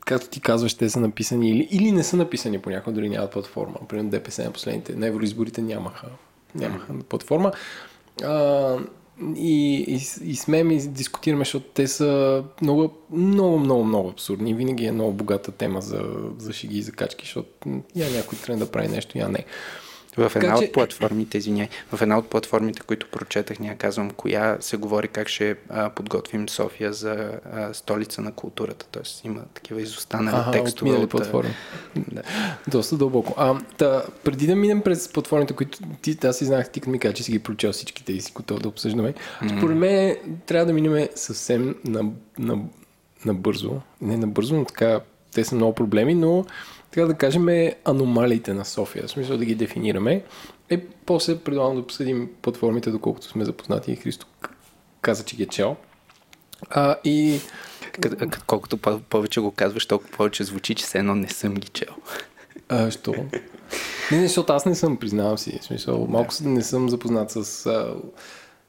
както ти казваш, те са написани или, или не са написани понякога, дори нямат платформа. Примерно ДПС на последните, на евроизборите нямаха, нямаха платформа. А, и, и, и смеем и дискутираме, защото те са много, много, много, много абсурдни. Винаги е много богата тема за, за шиги и закачки, защото я някой трябва да прави нещо, я не. В една така, от платформите, извиняй, в една от платформите, които прочетах, няма казвам коя, се говори как ще а, подготвим София за а, столица на културата. Тоест има такива изостанали ага, текстове. От, от платформи. Да. Доста дълбоко. А, та, преди да минем през платформите, които ти, аз си знаех, ти ми кажа, че си ги прочел всичките и си готов да обсъждаме. Mm. Според мен трябва да минем съвсем на, на, на бързо. Не на бързо, но така те са много проблеми, но така да кажем, е аномалиите на София, в смисъл да ги дефинираме. И после предлагам да обсъдим платформите, доколкото сме запознати Христо каза, че ги е чел. А, и... Колкото повече го казваш, толкова повече звучи, че все едно не съм ги чел. А, що? Не, не, защото аз не съм, признавам си. В смисъл, малко не съм запознат с а,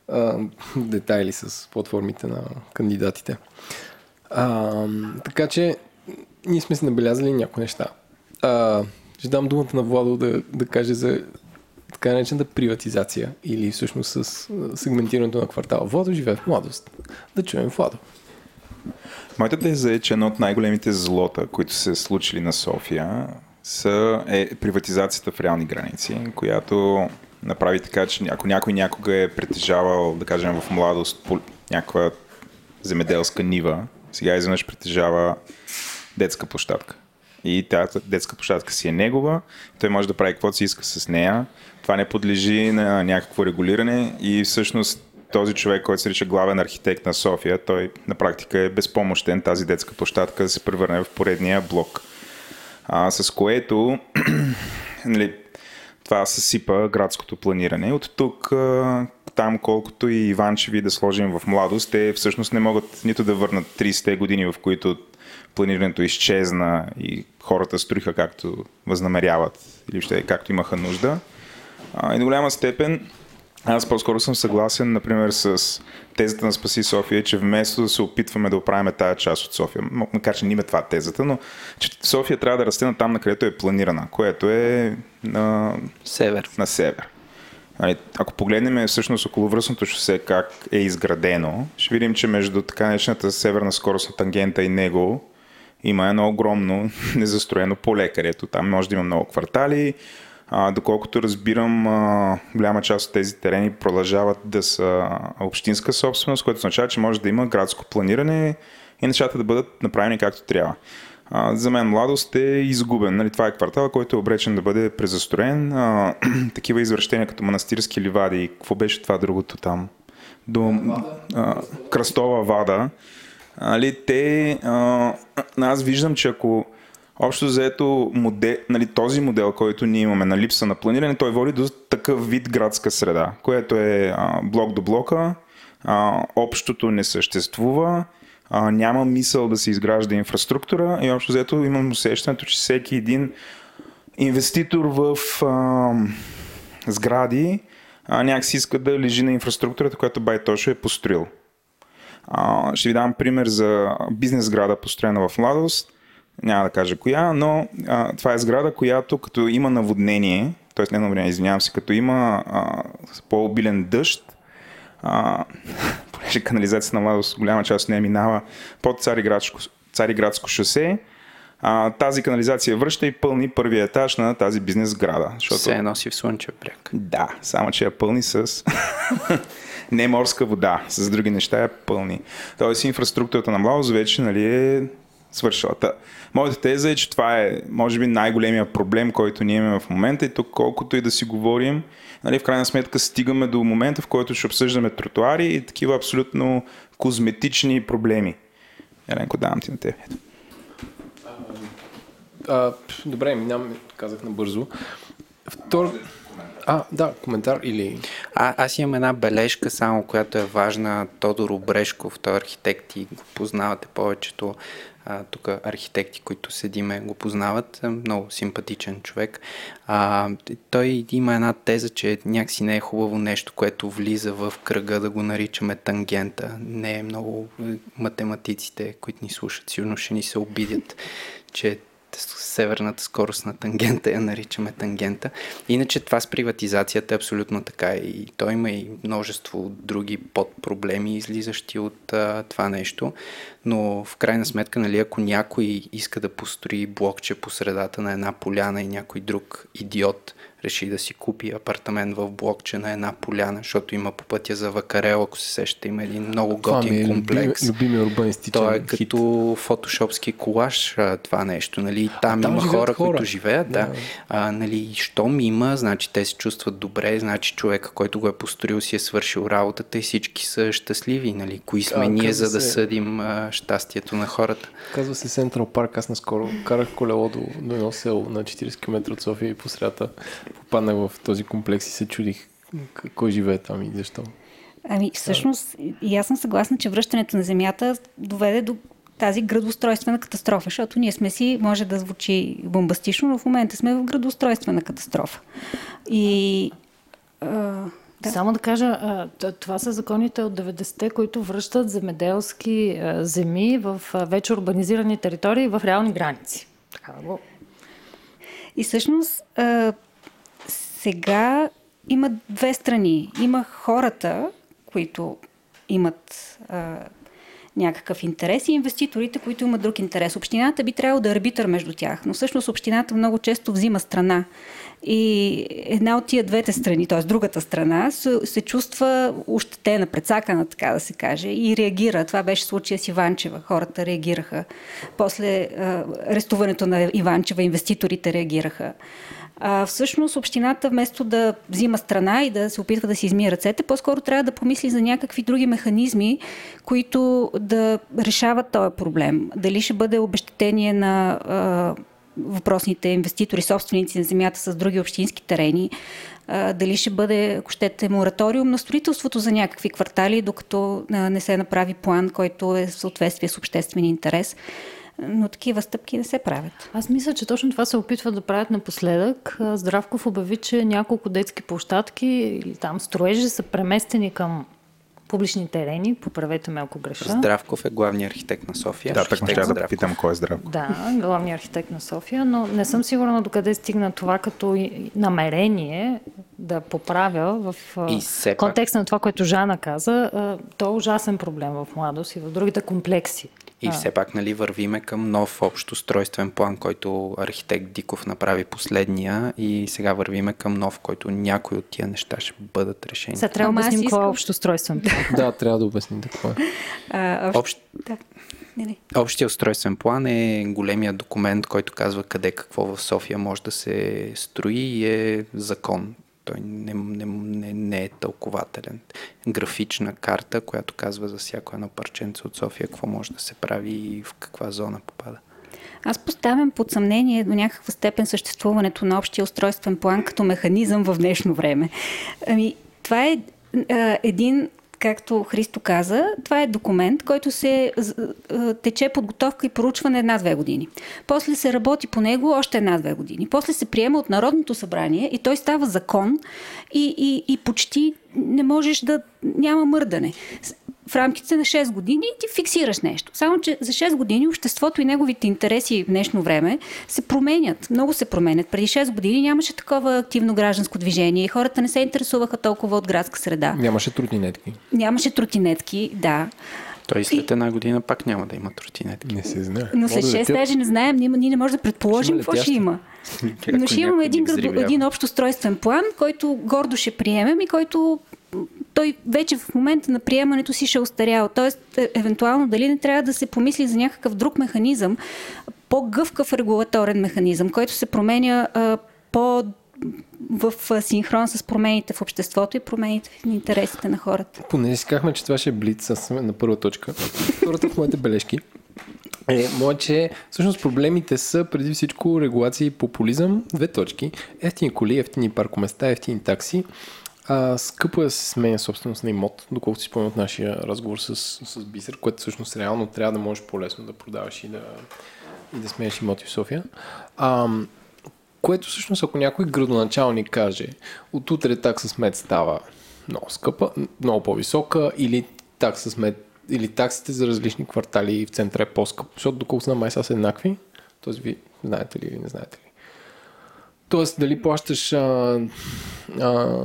а, детайли с платформите на кандидатите. А, така че ние сме си набелязали някои неща. А, ще дам думата на Владо да, да каже за така наречената приватизация или всъщност с сегментирането на квартала. Владо живее в младост. Да чуем Владо. Моята теза е, че едно от най-големите злота, които се случили на София, са, е приватизацията в реални граници, която направи така, че ако някой някога е притежавал, да кажем в младост, по някаква земеделска нива, сега изведнъж притежава детска площадка и тази детска площадка си е негова, той може да прави каквото си иска с нея. Това не подлежи на някакво регулиране и всъщност този човек, който се нарича главен архитект на София, той на практика е безпомощен тази детска площадка да се превърне в поредния блок. А, с което нали, това съсипа градското планиране. От тук там колкото и Иванчеви да сложим в младост, те всъщност не могат нито да върнат 30-те години, в които планирането изчезна и хората строиха както възнамеряват или ще както имаха нужда, А, и до голяма степен аз по-скоро съм съгласен, например, с тезата на Спаси София, че вместо да се опитваме да оправим тая част от София, макар че не има това тезата, но че София трябва да расте на там, на където е планирана, което е на Север. на север. Нали, Ако погледнем всъщност околовръстното шосе как е изградено, ще видим, че между така наречената северна скоростна тангента и него има едно огромно незастроено поле, където там може да има много квартали. А, доколкото разбирам, а, голяма част от тези терени продължават да са общинска собственост, което означава, че може да има градско планиране и нещата да бъдат направени както трябва. А, за мен младост е изгубен. Нали, това е квартал, който е обречен да бъде презастроен. А, такива извращения като манастирски ливади. Какво беше това другото там? До а, Кръстова вада. Нали, те, а, аз виждам, че ако общо заето модел, нали, този модел, който ние имаме на липса на планиране, той води до такъв вид градска среда, което е а, блок до блока, а, общото не съществува, а, няма мисъл да се изгражда инфраструктура и общо взето имам усещането, че всеки един инвеститор в а, сгради а, някакси иска да лежи на инфраструктурата, която Байтошо е построил. А, ще ви дам пример за бизнес сграда, построена в Младост. Няма да кажа коя, но а, това е сграда, която като има наводнение, т.е. не наводнение, извинявам се, като има а, по-обилен дъжд, а, понеже канализацията на Младост голяма част нея минава под Цариградско, Цариградско шосе, а, тази канализация връща и пълни първия етаж на тази бизнес сграда. Защото... Се носи в Слънчев бряг. Да, само че я пълни с не морска вода, с други неща я пълни. Тоест инфраструктурата на Млаус вече нали, е свършила. Та, моята теза е, че това е, може би, най-големия проблем, който ние имаме в момента и тук колкото и да си говорим, нали, в крайна сметка стигаме до момента, в който ще обсъждаме тротуари и такива абсолютно козметични проблеми. Еленко, давам ти на теб. А, добре, минаваме, казах набързо. Втор... А, да, коментар или... А, аз имам една бележка, само която е важна. Тодор Обрешков, той е архитект и го познавате повечето. Тук архитекти, които седиме, го познават. Е Много симпатичен човек. А, той има една теза, че някакси не е хубаво нещо, което влиза в кръга да го наричаме тангента. Не е много е, математиците, които ни слушат, сигурно ще ни се обидят, че северната скорост на тангента я наричаме тангента. Иначе това с приватизацията е абсолютно така и той има и множество други подпроблеми, излизащи от а, това нещо, но в крайна сметка, нали, ако някой иска да построи блокче по средата на една поляна и някой друг идиот реши да си купи апартамент в блокче на една поляна, защото има по пътя за Вакарел, ако се сещате, има един много Това ми готин е комплекс. любими, любими урбанистичен Той е хит. като фотошопски колаж, това нещо, нали? Там, там има хора, хора. които живеят, да. Да. А, нали, щом има, значи те се чувстват добре, значи човека, който го е построил, си е свършил работата и всички са щастливи, нали? Кои сме А, ние, за да се- съдим а, щастието на хората? Казва се Централ Парк. Аз наскоро карах колело до, до едно село на 40 км от София и по средата попаднах в този комплекс и се чудих кой живее там и защо. Ами, всъщност, и аз съм съгласна, че връщането на Земята доведе до тази градоустройствена катастрофа, защото ние сме си, може да звучи бомбастично, но в момента сме в градоустройствена катастрофа. И а, Да. Само да кажа, това са законите от 90-те, които връщат земеделски земи в вече урбанизирани територии в реални граници. Така да го... И всъщност сега има две страни. Има хората, които имат а, някакъв интерес и инвеститорите, които имат друг интерес. Общината би трябвало да е арбитър между тях, но всъщност общината много често взима страна. И една от тия двете страни, т.е. другата страна, се, се чувства ощетена, прецакана, така да се каже, и реагира. Това беше случая с Иванчева. Хората реагираха. После арестуването на Иванчева, инвеститорите реагираха. А, всъщност общината вместо да взима страна и да се опитва да си измие ръцете, по-скоро трябва да помисли за някакви други механизми, които да решават този проблем. Дали ще бъде обещетение на а, въпросните инвеститори, собственици на земята с други общински терени, а, дали ще бъде, ако щете, мораториум на строителството за някакви квартали, докато а, не се направи план, който е в съответствие с обществения интерес. Но такива стъпки не се правят. Аз мисля, че точно това се опитват да правят напоследък. Здравков обяви, че няколко детски площадки или там строежи са преместени към публични терени. Поправете ме, ако греша. Здравков е главният архитект на София. Да, так ме Архитект ще да Здравков. попитам кой е здрав. Да, главният архитект на София, но не съм сигурна докъде стигна това като намерение да поправя в а, И все пак- контекста на това, което Жана каза. То е ужасен проблем в младост и в другите комплекси. И А. все пак нали, вървиме към нов общ устройствен план, който архитект Диков направи последния и сега вървиме към нов, който някои от тия неща ще бъдат решени. Сега трябва да обясним какво е общо устройствен план. Да, трябва да обясните какво е. А, общ... Общ, Да. Не, не. общия устройствен план е големия документ, който казва къде какво в София може да се строи и е закон. Той не, не, не, не е тълкователен. Графична карта, която казва за всяко едно парченце от София какво може да се прави и в каква зона попада. Аз поставям под съмнение до някаква степен съществуването на общия устройствен план като механизъм в днешно време. Ами, това е един както Христо каза, това е документ, който се а, тече подготовка и поручване една-две години. После се работи по него още една-две години. После се приема от Народното събрание и той става закон и, и, и почти не можеш да... няма мърдане. В рамките на 6 години ти фиксираш нещо. Само, че за 6 години обществото и неговите интереси в днешно време се променят. Много се променят. Преди 6 години нямаше такова активно гражданско движение и хората не се интересуваха толкова от градска среда. Нямаше тротинетки. Нямаше тротинетки, да. Той след една година пак няма да има тротинетки. Не се знае. Но след Може да 6 летят. даже не знаем, ние, ние не можем да предположим какво ще има. Но ще имаме един, един общ устройствен план, който гордо ще приемем и който той вече в момента на приемането си ще е устарял. Тоест, евентуално дали не трябва да се помисли за някакъв друг механизъм, по-гъвкав регулаторен механизъм, който се променя а, по в синхрон с промените в обществото и промените в интересите на хората. Понеже си че това ще е блиц, на първа точка. Втората в моите бележки е, че всъщност проблемите са преди всичко регулация и популизъм. Две точки. Ефтини коли, ефтини паркоместа, ефтини такси. А, скъпо е да се сменя собственост на имот, доколкото си спомням от нашия разговор с, с Бисер, което всъщност реално трябва да можеш по-лесно да продаваш и да, и да сменяш имоти в София. А, което всъщност, ако някой градоначалник каже, от утре такса смет става много скъпа, много по-висока или такса смет или таксите за различни квартали в центъра е по-скъп, защото доколко знам май са еднакви, т.е. ви знаете ли или не знаете ли. Тоест, дали плащаш а, а,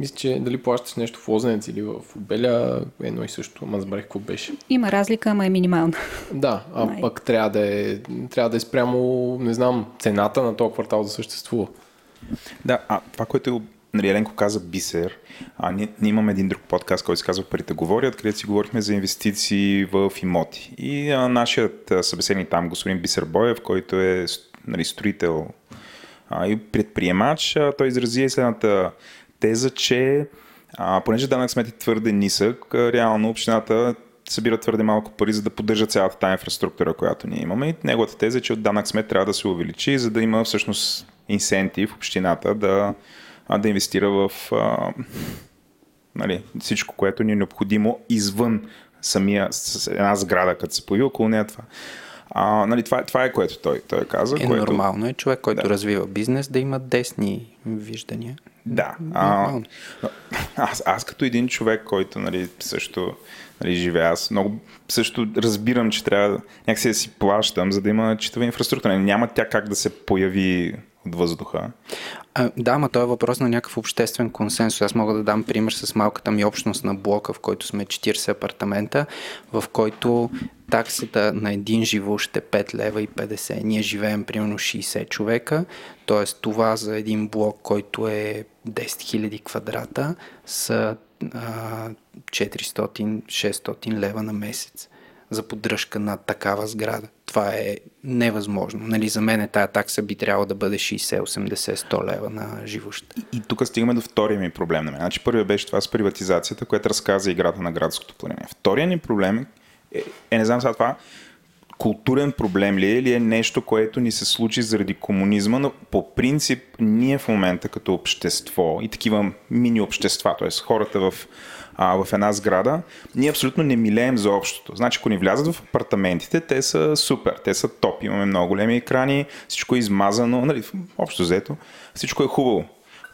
мисля, че дали плащаш нещо в Лозенец или в Обеля, е едно и също, ама забравих какво беше. Има разлика, ама е минимална. Да, а Май. пък трябва да, е, трябва да е спрямо, не знам, цената на този квартал да съществува. Да, а това, което нали, Еленко каза Бисер, а ние, ние имаме един друг подкаст, който се казва Парите говорят, където си говорихме за инвестиции в имоти. И а, нашият събеседник там, господин Бисер Боев, който е нали, строител а, и предприемач, а, той изрази следната теза, че а, понеже данък смет е твърде нисък, а, реално общината събира твърде малко пари, за да поддържа цялата тази инфраструктура, която ние имаме. И неговата теза е, че от данък смет трябва да се увеличи, за да има всъщност инсентив общината да, да инвестира в а, нали, всичко, което ни е необходимо извън самия, с една сграда, като се появи около нея това. А, нали, това, това е което той, той каза. Е, което... нормално е човек, който Да. развива бизнес, да има десни виждания. Да. А, аз, аз като един човек, който нали, също нали, живея, аз много също разбирам, че трябва някакси да си плащам, за да има читава инфраструктура. Няма тя как да се появи въздуха. А, да, ма той е въпрос на някакъв обществен консенсус. Аз мога да дам пример с малката ми общност на блока, в който сме 40 апартамента, в който таксата на един живущ е 5 лева и 50. Ние живеем примерно 60 човека, т.е. това за един блок, който е 10 000 квадрата, са а, 400-600 лева на месец за поддръжка на такава сграда. Това е невъзможно. Нали, за мен тая такса би трябвало да бъде 60, 80, 100 лева на живущ. И тук стигаме до втория ми проблем на мен. Значи първият беше това с приватизацията, което разказа играта на градското планиране. Вторият ни проблем е, е, не знам сега това, културен проблем ли е или е нещо, което ни се случи заради комунизма, но по принцип ние в момента като общество и такива мини общества, т.е. хората в а, в една сграда, ние абсолютно не милеем за общото. Значи, ако ни влязат в апартаментите, те са супер, те са топ, имаме много големи екрани, всичко е измазано, нали, общо взето, всичко е хубаво.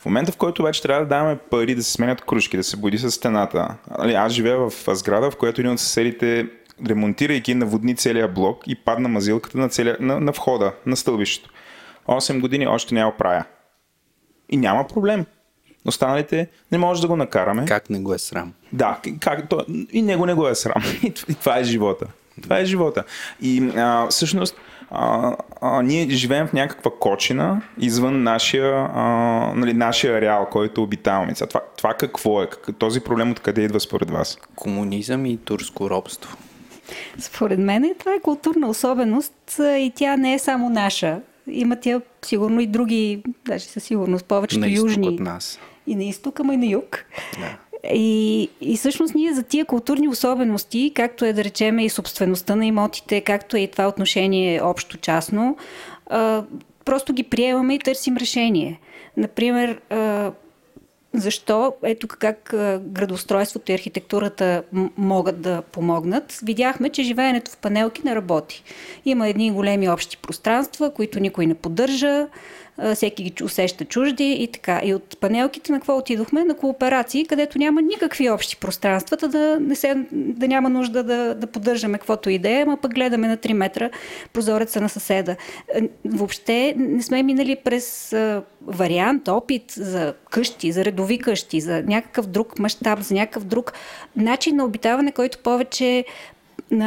В момента, в който вече трябва да даваме пари да се сменят кружки, да се боди с стената. Нали, аз живея в сграда, в която един от съседите, ремонтирайки наводни целия блок и падна мазилката на, целия, на, на входа, на стълбището. 8 години още няма правя. И няма проблем. Останалите не може да го накараме. Как не го е срам? Да, как, то, и него не го е срам. И това е живота. Това е живота. И а, всъщност а, а, ние живеем в някаква кочина извън нашия, а, нали, нашия реал, който обитаваме. Това, това какво е? Този проблем откъде идва според вас? Комунизъм и турско робство. Според мен това е културна особеност и тя не е само наша. Има тя сигурно и други, даже със сигурност повечето на южни. от нас. И на изток, ама и на юг. Да. И, и всъщност ние за тия културни особености, както е да речем и собствеността на имотите, както е и това отношение общо-частно, а, просто ги приемаме и търсим решение. Например, а, защо, ето как а, градоустройството и архитектурата могат да помогнат. Видяхме, че живеенето в панелки не работи. Има едни големи общи пространства, които никой не поддържа, всеки ги усеща чужди и така. И от панелките на какво отидохме? На кооперации, където няма никакви общи пространства, да, не се, да няма нужда да, да поддържаме каквото идея, ама пък гледаме на 3 метра прозореца на съседа. Въобще не сме минали през вариант, опит за къщи, за редови къщи, за някакъв друг мащаб, за някакъв друг начин на обитаване, който повече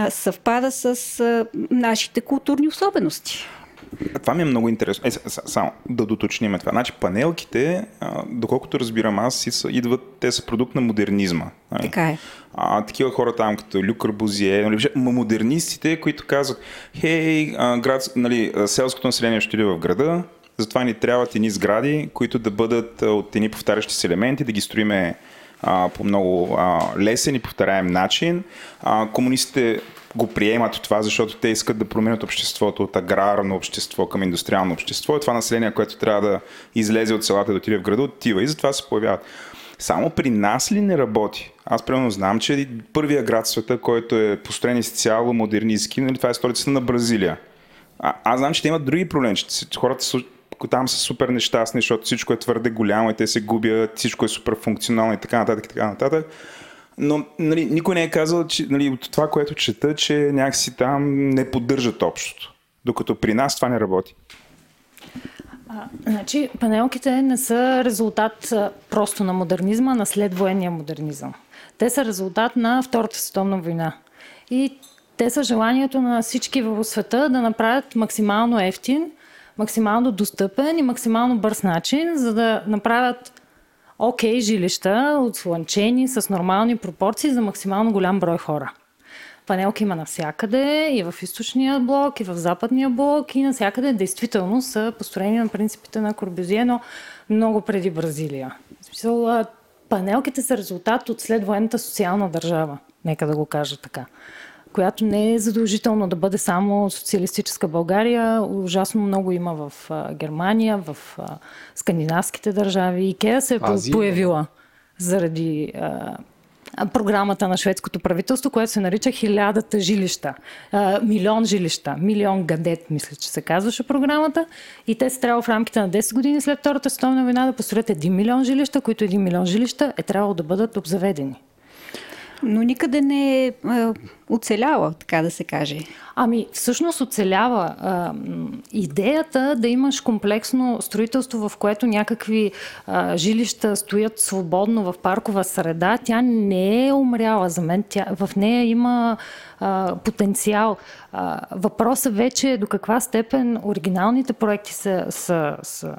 съвпада с нашите културни особености. Това ми е много интересно. Е, само да доточним това. Значи панелките, а, доколкото разбирам аз, идват, те са продукт на модернизма. Нали? Така е. А, такива хора там, като Люк Арбузие, нали, модернистите, които казват, хей, град, нали, селското население ще иде в града, затова ни трябват едни сгради, които да бъдат от едни повтарящи се елементи, да ги строиме а, по много а, лесен и повторяем начин. А, комунистите го приемат това, защото те искат да променят обществото от аграрно общество към индустриално общество. И това население, което трябва да излезе от селата да отиде в града, отива и затова се появяват. Само при нас ли не работи? Аз примерно знам, че първия град в света, който е построен изцяло модернистски, нали, това е столицата на Бразилия. А, аз знам, че те имат други проблеми, че хората там са супер нещастни, защото всичко е твърде голямо и те се губят, всичко е супер функционално и така нататък и така нататък. Но нали, никой не е казал, че нали, от това, което чета, че някакси там не поддържат общото. Докато при нас това не работи. А, значи, панелките не са резултат просто на модернизма, на следвоенния модернизъм. Те са резултат на Втората световна война. И те са желанието на всички в света да направят максимално ефтин, максимално достъпен и максимално бърз начин, за да направят окей okay, жилища, отслънчени, с нормални пропорции за максимално голям брой хора. Панелки има навсякъде, и в източния блок, и в западния блок, и навсякъде действително са построени на принципите на Корбюзие, но много преди Бразилия. Смисъл, панелките са резултат от следвоенната социална държава, нека да го кажа така която не е задължително да бъде само социалистическа България. Ужасно много има в Германия, в скандинавските държави. Икея се е Азия. появила заради програмата на шведското правителство, което се нарича Хилядата жилища. А, милион жилища. Милион гадет, мисля, че се казваше програмата. И те се трябва в рамките на 10 години след Втората световна война да построят 1 милион жилища, които 1 милион жилища е трябвало да бъдат обзаведени но никъде не е оцеляла, така да се каже. Ами, всъщност оцелява а, идеята да имаш комплексно строителство, в което някакви а, жилища стоят свободно в паркова среда, тя не е умряла за мен. Тя, в нея има а, потенциал. А, въпросът вече е до каква степен оригиналните проекти са, са, са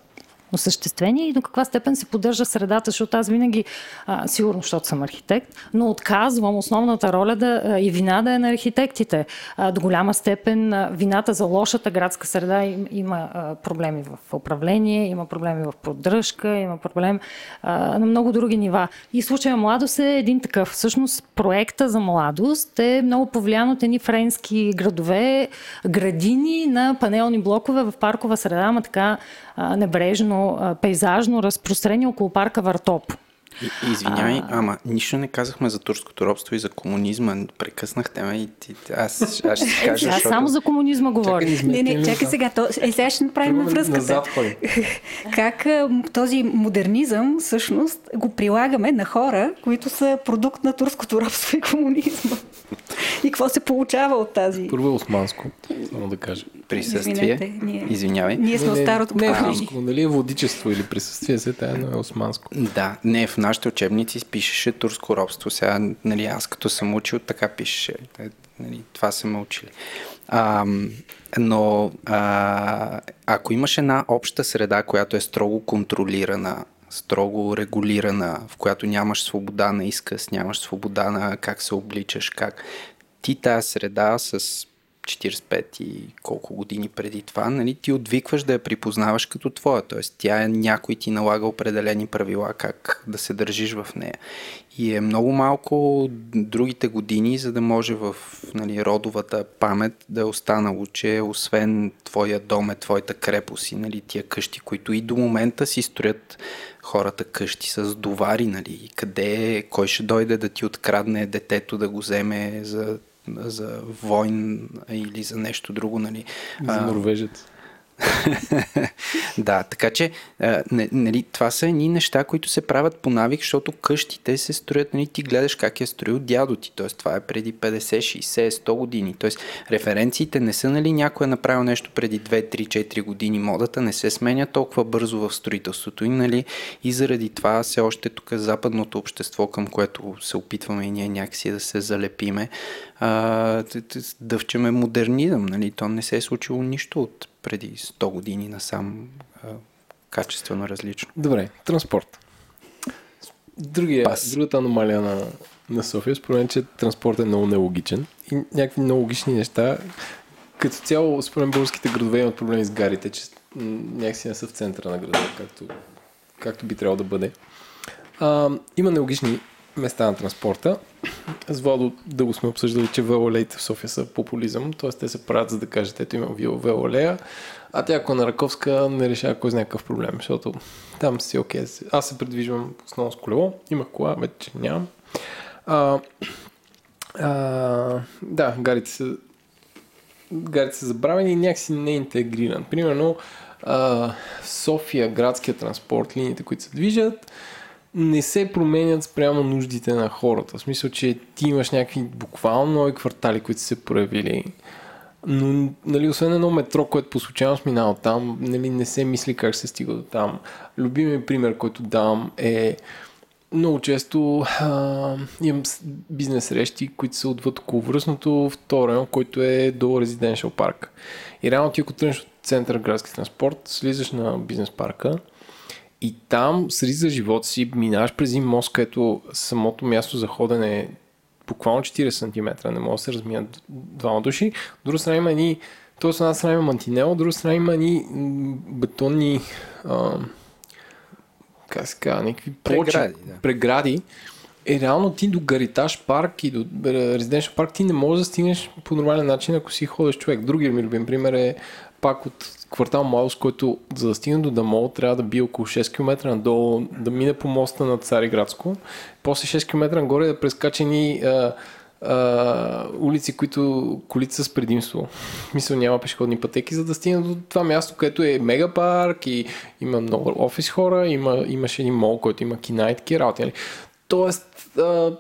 осъществени и до каква степен се поддържа средата, защото аз винаги, а, сигурно, защото съм архитект, но отказвам основната роля да, а, и вина да е на архитектите. А, до голяма степен а, вината за лошата градска среда им, има а, проблеми в управление, има проблеми в поддръжка, има проблем а, на много други нива. И случая Младост е един такъв. Всъщност проекта за младост е много повлиян от едни френски градове, градини на панелни блокове в паркова среда, ама така небрежно, пейзажно разпространение около парка Вартоп. И, извинявай, а... ама нищо не казахме за турското робство и за комунизма. Прекъснахте ме и ти, аз, аз ще си кажа, Аз защото... само за комунизма говоря. Не, не, чакай сега. То, е, сега ще направим връзката. Назад ходи. Как този модернизъм всъщност го прилагаме на хора, които са продукт на турското робство и комунизма. И какво се получава от тази? Първо е османско, само да кажа. Присъствие. Извинете, ние- Извинявай. Ние сме от старото не е поколение. финско, нали е владичество или присъствие, се тая, но е османско. Да, не, в нашите учебници пишеше турско робство. Сега, нали, аз като съм учил, така пишеше. Е, Нали, това са ме учили. А, но а, ако имаш една обща среда, която е строго контролирана, строго регулирана, в която нямаш свобода на изказ, нямаш свобода на как се обличаш, как ти тази среда с 45 и колко години преди това, нали, ти отвикваш да я припознаваш като твоя. Т.е. тя е някой ти налага определени правила как да се държиш в нея. И е много малко другите години, за да може в нали, родовата памет да е останало, че освен твоя дом е твоята крепост и нали, тия къщи, които и до момента си строят хората къщи с довари, нали, къде, кой ще дойде да ти открадне детето, да го вземе за за войн или за нещо друго, нали. За норвежец. да, така че а, не, нали, това са едни неща, които се правят по навик, защото къщите се строят, нали, ти гледаш как е строил дядо ти, т.е. това е преди 50, 60, 100 години, т.е. референциите не са, нали, някой е направил нещо преди 2, 3, 4 години, модата не се сменя толкова бързо в строителството и, нали, и заради това все още тук е западното общество, към което се опитваме и ние някакси да се залепиме, а, дъвчеме модернизъм, нали, то не се е случило нищо от преди 100 години насам а, качествено различно. Добре, транспорт. Другия, Пас. другата аномалия на, на София, според мен, че транспорт е много нелогичен и някакви нелогични неща. Като цяло, според българските градове имат проблеми с гарите, че някакси не са в центъра на града, както, както би трябвало да бъде. А, има нелогични места на транспорта. С Владо дълго сме обсъждали, че велолеите в София са популизъм, т.е. те се правят за да кажат, ето има вил- велолея, а тя ако е на Раковска не решава кой знае какъв проблем, защото там си окей. Аз се придвижвам основно с колело, имах кола, вече нямам. А, а, да, гарите са гарите са забравени и някакси не е интегриран. Примерно а, София, градския транспорт, линиите, които се движат, не се променят спрямо нуждите на хората. В смисъл, че ти имаш някакви буквално нови квартали, които са се проявили. Но, нали, освен едно метро, което по случайност минало там, нали, не се мисли как се стига до там. Любимият пример, който давам е много често а, имам бизнес срещи, които са отвъд околовръстното второ който е до резиденшъл парк. И реално ти ако тръгнеш от центъра градски транспорт, слизаш на бизнес парка и там сриза живота си, минаваш през един мост, където самото място за ходене е буквално 40 см, не могат да се разминат двама души. От друга страна има едни, т.е. от една страна има мантинел, от друга страна има м, бетонни а, как се казва, някакви плочи, Прегради, да. прегради. Е, реално ти до Гаритаж парк и до Резиденшъл парк ти не можеш да стигнеш по нормален начин, ако си ходиш човек. Другия ми любим пример е пак от квартал Младост, който за да стигне до Дамол трябва да бие около 6 км надолу, да мине по моста на Цариградско, после 6 км нагоре да прескачени а, а, улици, които колите са с предимство. Мисля, няма пешеходни пътеки, за да стигне до това място, където е мегапарк и има много офис хора, има, имаше един мол, който има кина и такива работи. нали? Тоест, а,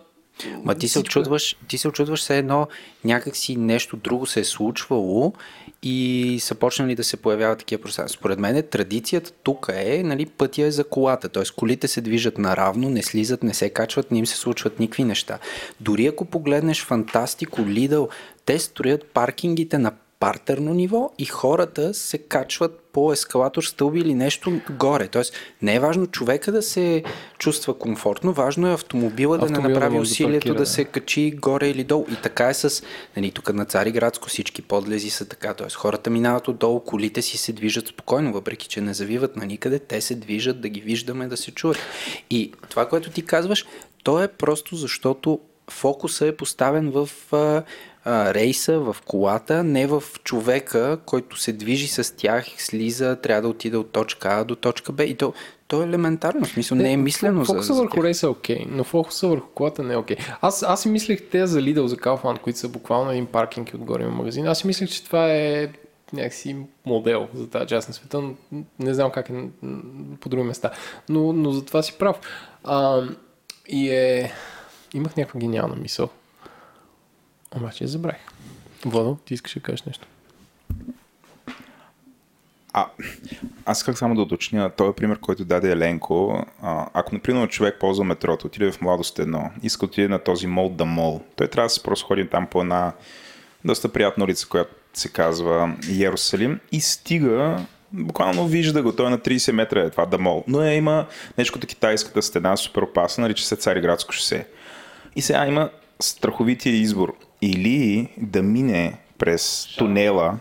Ма ти се всичко- очудваш, ти се очудваш все едно някакси нещо друго се е случвало и са почнали да се появяват такива пространства. Според мен традицията тук е, нали, пътя е за колата, т.е. колите се движат наравно, не слизат, не се качват, не им се случват никакви неща. Дори ако погледнеш Фантастико, Lidl, те строят паркингите на партерно ниво и хората се качват по ескалатор, стълби или нещо горе. Тоест, не е важно човека да се чувства комфортно, важно е автомобила да не Автомобила да направи може да усилието да да. се качи горе или долу. И така е с, нали, тук на Цариградско всички подлези са така. Т.е. хората минават отдолу, колите си се движат спокойно, въпреки че не завиват на никъде, те се движат да ги виждаме, да се чуят. И това, което ти казваш, то е просто защото фокуса е поставен в а, рейса, в колата, не в човека, който се движи с тях, слиза, трябва да отиде от точка А до точка Б. И то, То е елементарно, в смисъл не е мислено за, Фокуса за върху тях. рейса е окей, но фокуса върху колата не е окей. Аз, аз си мислех те за Lidl, за Kaufland, които са буквално един паркинг и отгоре има магазин. Аз си мислех, че това е някакси модел за тази част на света, но не знам как е по други места. Но, но за това си прав. А, и е... Имах някаква гениална мисъл. Обаче я забравих. Владо, ти искаш да кажеш нещо? А, аз исках само да уточня, този пример, който даде Еленко, а, ако, например, човек ползва метрото, отиде в младост едно, иска да отиде на този мол да мол, той трябва да се просто ходи там по една доста приятна улица, която се казва Иерусалим и стига, буквално вижда го, той е на 30 метра е това да мол, но е, има нещо като китайската стена, супер опасна, нарича се Цариградско шосе. И сега има страховития избор. Или да мине през тунела,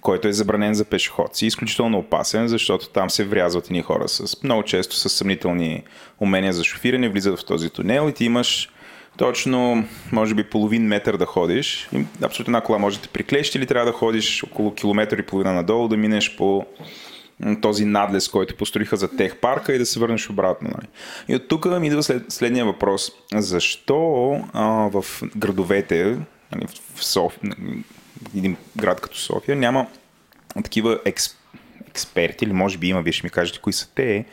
който е забранен за пешеходци. Изключително опасен, защото там се врязват едни хора с много често с съмнителни умения за шофиране, влизат в този тунел и ти имаш точно, може би, половин метър да ходиш. Абсолютно една кола може да те приклещи или трябва да ходиш около километър и половина надолу, да минеш по този надлез, който построиха за тех парка и да се върнеш обратно. Нали? И от тук ми идва след, следния въпрос. Защо а, в градовете, нали, в София, един град като София, няма такива екс, експерти, или може би има, вие ще ми кажете кои са те,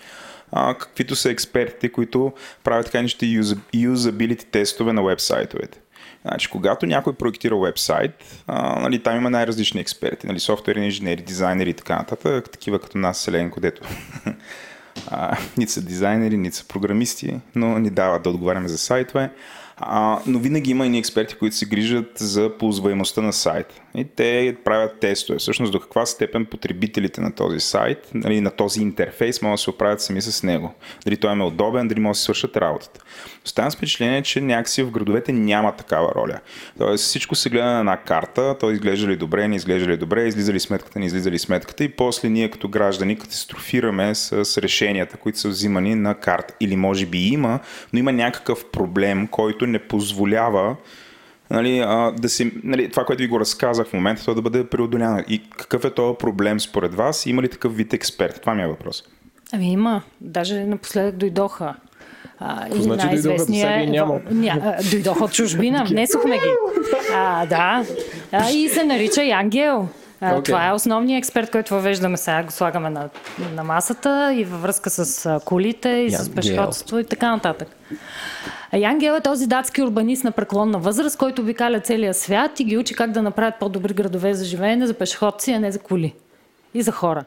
а, каквито са експертите, които правят така неща юзабилити тестове на вебсайтовете. Значи, когато някой проектира вебсайт, а, нали, там има най-различни експерти, нали, софтуерни инженери, дизайнери и така нататък, такива като нас, Селенко, дето а, нито са дизайнери, нито са програмисти, но ни дават да отговаряме за сайтове. А, но винаги има и експерти, които се грижат за ползваемостта на сайта. И те правят тестове. Всъщност до каква степен потребителите на този сайт, нали, на този интерфейс могат да се оправят сами с него. Дали той им е удобен, дали могат да си свършат работата. Оставам с впечатление, че някакси в градовете няма такава роля. Тоест всичко се гледа на една карта, то изглежда ли добре, не изглежда ли добре, излиза ли сметката, не излиза ли сметката и после ние като граждани катастрофираме с решенията, които са взимани на карта. Или може би има, но има някакъв проблем, който не позволява нали, а, да си, нали, това, което ви го разказах в момента, то да бъде преодоляно. И какъв е този проблем според вас? Има ли такъв вид експерт? Това ми е въпрос. Ами има. Даже напоследък дойдоха. А, и значи дойдоха? най-известният Досега ги е-. Ня, дойдоха от чужбина, внесохме ги. А, да. А, и се нарича Янгел. А, Окей. Това е основният експерт, който въвеждаме сега, го слагаме на, на масата и във връзка с колите и с Янгел. пешеходство и така нататък. А Янгел е този датски урбанист на преклонна възраст, който обикаля целия свят и ги учи как да направят по-добри градове за живеене, за пешеходци, а не за коли и за хора.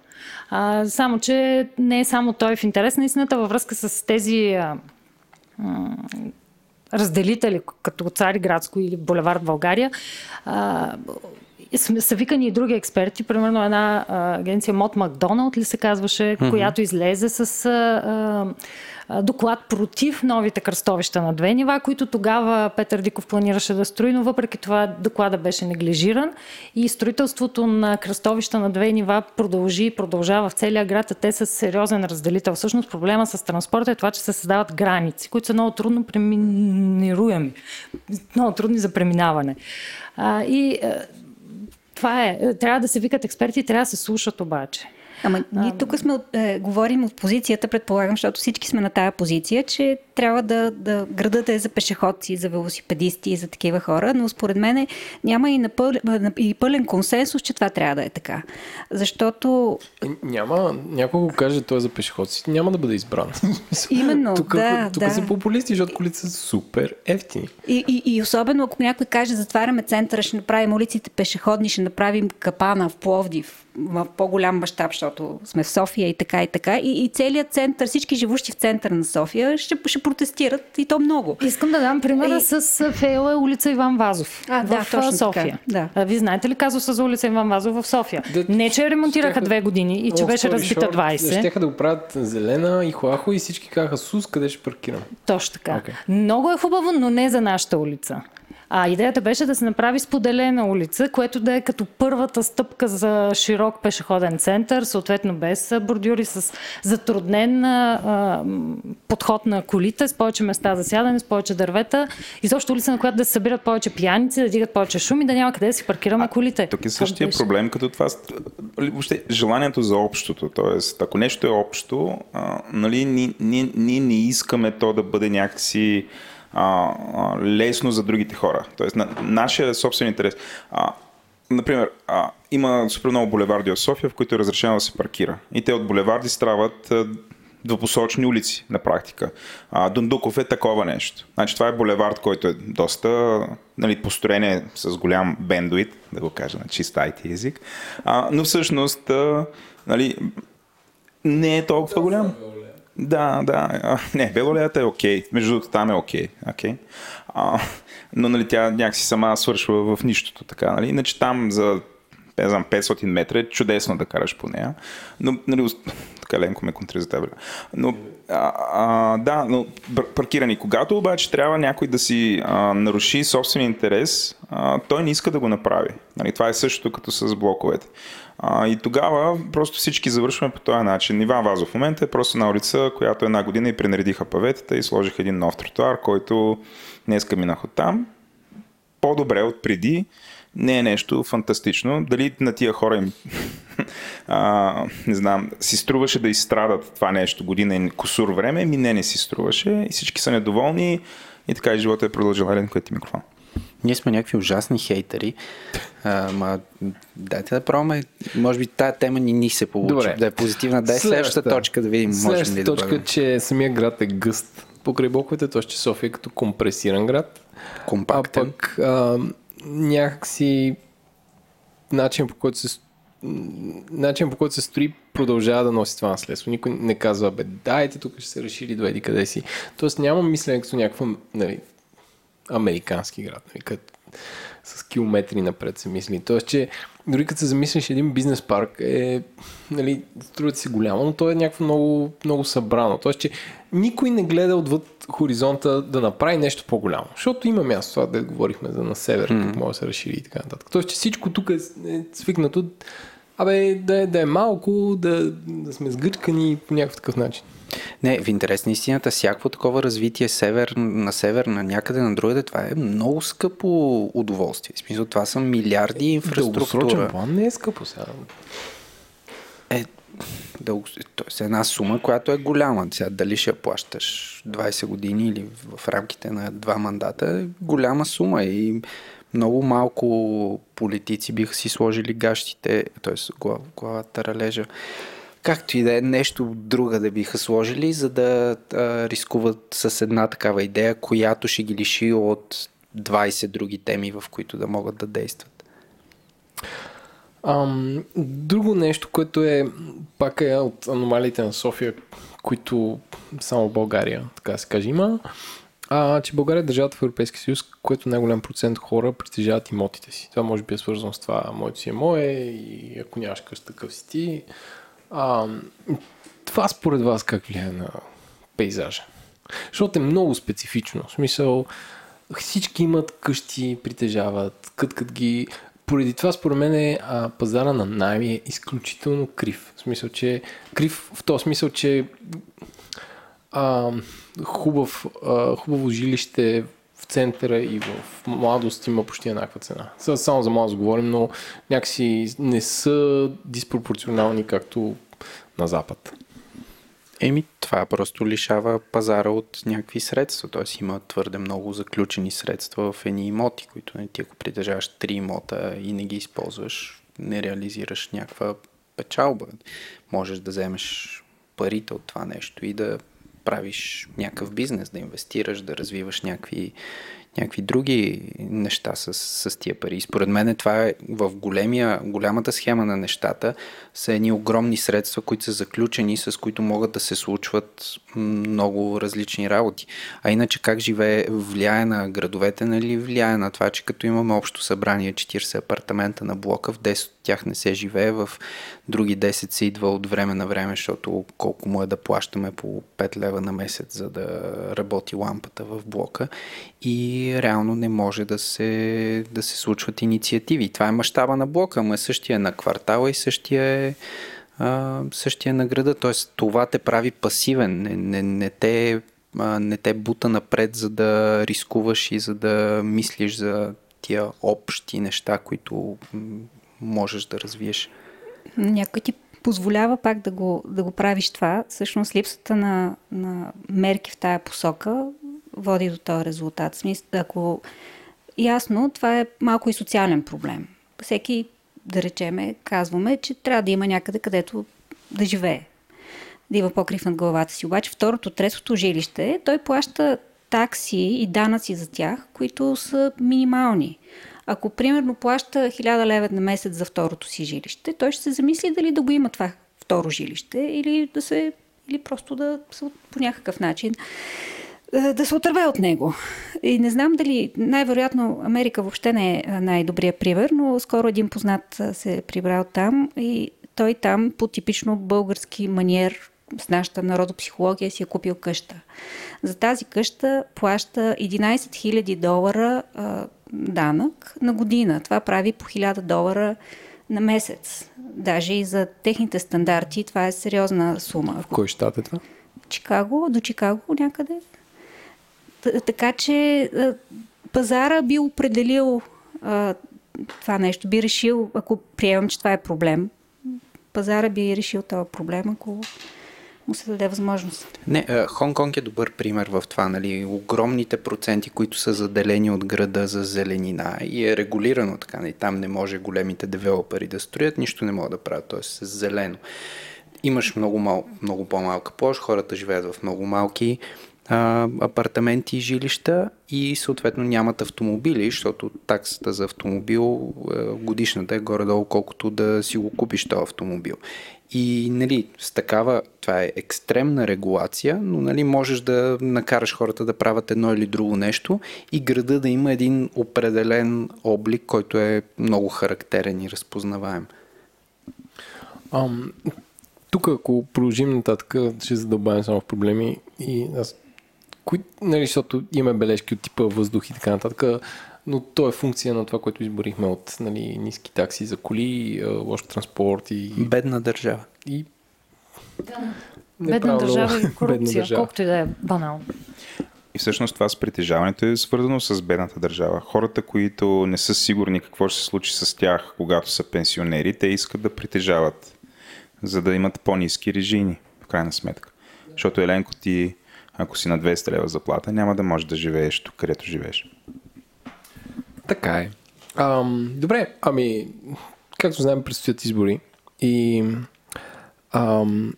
А, само, че не е само той в интерес на истината във връзка с тези а, м, разделители, като Цари Градско или Булевард България. А, сме- са викани и други експерти, примерно една а, агенция Мот Макдоналд ли се казваше, mm-hmm. която излезе с а, а, доклад против новите кръстовища на две нива, които тогава Петър Диков планираше да строи, но въпреки това доклада беше неглижиран и строителството на кръстовища на две нива продължи и продължава в целия град, а те са сериозен разделител. Всъщност проблема с транспорта е това, че се създават граници, които са много трудно преминируеми, много трудни за преминаване. А, и това е. Трябва да се викат експерти, трябва да се слушат обаче. Ама ние тук сме, е, говорим от позицията, предполагам, защото всички сме на тая позиция, че трябва да, да градът е за пешеходци, за велосипедисти и за такива хора, но според мен няма и, напъл, и пълен консенсус, че това трябва да е така. Защото Няма, някой го каже, той е за пешеходци, няма да бъде избран. Именно, тук, да, тук да. са популисти, защото колите са супер ефтини. И, и, и особено ако някой каже, затваряме центъра, ще направим улиците пешеходни, ще направим капана в Пловдив в по-голям мащаб, защото сме в София и така и така. И, и целият център, всички живущи в центъра на София ще, ще протестират и то много. Искам да дам примера И- с Фейла улица Иван Вазов А, в да, а, точно така, София. да. А, Вие знаете ли казуса за улица Иван Вазов в София? Да, Не, че я ремонтираха щяха- две години и че Long беше разбита short, 20. Щяха да го правят зелена и хуахо и всички казаха Сус, къде ще паркирам. Точно така. Окей. Много е хубаво, но не за нашата улица. А идеята беше да се направи споделена улица, което да е като първата стъпка за широк пешеходен център, съответно без бордюри, с затруднен а, подход на колите, с повече места за сядане, с повече дървета. И също улица, на която да се събират повече пияници, да дигат повече шум и да няма къде да си паркираме колите. Тук е същия проблем като това. Въобще, желанието за общото. Тоест, ако нещо е общо, а, нали, ние, ние, ние не искаме то да бъде някакси а, лесно за другите хора. Тоест, на, нашия собствен интерес. А, например, а, има супер много булеварди в София, в които е разрешено да се паркира. И те от булеварди страват двупосочни улици на практика. А, Дундуков е такова нещо. Значи това е булевард, който е доста нали, построение с голям бендуит, да го кажа на чист IT език, а, но всъщност а, нали, не е толкова голям. Да, да. А, не, Белолеята е окей. Okay. Между другото, там е окей. Okay. Okay. Но нали, тя някакси сама свършва в нищото. Така, нали? Иначе там за не знам, 500 метра е чудесно да караш по нея. Но, нали, така ленко ме контри за теб. Но, а, а, да, но паркирани. Когато обаче трябва някой да си а, наруши собствен интерес, а, той не иска да го направи. Нали, това е същото като с блоковете. А, и тогава просто всички завършваме по този начин. Иван Вазов в момента е просто на улица, която една година и пренаредиха паветата и сложиха един нов тротуар, който днеска минах от там. По-добре от преди. Не е нещо фантастично. Дали на тия хора им а, не знам, си струваше да изстрадат това нещо година и косур време, ми не, не си струваше и всички са недоволни и така и живота е продължил. Елен, който ти микрофон. Ние сме някакви ужасни хейтери. А, ма, дайте да пробваме. Може би тая тема ни, ни се получи. Добре. Да е позитивна. Дай следващата, следващата точка да видим. Следващата ли точка, да че самия град е гъст покрай блоковете, т.е. че София е като компресиран град. Компактен. А пък а, някакси начин по който се начин по който се строи продължава да носи това наследство. Никой не казва, бе, дайте, тук ще се разшири до еди къде си. Тоест няма мислене като някаква нали, американски град, нали, като с километри напред се мисли. Тоест, че дори като се замислиш един бизнес парк е, нали, струва си голямо, но то е някакво много, много събрано. Тоест, че никой не гледа отвъд хоризонта да направи нещо по-голямо. Защото има място, това да говорихме за на север, mm. как може да се разшири и така нататък. Тоест, че всичко тук е, е свикнато Абе, да е, да е малко, да, да сме сгъчкани по някакъв такъв начин. Не, в интерес на истината, всяко такова развитие север, на север, на някъде на другаде, това е много скъпо удоволствие. В смисъл, това са милиарди инфраструктура. план не е скъпо сега. Е, дълго, т.е. една сума, която е голяма. Сега, дали ще я плащаш 20 години или в рамките на два мандата, е голяма сума и много малко политици биха си сложили гащите, т.е. главата ралежа, както и да е нещо друга да биха сложили, за да а, рискуват с една такава идея, която ще ги лиши от 20 други теми, в които да могат да действат. Ам, друго нещо, което е пак е от аномалиите на София, които само България, така се каже, има, а, че България е държавата в Европейския съюз, което най-голям процент хора притежават имотите си. Това може би е свързано с това, моето си е мое и ако нямаш къща, такъв си ти. А, това според вас как влияе на пейзажа? Защото е много специфично. В смисъл, всички имат къщи, притежават, къткат ги. Поради това, според мен, е, а, пазара на найми е изключително крив. В смисъл, че крив в този смисъл, че а, хубав, а, хубаво жилище в центъра и в младост има почти еднаква цена. Само за младост говорим, но някакси не са диспропорционални както на Запад. Еми, това просто лишава пазара от някакви средства. Т.е. има твърде много заключени средства в едни имоти, които не ти ако притежаваш три имота и не ги използваш, не реализираш някаква печалба. Можеш да вземеш парите от това нещо и да правиш някакъв бизнес, да инвестираш, да развиваш някакви, някакви други неща с, с тия пари. И според мен това е в големия, голямата схема на нещата са едни огромни средства, които са заключени, с които могат да се случват много различни работи. А иначе как живее, влияе на градовете, нали, влияе на това, че като имаме общо събрание 40 апартамента на блока, в 10 от тях не се живее, в други 10 се идва от време на време, защото колко му е да плащаме по 5 лева на месец, за да работи лампата в блока. И реално не може да се, да се случват инициативи. Това е мащаба на блока, ама същия е на квартала и същия е, същия е на града. Тоест това те прави пасивен, не, не, не, те, не те бута напред, за да рискуваш и за да мислиш за тия общи неща, които можеш да развиеш. Някой ти позволява пак да го, да го правиш това. Всъщност липсата на, на мерки в тая посока води до този резултат. Ако ясно, това е малко и социален проблем. Всеки, да речеме, казваме, че трябва да има някъде, където да живее. Да има покрив над главата си. Обаче второто, третото жилище, той плаща такси и данъци за тях, които са минимални. Ако примерно плаща 1000 лева на месец за второто си жилище, той ще се замисли дали да го има това второ жилище или да се или просто да по някакъв начин да се отърве от него. И не знам дали, най-вероятно Америка въобще не е най-добрият пример, но скоро един познат се е прибрал там и той там по типично български маниер с нашата народопсихология си е купил къща. За тази къща плаща 11 000 долара а, данък на година. Това прави по 1000 долара на месец. Даже и за техните стандарти това е сериозна сума. В кой щат е това? Чикаго, до Чикаго някъде. Така че пазара би определил това нещо, би решил, ако приемам, че това е проблем, пазара би решил този проблем, ако му се даде възможност. Не, Хонг-Конг е добър пример в това, нали, огромните проценти, които са заделени от града за зеленина и е регулирано така, нали, там не може големите девелопери да строят, нищо не могат да правят, т.е. с зелено. Имаш много, мал, много по-малка площ, хората живеят в много малки а, апартаменти и жилища и съответно нямат автомобили, защото таксата за автомобил годишната е горе-долу колкото да си го купиш този автомобил. И нали, с такава, това е екстремна регулация, но нали, можеш да накараш хората да правят едно или друго нещо и града да има един определен облик, който е много характерен и разпознаваем. Ам, тук, ако продължим нататък, ще задълбавим само в проблеми и аз кои, нали, защото имаме бележки от типа въздух и така нататък, но то е функция на това, което изборихме от нали, ниски такси за коли, лош транспорт и... Бедна държава. И... Да. Бедна държава и корупция, държава. колкото и да е банално. И всъщност това с притежаването е свързано с бедната държава. Хората, които не са сигурни какво ще се случи с тях, когато са пенсионери, те искат да притежават, за да имат по-низки режими, в крайна сметка. Защото Еленко ти, ако си на 200 лева заплата, няма да можеш да живееш тук, където живееш. Така е. Ам, добре, ами, както знаем, предстоят избори и ам,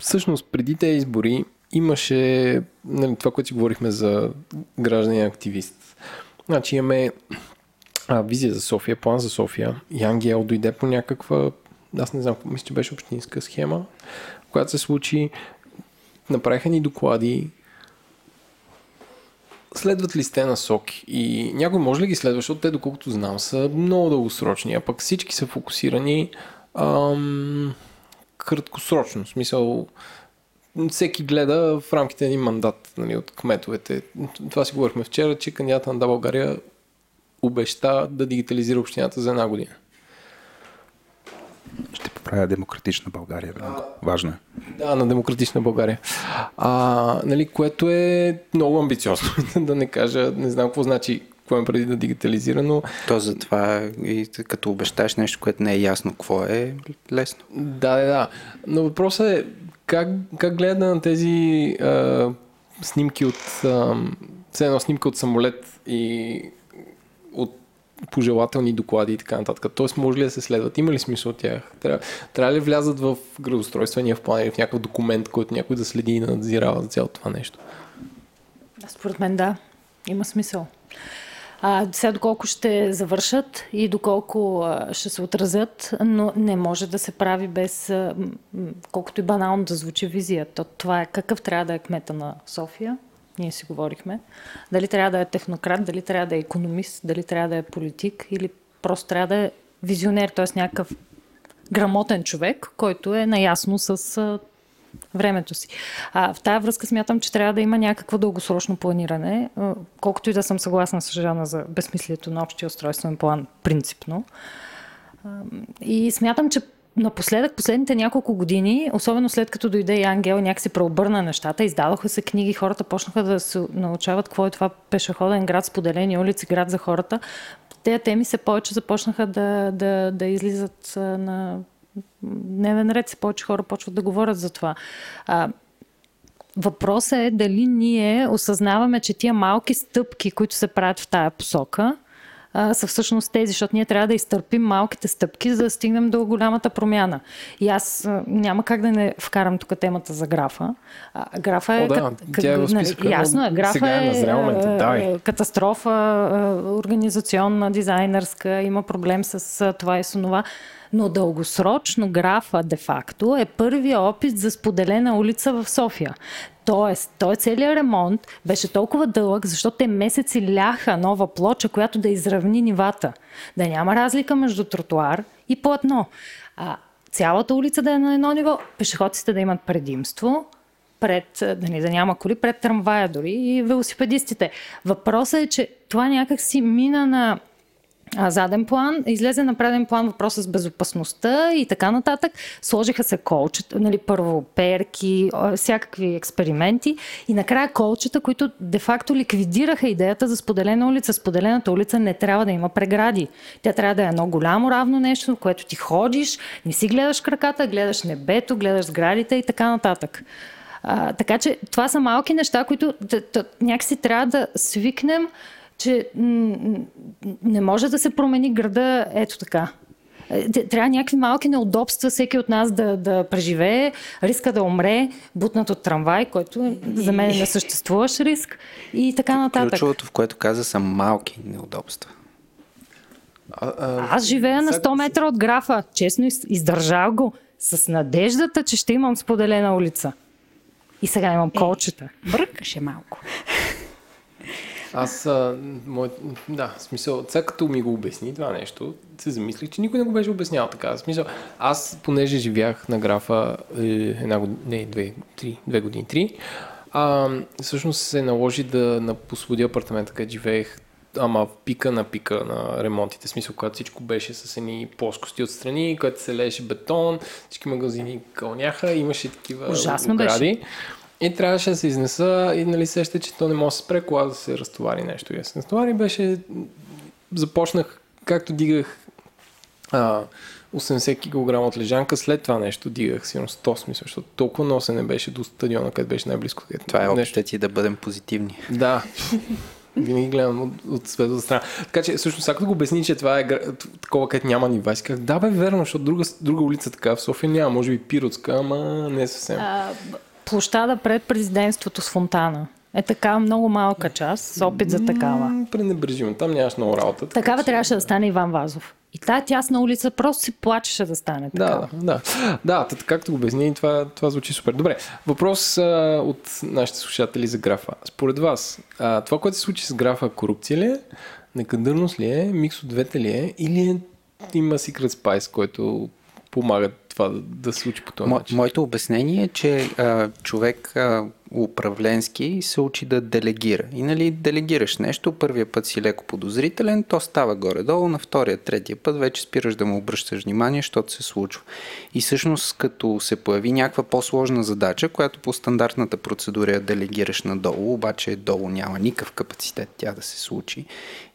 всъщност преди тези избори имаше нали, това, което си говорихме за гражданин активист. Значи имаме а, визия за София, план за София. Янгел дойде по някаква, аз не знам, мисля, че беше общинска схема, която се случи. Направиха ни доклади, следват ли сте насоки и някой може ли ги следва, защото те, доколкото знам, са много дългосрочни, а пък всички са фокусирани ам, краткосрочно. В смисъл, всеки гледа в рамките на един мандат нали, от кметовете. Това си говорихме вчера, че кандидата на Да България обеща да дигитализира общината за една година. Ще поправя демократична България. А, Важно е. Да, на демократична България. А, нали, което е много амбициозно. да не кажа, не знам какво значи какво е преди да дигитализира, но... То затова и като обещаш нещо, което не е ясно какво е, лесно. Да, да, да. Но въпросът е как, как гледа на тези а, снимки от... А, все едно снимка от самолет и от пожелателни доклади и така нататък. Тоест, може ли да се следват? Има ли смисъл от тях? Трябва, трябва ли влязат в градостройствения в план или в някакъв документ, който някой да следи и надзирава за цялото това нещо? Да, според мен да. Има смисъл. А, сега доколко ще завършат и доколко а, ще се отразят, но не може да се прави без, а, колкото и банално да звучи визия. То, това е какъв трябва да е кмета на София, ние си говорихме. Дали трябва да е технократ, дали трябва да е економист, дали трябва да е политик или просто трябва да е визионер, т.е. някакъв грамотен човек, който е наясно с времето си. А, в тази връзка смятам, че трябва да има някакво дългосрочно планиране, колкото и да съм съгласна с Жана за безсмислието на общия устройствен план, принципно. И смятам, че напоследък, последните няколко години, особено след като дойде и Ангел, някакси преобърна нещата, издадоха се книги, хората почнаха да се научават какво е това пешеходен град, споделени улици, град за хората. Те теми се повече започнаха да, да, да излизат на дневен ред, се повече хора почват да говорят за това. Въпросът е дали ние осъзнаваме, че тия малки стъпки, които се правят в тая посока, а, са всъщност тези, защото ние трябва да изтърпим малките стъпки, за да стигнем до голямата промяна. И аз а, няма как да не вкарам тук темата за графа. А, графа е... О, да, кат, тя е нали, ясно е, графа е е, е, катастрофа, организационна, дизайнерска, има проблем с това и с това. Но дългосрочно графа, де-факто, е първия опит за споделена улица в София. Тоест, той целият ремонт беше толкова дълъг, защото те месеци ляха нова плоча, която да изравни нивата. Да няма разлика между тротуар и платно. А, цялата улица да е на едно ниво, пешеходците да имат предимство, пред, да, не, да няма коли, пред трамвая дори и велосипедистите. Въпросът е, че това някак си мина на заден план, излезе на преден план въпроса с безопасността и така нататък. Сложиха се колчета, нали, първо перки, всякакви експерименти и накрая колчета, които де-факто ликвидираха идеята за споделена улица. Споделената улица не трябва да има прегради. Тя трябва да е едно голямо равно нещо, в което ти ходиш, не си гледаш краката, гледаш небето, гледаш сградите и така нататък. А, така че това са малки неща, които някакси трябва да свикнем, че не може да се промени града ето така. Е, Трябва някакви малки неудобства всеки от нас да, да преживее, риска да умре, бутнат от трамвай, който за мен не съществуващ риск и така нататък. Ключовото, в което каза, са малки неудобства. А, а, Аз живея на сега- 100 метра от графа. Честно из- издържал го с надеждата, че ще имам споделена улица. И сега имам колчета. Бъркаше малко. Аз, а, мой, да, смисъл, сега като ми го обясни това нещо, се замислих, че никой не го беше обяснял така. Смисъл, аз, понеже живях на графа е, една година, не, две, три, две години, три, а, всъщност се наложи да напосводя апартамента, където живеех, ама в пика на пика на ремонтите, смисъл, когато всичко беше с едни плоскости отстрани, когато се лееше бетон, всички магазини кълняха, имаше такива Ужасно огради. И трябваше да се изнеса и нали сеща, че то не може да се спре кола да се разтовари нещо. И да се разтовари беше... Започнах, както дигах а, 80 кг от лежанка, след това нещо дигах сигурно 100 смисъл, защото толкова носене беше до стадиона, където беше най-близко. Където Това е нещо. ти да бъдем позитивни. Да. Винаги гледам от, от светлата страна. Така че, всъщност, ако го обясни, че това е такова, където няма нива, си казах, да бе, верно, защото друга, друга улица така в София няма, може би Пиротска, ама не съвсем. А, площада пред президентството с фонтана е така много малка част с опит за такава. М, Пренебрежимо, там нямаш много работа. така Такава че- трябваше да стане Иван Вазов. И тая тясна улица просто си плачеше да стане Да, такава. да, да. Да, тът, както го обясни, това, това звучи супер. Добре, въпрос а, от нашите слушатели за графа. Според вас, а, това, което се случи с графа, корупция ли е, некадърност ли е, микс от двете ли е, или е, има Secret Spice, който помага това да, да се случи по този Мо, начин? моето обяснение е, че а, човек а, управленски се учи да делегира. И нали, делегираш нещо, първия път си леко подозрителен, то става горе-долу, на втория, третия път вече спираш да му обръщаш внимание, защото се случва. И всъщност, като се появи някаква по-сложна задача, която по стандартната процедура я делегираш надолу, обаче долу няма никакъв капацитет тя да се случи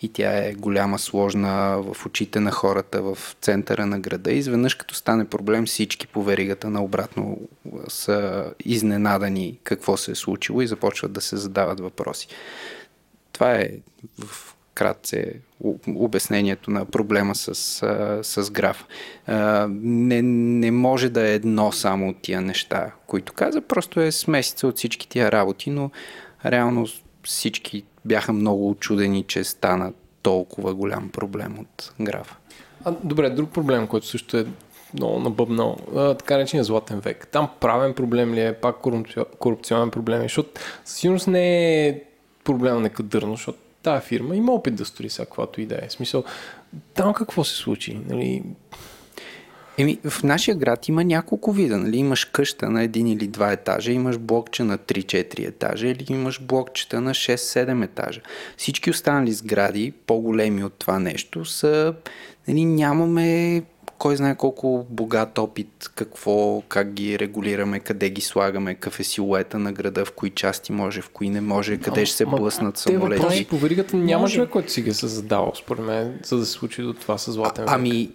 и тя е голяма, сложна в очите на хората в центъра на града. Изведнъж като стане проблем, всички по веригата на обратно са изненадани какво се е случило и започват да се задават въпроси. Това е в кратце обяснението на проблема с, с граф. Не, не може да е едно само от тия неща, които каза, просто е смесица от всички тия работи, но реално всички бяха много очудени, че стана толкова голям проблем от графа. А, добре, друг проблем, който също е много набъбнал, така наречения златен век. Там правен проблем ли е, пак корупци... корупционен проблем е, защото със сигурност не е проблем на некадърно, защото тази фирма има опит да стори всякаквото и да е. Смисъл, там какво се случи? Нали? Еми, в нашия град има няколко вида. Нали? Имаш къща на един или два етажа, имаш блокче на 3-4 етажа или имаш блокчета на 6-7 етажа. Всички останали сгради, по-големи от това нещо, са... Нали, нямаме кой знае колко богат опит, какво, как ги регулираме, къде ги слагаме, какъв е силуета на града, в кои части може, в кои не може, къде ще се блъснат самолети. Те въпроси по веригата няма човек, който си ги е задал, според мен, за да се случи до това с златен век. Ами,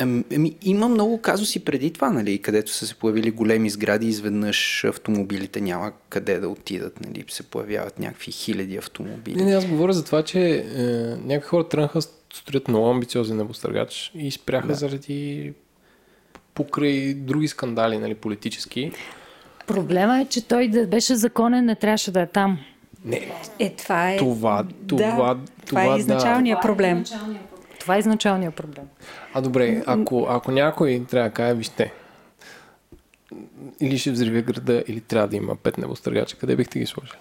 Ами, има много казуси преди това, нали, където са се появили големи сгради изведнъж автомобилите няма къде да отидат, нали, се появяват някакви хиляди автомобили. Не, не, аз говоря за това, че е, някакви хора тръгнаха строят много амбициозен небостъргач и спряха да. заради покрай други скандали, нали, политически. Проблема е, че той да беше законен, не трябваше да е там. Не. Е, това е. Това, това, да, това, това е изначалният да. проблем. Това е изначалният проблем. А добре, ако, ако някой трябва да каже, вижте, или ще взривя града, или трябва да има пет небостъргача, къде бихте ги сложили?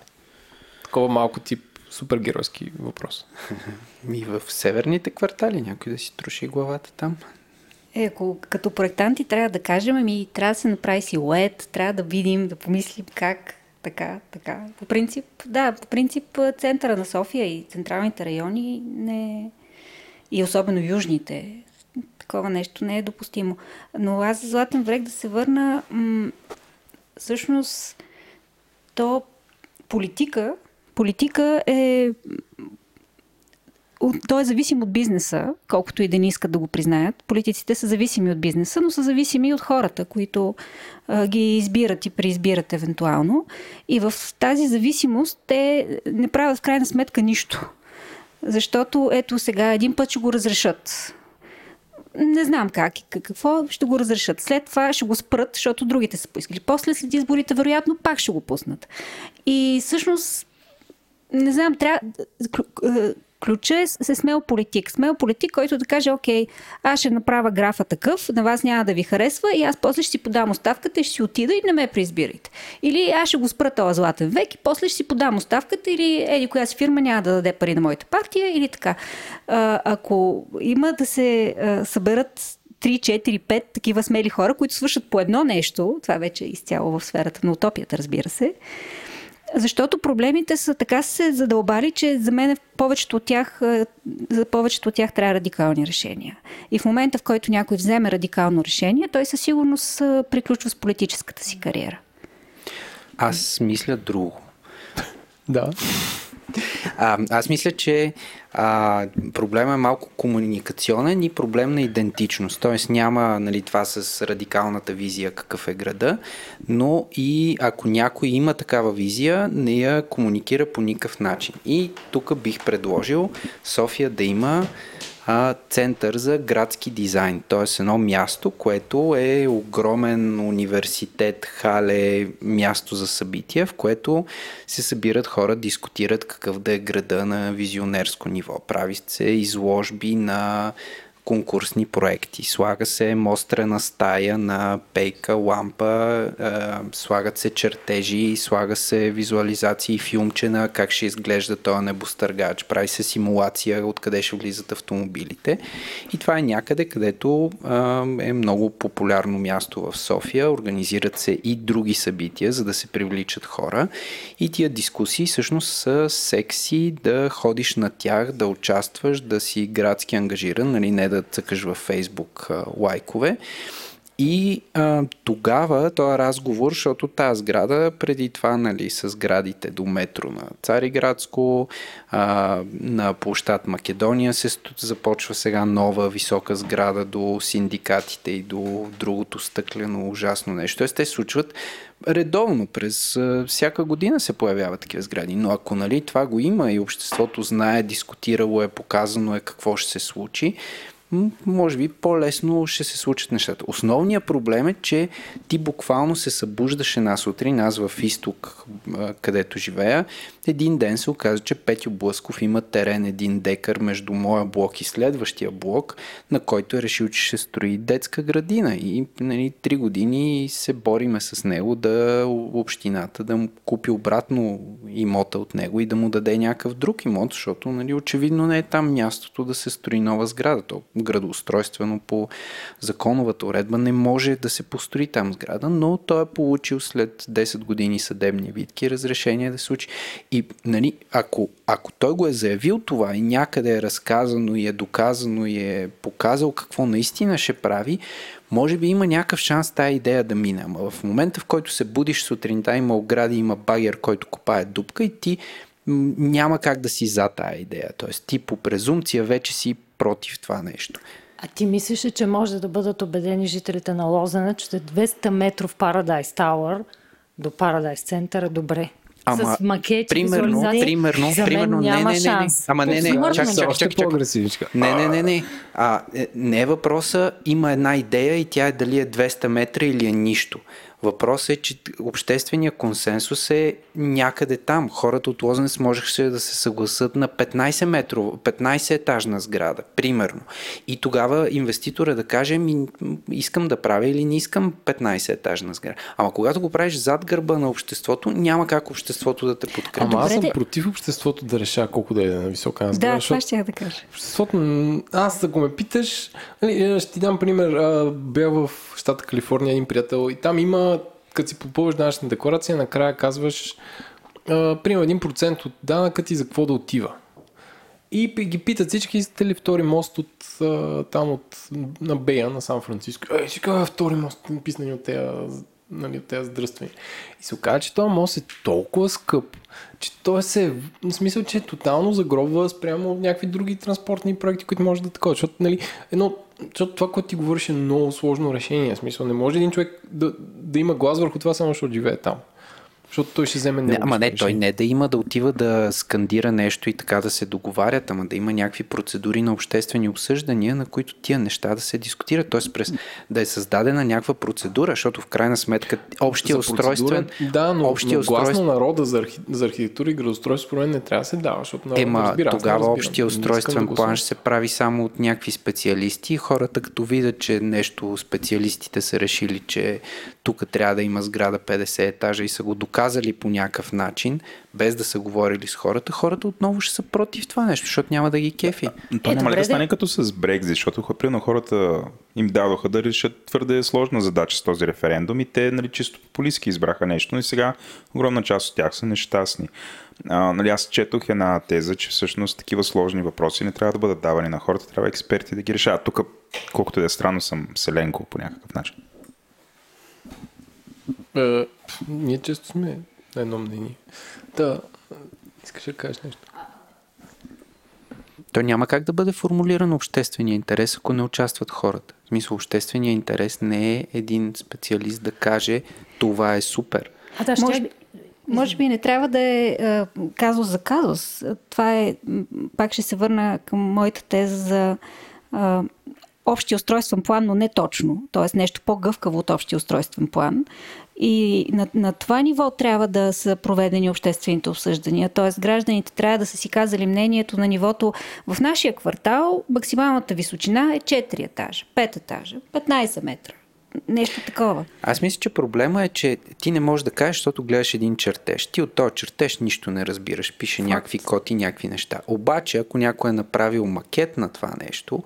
Такова малко тип супергеройски въпрос. Ми в северните квартали някой да си троши главата там. Е, ако като проектанти трябва да кажем, ами трябва да се направи силует, трябва да видим, да помислим как, така, така. По принцип, да, по принцип центъра на София и централните райони не... и особено южните, такова нещо не е допустимо. Но аз за Златен врек да се върна, м- всъщност то политика Политика е той е зависим от бизнеса, колкото и да не искат да го признаят. Политиците са зависими от бизнеса, но са зависими и от хората, които а, ги избират и преизбират евентуално. И в тази зависимост те не правят в крайна сметка нищо. Защото ето сега един път ще го разрешат. Не знам как и какво ще го разрешат. След това ще го спрат, защото другите са поискали. После след изборите, вероятно, пак ще го пуснат. И всъщност не знам, трябва... Е, ключа е се смел политик. Смел политик, който да каже, окей, аз ще направя графа такъв, на вас няма да ви харесва и аз после ще си подам оставката и ще си отида и не ме преизбирайте. Или аз ще го спра този златен век и после ще си подам оставката или еди коя си фирма няма да даде пари на моята партия или така. А, ако има да се а, съберат 3, 4, 5 такива смели хора, които свършат по едно нещо, това вече е изцяло в сферата на утопията, разбира се, защото проблемите са така се задълбали, че за мен повечето от тях, е, за повечето от тях трябва радикални решения. И в момента, в който някой вземе радикално решение, той със сигурност е, приключва с политическата си кариера. Аз мисля друго. да. А, аз мисля, че а, проблема е малко комуникационен и проблем на идентичност. Тоест няма нали, това с радикалната визия какъв е града, но и ако някой има такава визия, не я комуникира по никакъв начин. И тук бих предложил София да има а, център за градски дизайн, т.е. едно място, което е огромен университет, хале, място за събития, в което се събират хора, дискутират какъв да е града на визионерско ниво. Прави се изложби на конкурсни проекти. Слага се мострена стая на пейка, лампа, е, слагат се чертежи, слага се визуализации, филмче на как ще изглежда този небостъргач, прави се симулация откъде ще влизат автомобилите. И това е някъде, където е, е много популярно място в София. Организират се и други събития, за да се привличат хора. И тия дискусии всъщност са секси да ходиш на тях, да участваш, да си градски ангажиран, нали, не да да цъкаш във Фейсбук лайкове. И а, тогава този разговор, защото тази сграда преди това, нали, с сградите до метро на Цариградско, а, на площад Македония се започва сега нова висока сграда до синдикатите и до другото стъклено ужасно нещо. Тоест те случват редовно, през а, всяка година се появяват такива сгради. Но ако нали, това го има и обществото знае, дискутирало е, показано е какво ще се случи, може би по-лесно ще се случат нещата. Основният проблем е, че ти буквално се събуждаш една сутрин, аз в изток, където живея, един ден се оказа, че Петю Блъсков има терен един декар между моя блок и следващия блок, на който е решил, че ще строи детска градина. И нали, три години се бориме с него да общината да му купи обратно имота от него и да му даде някакъв друг имот, защото нали, очевидно не е там мястото да се строи нова сграда. То градоустройствено по законовата уредба не може да се построи там сграда, но той е получил след 10 години съдебни витки разрешение да се случи. И нали, ако, ако той го е заявил това и някъде е разказано и е доказано и е показал какво наистина ще прави, може би има някакъв шанс тази идея да мине. Ама в момента, в който се будиш сутринта, има огради, има багер, който копае дупка и ти няма как да си за тая идея. Тоест ти по презумпция вече си против това нещо. А ти мислиш ли, че може да бъдат убедени жителите на Лозена, че 200 метров Paradise Tower до Paradise Center е добре? Ама, с макети, примерно, визуализации, примерно, за мен примерно, няма не, не, не, не. шанс. Ама не, не, чак, чак, чак, чак. Не, не, не, не. А, е, не е въпроса, има една идея и тя е дали е 200 метра или е нищо. Въпросът е, че обществения консенсус е някъде там. Хората от Лозенец можеше да се съгласат на 15 метрова, 15 етажна сграда, примерно. И тогава инвеститора да каже, ми, искам да правя или не искам 15 етажна сграда. Ама когато го правиш зад гърба на обществото, няма как обществото да те подкрепи. Ама аз съм против обществото да решава колко да е на висока сграда, Да, това ще я да кажа. Обществото, аз ако ме питаш, нали, е, ще ти дам пример, бях в щата Калифорния един приятел и там има, като си попълваш данъчна декларация, накрая казваш, а, примерно 1% от данъка ти за какво да отива. И ги питат всички, искате ли втори мост от там от на Бея, на Сан Франциско. Ей, си казва втори мост, написани от тези, нали, от тези здръствания. И се оказа, че този мост е толкова скъп, че той се, в смисъл, че е тотално загробва спрямо някакви други транспортни проекти, които може да такова. Защото, нали, едно, защото това, което ти говориш е много сложно решение. В смисъл, не може един човек да, да има глас върху това, само защото живее там. Защото той ще вземе Не, ама не, той не да има да отива да скандира нещо и така да се договарят, ама да има някакви процедури на обществени обсъждания, на които тия неща да се дискутират. Тоест през, да е създадена някаква процедура, защото в крайна сметка общия устройствен... Да, но, общия но устройствен- на народа за, архи, за архитектура и градостройство, според мен не трябва да се дава, защото народът Ема, разбира. тогава общия устройствен да план ще се прави само от някакви специалисти и хората като видят, че нещо специалистите са решили, че тук трябва да има сграда 50 етажа и са го доказали по някакъв начин, без да са говорили с хората, хората отново ще са против това нещо, защото няма да ги кефи. Но то Е, няма ли да стане като с Брекзит, защото примерно хората им дадоха да решат твърде сложна задача с този референдум и те нали, чисто популистски избраха нещо, но и сега огромна част от тях са нещастни. А, нали, аз четох една теза, че всъщност такива сложни въпроси не трябва да бъдат давани на хората, трябва експерти да ги решават. Тук, колкото и да е странно, съм селенко по някакъв начин. Е, ние често сме на едно мнение. Да, искаш да кажеш нещо? То няма как да бъде формулиран обществения интерес, ако не участват хората. В смисъл, обществения интерес не е един специалист да каже това е супер. А да, ще Може би, може би не трябва да е казус за казус. Това е, пак ще се върна към моята теза за а, общия устройствен план, но не точно. Тоест нещо по-гъвкаво от общия устройствен план. И на, на това ниво трябва да са проведени обществените обсъждания. Тоест гражданите трябва да са си казали мнението на нивото в нашия квартал максималната височина е 4 етажа, 5 етажа, 15 метра. Нещо такова. Аз мисля, че проблема е, че ти не можеш да кажеш, защото гледаш един чертеж. Ти от този чертеж нищо не разбираш. Пише някакви коти, някакви неща. Обаче, ако някой е направил макет на това нещо,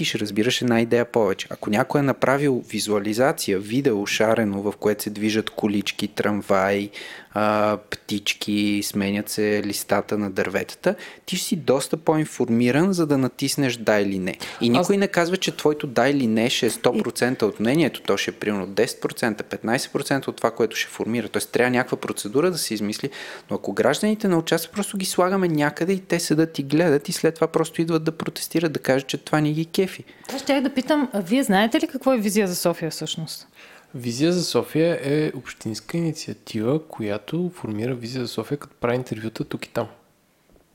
ти ще разбираш една идея повече. Ако някой е направил визуализация, видео шарено, в което се движат колички, трамваи, а, птички, сменят се листата на дърветата, ти ще си доста по-информиран, за да натиснеш да или не. И никой не казва, че твоето да или не ще е 100% от мнението, то ще е примерно 10%, 15% от това, което ще формира. Тоест трябва някаква процедура да се измисли, но ако гражданите не участват, просто ги слагаме някъде и те седат и гледат и след това просто идват да протестират, да кажат, че това не ги кефи. Аз ще да питам, а вие знаете ли какво е визия за София всъщност? Визия за София е общинска инициатива, която формира Визия за София, като прави интервюта тук и там.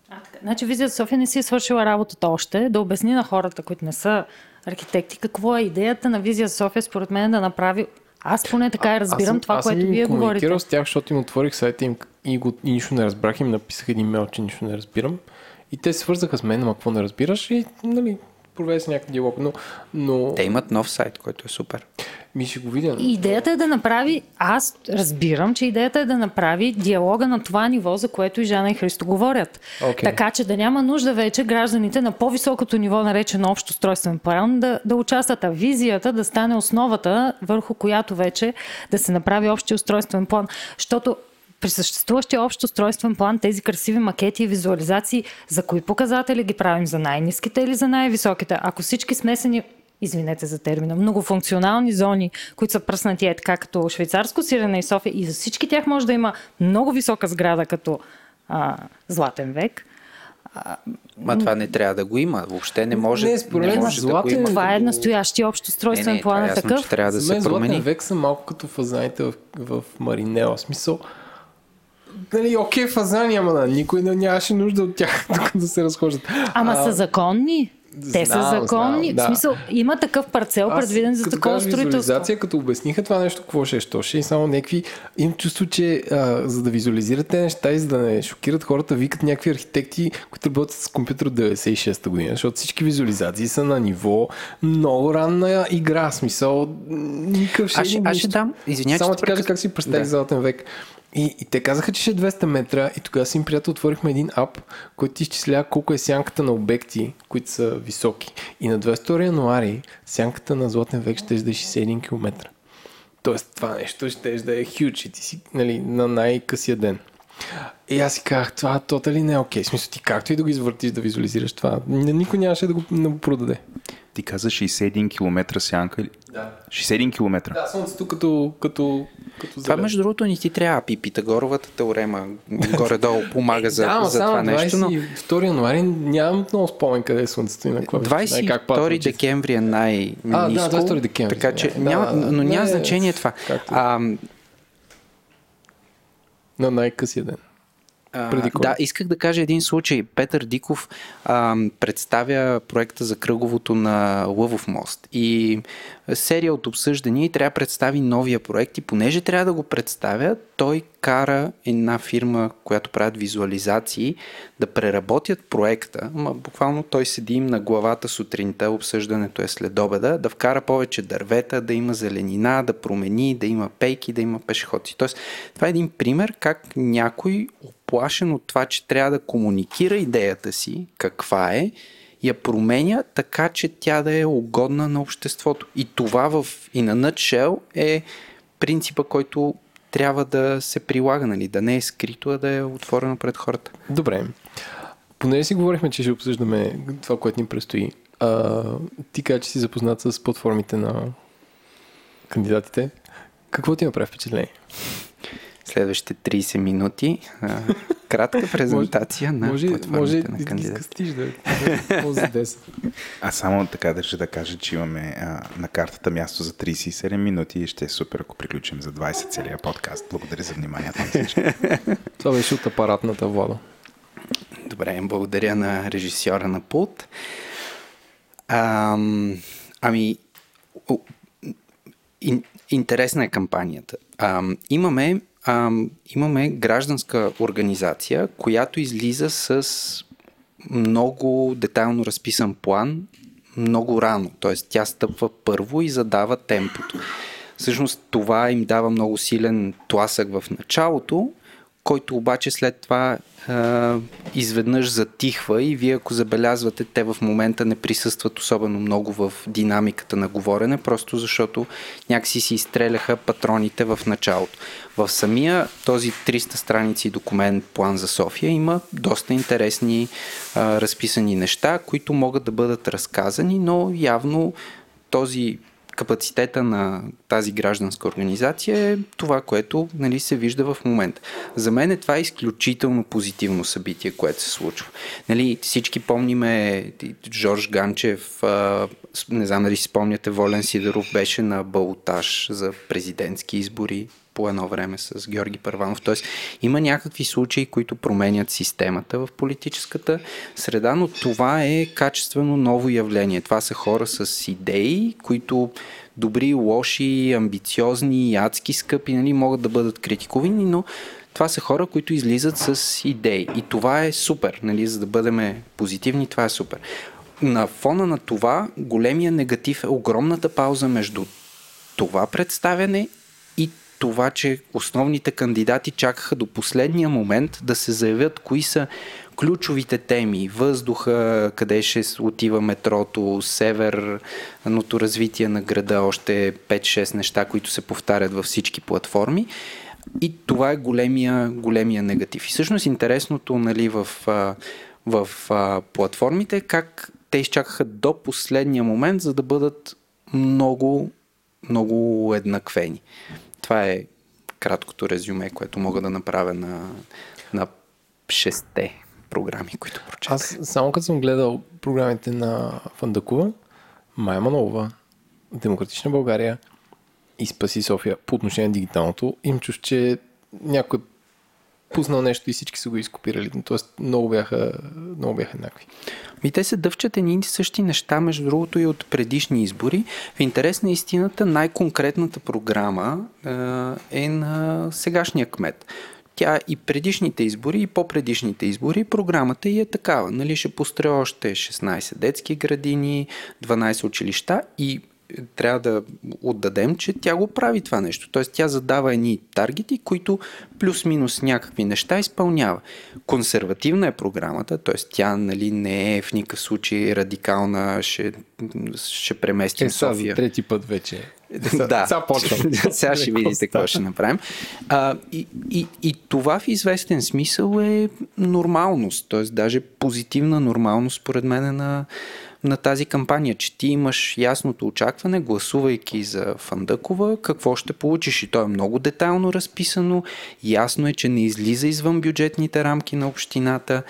А, така. Значи Визия за София не си е свършила работата още, да обясни на хората, които не са архитекти, какво е идеята на Визия за София, според мен да направи... Аз поне така я разбирам съм- това, аз което им вие говорите. комуникирал с тях, защото им отворих сайта им и, го, и нищо не разбрах. Им написах един мейл, че нищо не разбирам. И те се свързаха с мен, ама какво не разбираш и нали, проведе се някакъв диалог. Но, но Те имат нов сайт, който е супер. Ми ще го видя. Идеята е да направи, аз разбирам, че идеята е да направи диалога на това ниво, за което и Жана и Христо говорят. Okay. Така че да няма нужда вече гражданите на по-високото ниво, наречено общо устройствен план, да, да участват, а визията да стане основата, върху която вече да се направи общи устройствен план. Защото при съществуващия общ устройствен план тези красиви макети и визуализации, за кои показатели ги правим? За най-низките или за най-високите? Ако всички смесени извинете за термина, многофункционални зони, които са пръснати е така като швейцарско сирене и София и за всички тях може да има много висока сграда като а, Златен век. Ма това не трябва да го има. Въобще не може, Не, според не може да го златен- има. Това е настоящия общ устройствен не, не, план е е ясно, такъв. че трябва да За се мен Златен промени. век са малко като фазаните в, в Маринела. В Смисъл, нали, окей, фазани, ама да, никой не, нямаше нужда от тях, докато се разхождат. Ама А, са законни. Те са знам, законни. знам, да. В смисъл, има такъв парцел, Аз, предвиден за такова строителство. като обясниха това нещо, какво ще е, що ще е само някакви... Имам чувство, че а, за да визуализирате неща и за да не шокират хората, викат някакви архитекти, които работят с компютър от 96-та година, защото всички визуализации са на ниво много ранна игра, смисъл никакъв Аз ще, шейдинг, аз ще дам. Извинявай, Само ти кажа как си представих Да. Златен век. И, и те казаха, че ще е 200 метра и тогава си им приятел отворихме един ап, който изчислява колко е сянката на обекти, които са високи. И на 22 януари сянката на Златен век ще е 61 км. Тоест това нещо ще да е хюч и ти си нали, на най-късия ден. И аз си казах, това тотали не е окей. В смисъл ти както и да го извъртиш, да визуализираш това, никой нямаше да го, да го продаде. Ти каза 61 км сянка. Да. 61 км. Да, слънцето като, като, като Това, между другото, не ти трябва апи. Питагоровата теорема горе-долу помага за, Е, да, за това нещо, но 22 януари нямам много спомен къде е слънцето и на какво. е, как пада 22 лъчите. декември е най-ниско. А, да, 22 декември, Така че да. няма, но няма не, значение това. е. А, На най-късия ден. Преди да, исках да кажа един случай. Петър Диков а, представя проекта за кръговото на Лъвов мост и серия от обсъждания и трябва да представи новия проект и понеже трябва да го представя, той кара една фирма, която правят визуализации, да преработят проекта, ама буквално той седи им на главата сутринта, обсъждането е след обеда, да вкара повече дървета, да има зеленина, да промени, да има пейки, да има пешеходци. Тоест, това е един пример как някой оплашен от това, че трябва да комуникира идеята си, каква е, я променя така, че тя да е угодна на обществото. И това в и на Nutshell е принципа, който трябва да се прилага, нали? да не е скрито, а да е отворено пред хората. Добре. Понеже си говорихме, че ще обсъждаме това, което ни предстои. А, ти кажа, че си запознат с платформите на кандидатите. Какво ти направи впечатление? Следващите 30 минути а, кратка презентация на може, платформите може на кандидатите. скъстиш да да- за 10. Аз само така държа да кажа, че имаме а, на картата място за 37 минути и ще е супер, ако приключим за 20 целия подкаст. Благодаря за вниманието на всички. Това беше от апаратната влада. Добре, благодаря на режисьора на Пулт. Ам, ами, интересна е кампанията. Ам, имаме, ам, имаме гражданска организация, която излиза с много детайлно разписан план много рано. Т.е. тя стъпва първо и задава темпото. Всъщност това им дава много силен тласък в началото, който обаче след това а, изведнъж затихва и вие ако забелязвате, те в момента не присъстват особено много в динамиката на говорене, просто защото някакси си изстреляха патроните в началото. В самия този 300 страници документ План за София има доста интересни а, разписани неща, които могат да бъдат разказани, но явно този капацитета на тази гражданска организация е това, което нали, се вижда в момента. За мен е това изключително позитивно събитие, което се случва. Нали, всички помниме Жорж Ганчев, не знам дали си спомняте, Волен Сидоров беше на балотаж за президентски избори по едно време с Георги Първанов. Тоест има някакви случаи, които променят системата в политическата среда, но това е качествено ново явление. Това са хора с идеи, които добри, лоши, амбициозни, адски скъпи, нали, могат да бъдат критикувани, но това са хора, които излизат с идеи. И това е супер, нали, за да бъдем позитивни, това е супер. На фона на това, големия негатив е огромната пауза между това представяне това, че основните кандидати чакаха до последния момент да се заявят кои са ключовите теми, въздуха, къде ще отива метрото, северното развитие на града, още 5-6 неща, които се повтарят във всички платформи. И това е големия, големия негатив. И всъщност интересното нали, в, в, платформите е как те изчакаха до последния момент, за да бъдат много, много еднаквени. Това е краткото резюме, което мога да направя на, на шесте програми, които прочетах. Аз само като съм гледал програмите на Фандакова, Майя Манова, Демократична България и Спаси София по отношение на дигиталното, им чуш, че някой пуснал нещо и всички са го изкопирали. Тоест много бяха, много бяха еднакви. И те се дъвчат едни и същи неща, между другото и от предишни избори. В интерес на истината, най-конкретната програма е, на сегашния кмет. Тя и предишните избори, и по-предишните избори, програмата и е такава. Нали, ще построя още 16 детски градини, 12 училища и трябва да отдадем, че тя го прави това нещо. Тоест тя задава едни таргети, които плюс-минус някакви неща изпълнява. Консервативна е програмата, т.е. тя нали, не е в никакъв случай радикална, ще, ще преместим е, София. Трети път вече. да, сега почвам. сега ще видите какво ще направим. А, и, и, и това в известен смисъл е нормалност, т.е. даже позитивна нормалност, според мен, е на, на тази кампания, че ти имаш ясното очакване, гласувайки за Фандъкова, какво ще получиш. И то е много детайлно разписано, ясно е, че не излиза извън бюджетните рамки на общината.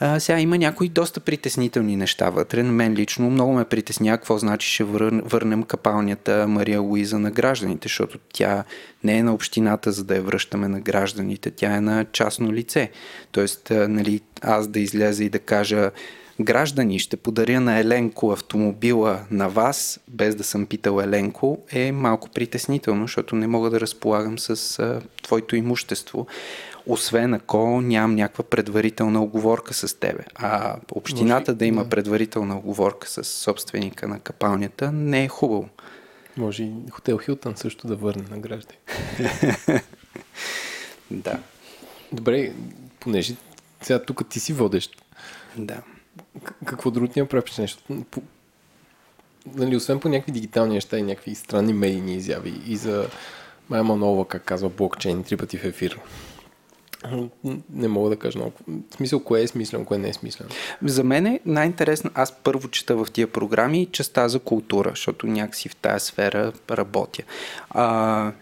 А, сега има някои доста притеснителни неща вътре. На мен лично много ме притесня какво значи ще върнем капалнята Мария Луиза на гражданите, защото тя не е на общината, за да я връщаме на гражданите, тя е на частно лице. Тоест, нали, аз да изляза и да кажа граждани, ще подаря на Еленко автомобила на вас, без да съм питал Еленко, е малко притеснително, защото не мога да разполагам с а, твоето имущество, освен ако нямам някаква предварителна оговорка с тебе. А общината Може, да има да. предварителна оговорка с собственика на капалнята не е хубаво. Може и хотел Хилтън също да върне на граждани. да. Добре, понеже сега тук ти си водещ. Да какво друго ти направи нещо? По, нали, освен по някакви дигитални неща и някакви странни медийни изяви и за Майя Манова, как казва, блокчейн три пъти в ефир. Не мога да кажа много. В смисъл, кое е смислено, кое не е смислено. За мен е най-интересно, аз първо чета в тия програми частта за култура, защото някакси в тази сфера работя. А,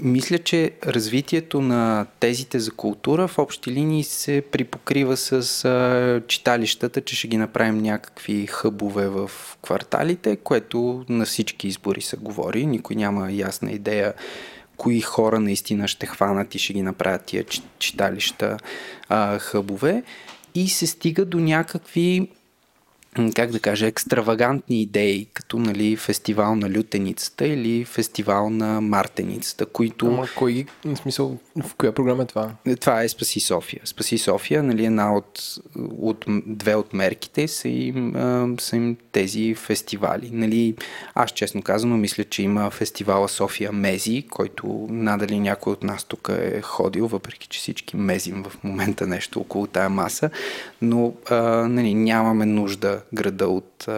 мисля, че развитието на тезите за култура в общи линии се припокрива с а, читалищата, че ще ги направим някакви хъбове в кварталите, което на всички избори се говори. Никой няма ясна идея кои хора наистина ще хванат и ще ги направят тия читалища а, хъбове. И се стига до някакви как да кажа, екстравагантни идеи, като нали, фестивал на лютеницата или фестивал на мартеницата, които... Ама кой, в смисъл, в коя програма е това? Това е Спаси София. Спаси София, нали, една от, от две от мерките са им, а, са им тези фестивали. Нали, аз честно казано мисля, че има фестивала София Мези, който надали някой от нас тук е ходил, въпреки че всички мезим в момента нещо около тая маса, но а, нали, нямаме нужда града от,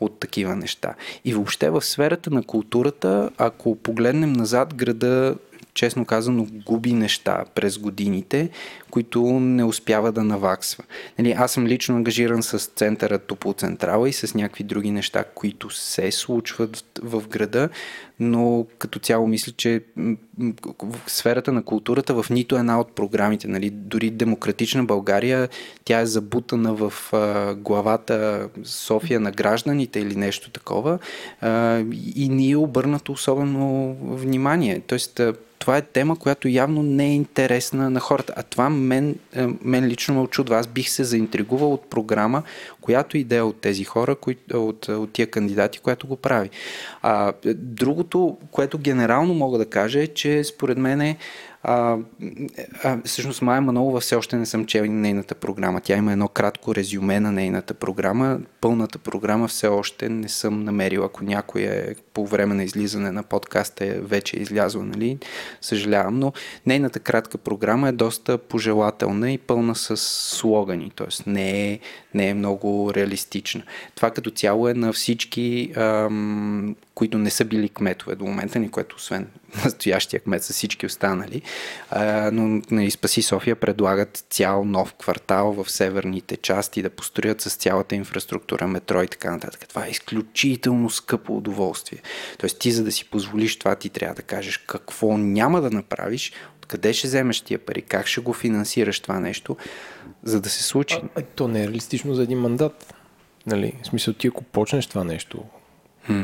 от такива неща. И въобще в сферата на културата, ако погледнем назад, града честно казано, губи неща през годините, които не успява да наваксва. Нали, аз съм лично ангажиран с центъра Топлоцентрала и с някакви други неща, които се случват в града, но като цяло мисля, че в сферата на културата в нито една от програмите, нали, дори Демократична България, тя е забутана в а, главата София на гражданите или нещо такова а, и ни е обърнато особено внимание. Тоест, това е тема, която явно не е интересна на хората. А това мен, е, мен лично ме очудва. Аз бих се заинтригувал от програма, която идея от тези хора, кои, от, от тия кандидати, която го прави. А, другото, което генерално мога да кажа е, че според мен е А, а, всъщност Майя Манолова все още не съм чел нейната програма. Тя има едно кратко резюме на нейната програма. Пълната програма все още не съм намерил. Ако някой е по време на излизане на подкаста е вече излязла, нали? Съжалявам, но нейната кратка програма е доста пожелателна и пълна с слогани, т.е. Не е, не е много реалистична. Това като цяло е на всички, ам, които не са били кметове до момента, ни което освен настоящия кмет са всички останали, а, но нали, Спаси София предлагат цял нов квартал в северните части да построят с цялата инфраструктура, метро и така нататък. Това е изключително скъпо удоволствие. Тоест ти за да си позволиш това, ти трябва да кажеш какво няма да направиш, откъде ще вземеш тия пари, как ще го финансираш това нещо, за да се случи. А, то не е реалистично за един мандат. Нали? В смисъл, ти ако почнеш това нещо, Хм.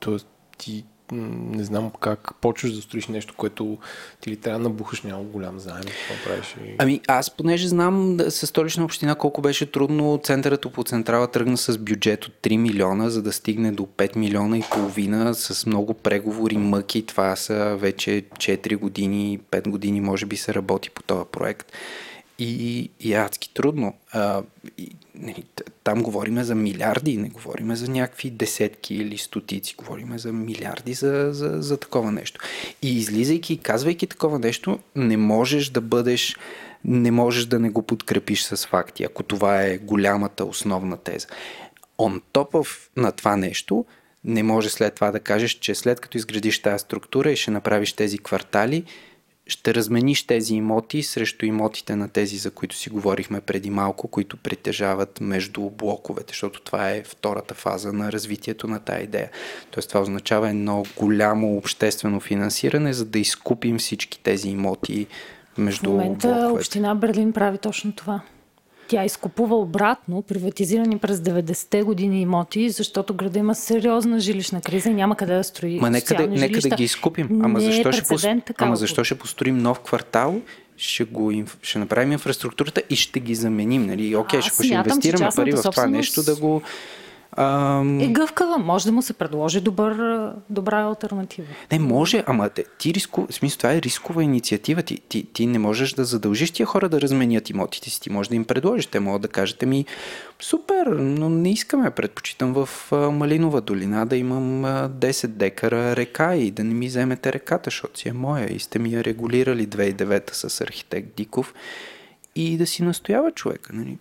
то ти не знам как почваш да строиш нещо, което ти ли трябва да набухаш много голям заем, какво правиш и... Ами аз понеже знам да, със столична община колко беше трудно центърът по централа тръгна с бюджет от 3 милиона, за да стигне до 5 милиона и половина с много преговори, мъки. Това са вече 4 години, 5 години може би се работи по този проект. И, и адски трудно. А, и, нали, там говориме за милиарди, не говориме за някакви десетки или стотици, говориме за милиарди за, за, за такова нещо. И излизайки и казвайки такова нещо, не можеш да бъдеш не можеш да не го подкрепиш с факти, ако това е голямата основна теза. On top of на това нещо, не може след това да кажеш, че след като изградиш тази структура и ще направиш тези квартали, ще размениш тези имоти срещу имотите на тези, за които си говорихме преди малко, които притежават между блоковете, защото това е втората фаза на развитието на тази идея. Тоест това означава едно голямо обществено финансиране, за да изкупим всички тези имоти между В момента блоковете. Община Берлин прави точно това. Тя изкупува обратно приватизирани през 90-те години имоти, защото града има сериозна жилищна криза и няма къде да строи Ма нека да, нека жилища. да ги изкупим. Ама Не е защо, ще, пос... Ама защо ще построим нов квартал, ще, го, ще направим инфраструктурата и ще ги заменим. Нали? Окей, Аз ще, ще инвестираме пари в това нещо да го... Ам... Е гъвкава, може да му се предложи добър, добра альтернатива. Не може, ама ти риску... смисъл, това е рискова инициатива. Ти, ти, ти не можеш да задължиш тия хора да разменят имотите си. Ти можеш да им предложиш. Те могат да кажат ми, супер, но не искаме. Предпочитам в Малинова долина да имам а, 10 декара река и да не ми вземете реката, защото си е моя. И сте ми я регулирали 2009 с архитект Диков. И да си настоява човека. Нали?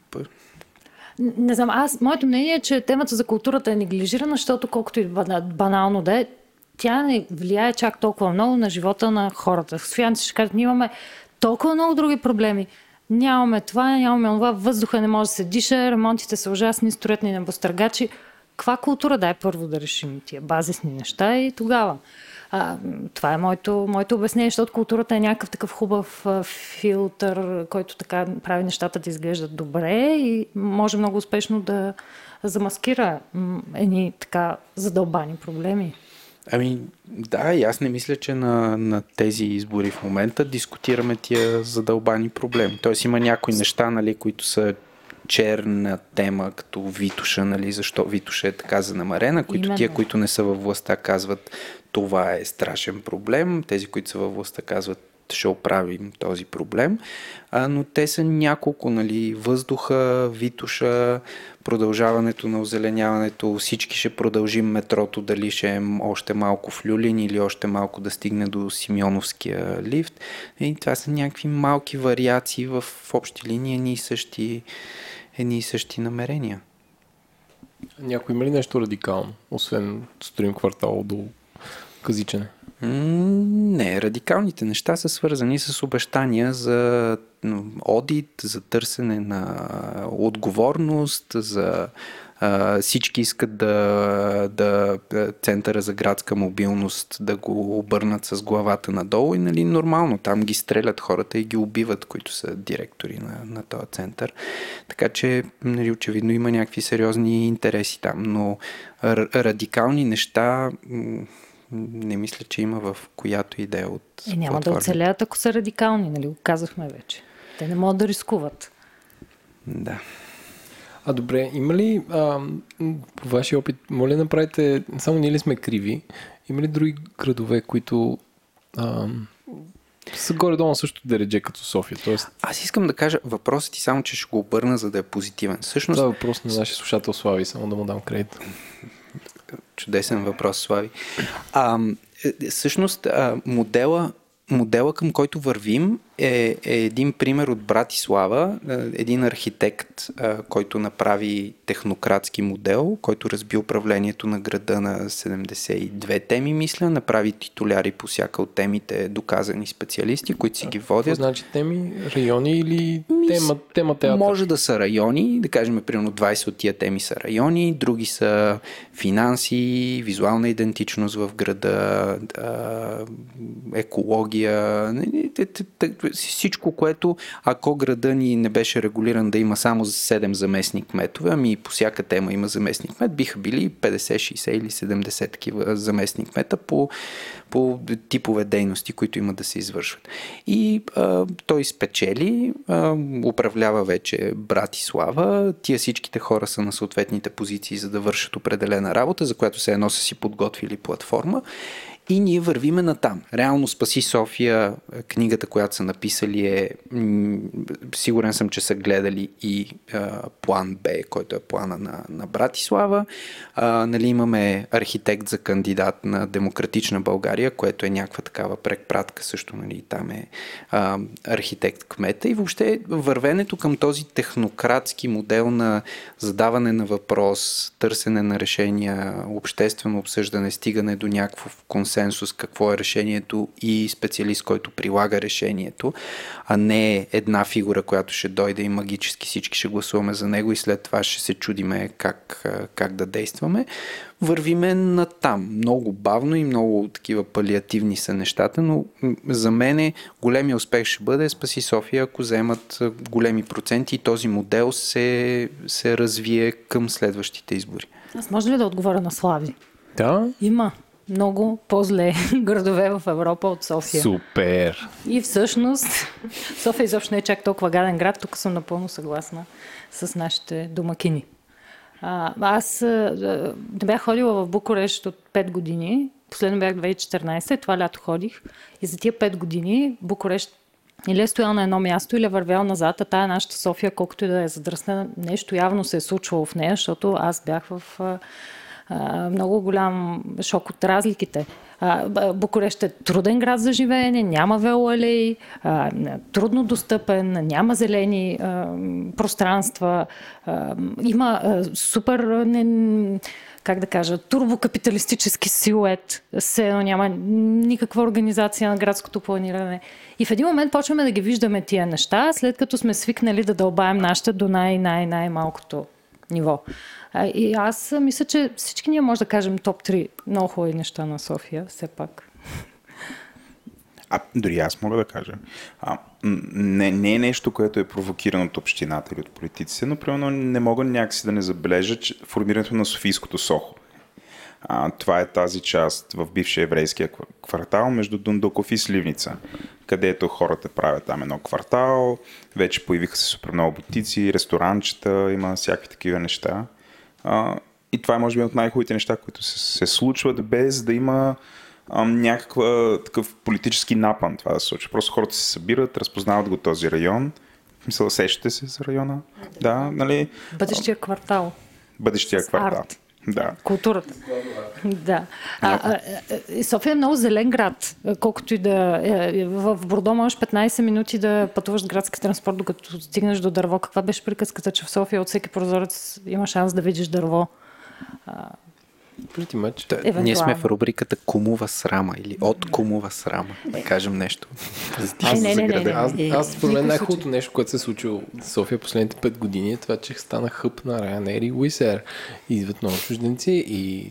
Не знам, аз, моето мнение е, че темата за културата е неглижирана, защото колкото и бана- банално да е, тя не влияе чак толкова много на живота на хората. Софиянци ще кажат, ние имаме толкова много други проблеми. Нямаме това, нямаме това, въздуха не може да се диша, ремонтите са ужасни, строят ни небостъргачи. Каква култура дай първо да решим тия базисни неща и тогава. А, това е моето, моето обяснение, защото културата е някакъв такъв хубав филтър, който така прави нещата да изглеждат добре и може много успешно да замаскира едни така задълбани проблеми. Ами, да, и аз не мисля, че на, на тези избори в момента дискутираме тия задълбани проблеми. Тоест има някои неща, нали, които са черна тема, като Витуша, нали, защо Витуша е така занамарена, които Именно. тия, които не са във властта, казват това е страшен проблем, тези, които са във властта, казват ще оправим този проблем, а, но те са няколко, нали, въздуха, Витуша, продължаването на озеленяването, всички ще продължим метрото, дали ще е още малко в Люлин или още малко да стигне до Симеоновския лифт. И това са някакви малки вариации в, в общи линии, едни и същи, едни и същи намерения. Някой има ли нещо радикално, освен строим квартал до казичане? М, Не, радикалните неща са свързани с обещания за одит, за търсене на отговорност, за всички искат да, да Центъра за градска мобилност да го обърнат с главата надолу и нали, нормално там ги стрелят хората и ги убиват, които са директори на, на този център. Така че нали, очевидно има някакви сериозни интереси там, но радикални неща не мисля, че има в която идея от Е, няма да оцелят, ако са радикални, нали? Го казахме вече. Те не могат да рискуват. Да. А добре, има ли а, по вашия опит, моля да направите, само ние ли сме криви, има ли други градове, които а, са горе-долу също дередже като София. Тоест, Аз искам да кажа въпросът ти само, че ще го обърна, за да е позитивен. Всъщност, това е въпрос на нашия слушател Слави, само да му дам кредит. Чудесен въпрос, Слави. А, е, всъщност, а, модела, модела, към който вървим, е, е един пример от Братислава, е, един архитект, а, който направи технократски модел, който разби управлението на града на 72 теми, мисля, направи титуляри по всяка от темите, доказани специалисти, които си ги Какво водят. значи теми, райони или тема, тема театър? Може да са райони, да кажем, примерно 20 от тия теми са райони, други са финанси, визуална идентичност в града, екология, те- всичко, което ако града ни не беше регулиран да има само 7 заместник кметове, ами по всяка тема има заместник кмет, биха били 50, 60 или 70 такива заместник кмета по, по типове дейности, които има да се извършват. И а, той спечели, а, управлява вече Братислава, тия всичките хора са на съответните позиции, за да вършат определена работа, за която се едно са си подготвили платформа. И ние вървиме на там. Реално Спаси София, книгата, която са написали е, сигурен съм, че са гледали и а, план Б, който е плана на, на Братислава. А, нали, имаме архитект за кандидат на Демократична България, което е някаква такава препратка също, нали, там е а, архитект кмета и въобще вървенето към този технократски модел на задаване на въпрос, търсене на решения, обществено обсъждане, стигане до някакъв консенсус, какво е решението и специалист, който прилага решението, а не една фигура, която ще дойде и магически всички ще гласуваме за него и след това ще се чудиме как, как да действаме. Вървиме на там. Много бавно и много такива палиативни са нещата, но за мен големия успех ще бъде Спаси София, ако вземат големи проценти и този модел се, се развие към следващите избори. Аз може ли да отговоря на Слави? Да, Има много по-зле градове в Европа от София. супер. И всъщност София изобщо не е чак толкова гаден град, тук съм напълно съгласна с нашите домакини. А, аз а, не бях ходила в Букурещ от 5 години, последно бях 2014, това лято ходих и за тия 5 години Букурещ или е стоял на едно място, или е вървял назад, а тая нашата София, колкото и да е задръснена, нещо явно се е случвало в нея, защото аз бях в много голям шок от разликите. А, Букурещ е труден град за живеене, няма велоалеи, а, трудно достъпен, няма зелени пространства, има супер как да кажа, турбокапиталистически силует, все едно няма никаква организация на градското планиране. И в един момент почваме да ги виждаме тия неща, след като сме свикнали да дълбаем нашата до най-най-най-малкото ниво. И аз мисля, че всички ние може да кажем топ 3 много хубави неща на София, все пак. А, дори аз мога да кажа. А, не, не е нещо, което е провокирано от общината или от политиците, но примерно не мога някакси да не забележа че формирането на Софийското Сохо. А, това е тази част в бившия еврейския ква- квартал между Дундуков и Сливница, където хората правят там едно квартал, вече появиха се супер много бутици, ресторанчета, има всякакви такива неща. А, и това е може би от най-хубавите неща, които се, се случват без да има ам, някаква такъв политически напън това да се случва. Просто хората се събират, разпознават го този район. Мисля, сещате се за района? Да, нали? Бъдещия квартал, Бъдещия С квартал. арт. Да. културата. Да. А, а, а, София е много зелен град, колкото и да... е, В Бордо можеш 15 минути да пътуваш градски транспорт, докато стигнеш до дърво. Каква беше приказката, че в София от всеки прозорец има шанс да видиш дърво? Pretty much. Та, Евентуално. ние сме в рубриката Кумова срама или от Кумова срама, да кажем нещо. Е, не, не, не, не. Аз, аз според мен най-хубавото нещо, което се е случило в София последните 5 години е това, че стана хъб на Ryanair и Wizz идват много чужденци и,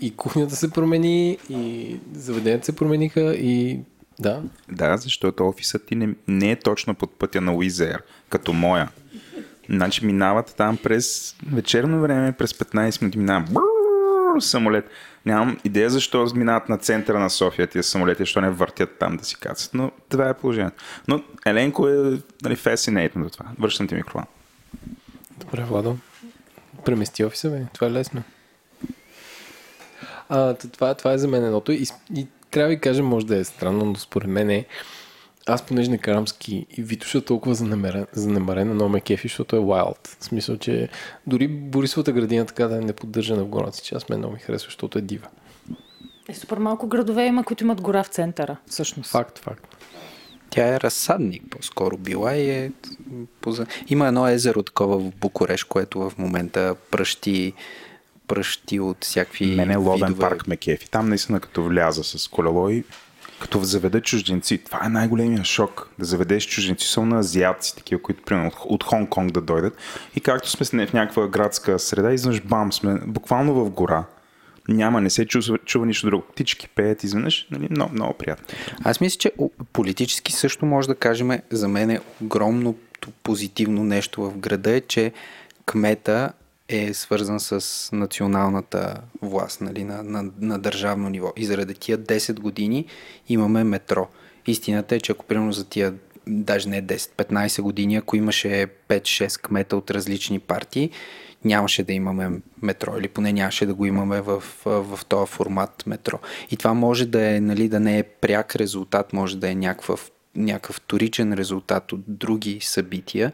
и кухнята се промени, и заведенията се промениха и да. Да, защото офисът ти не, не е точно под пътя на Уизер, като моя. Значи минават там през вечерно време, през 15 минути минава самолет. Нямам идея защо минават на центъра на София тия самолети, защо не въртят там да си кацат, но това е положението. Но Еленко е нали, fascinating до това. Връщам ти микрофон. Добре, Владо. Премести офиса, бе. Това е лесно. А, това, това е за мен едното. И, и трябва да ви кажа, може да е странно, но според мен е аз понеже не карам ски и Витоша толкова занемарена, занемарена много ме кефи, защото е wild. В смисъл, че дори Борисовата градина така да не поддържа на в горната си част, мен много ми харесва, защото е дива. Е, супер малко градове има, които имат гора в центъра, всъщност. Факт, факт. Тя е разсадник по-скоро била и е... поза- Има едно езеро такова в Букуреш, което в момента пръщи, пръщи от всякакви Мене Лоден видове. парк ме кефи. Там наистина като вляза с колело и като заведа чужденци. Това е най-големия шок. Да заведеш чужденци, са на азиатци, такива, които примерно от, от Хонг-Конг да дойдат. И както сме в някаква градска среда, изведнъж бам, сме буквално в гора. Няма, не се чува, чува нищо друго. Птички пеят изведнъж. Нали? Много, много приятно. Аз мисля, че политически също може да кажем, за мен е огромното позитивно нещо в града е, че кмета е свързан с националната власт нали, на, на, на държавно ниво. И заради тия 10 години имаме метро. Истината е, че ако примерно за тия даже не 10-15 години, ако имаше 5-6 кмета от различни партии, нямаше да имаме метро или поне нямаше да го имаме в, в, този формат метро. И това може да е, нали, да не е пряк резултат, може да е някакъв, някакъв вторичен резултат от други събития,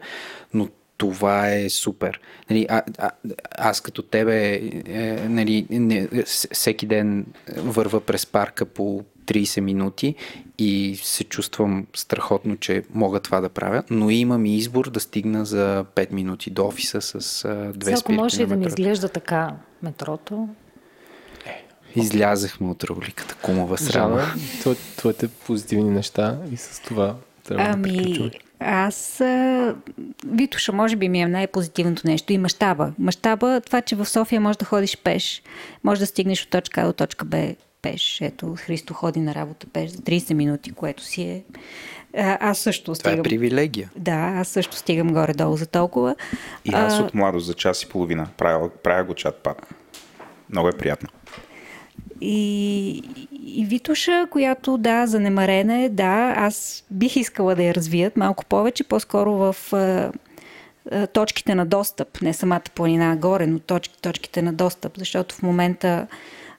но това е супер. Нали, а, а, аз като тебе е, нали, не, всеки ден върва през парка по 30 минути и се чувствам страхотно, че мога това да правя, но имам и избор да стигна за 5 минути до офиса с а, две Сега, ако спирки може и на да не метрото. изглежда така метрото, Излязахме от рубриката Кумова срама. Твое- твоите позитивни неща и с това трябва да Ами, приключваме. Аз... А, Витуша, може би ми е най-позитивното нещо. И мащаба. Мащаба, това, че в София можеш да ходиш пеш. Може да стигнеш от точка А до точка Б пеш. Ето, Христо ходи на работа пеш за 30 минути, което си е... А, аз също Това е стигам... привилегия. Да, аз също стигам горе-долу за толкова. И аз А, от младост за час и половина правя, правя го чат пат. Много е приятно. И, и Витуша, която да, занемарена е, да, аз бих искала да я развият малко повече, по-скоро в а, а, точките на достъп, не самата планина горе, но точки, точките на достъп, защото в момента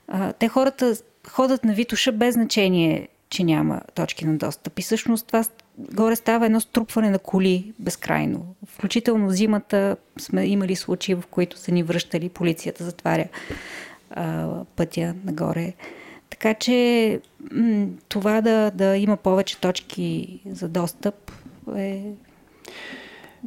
а, те хората ходят на Витуша без значение, че няма точки на достъп. И всъщност това горе става едно струпване на коли безкрайно. Включително зимата сме имали случаи, в които са ни връщали, полицията затваря пътя нагоре. Така че м- това да, да има повече точки за достъп е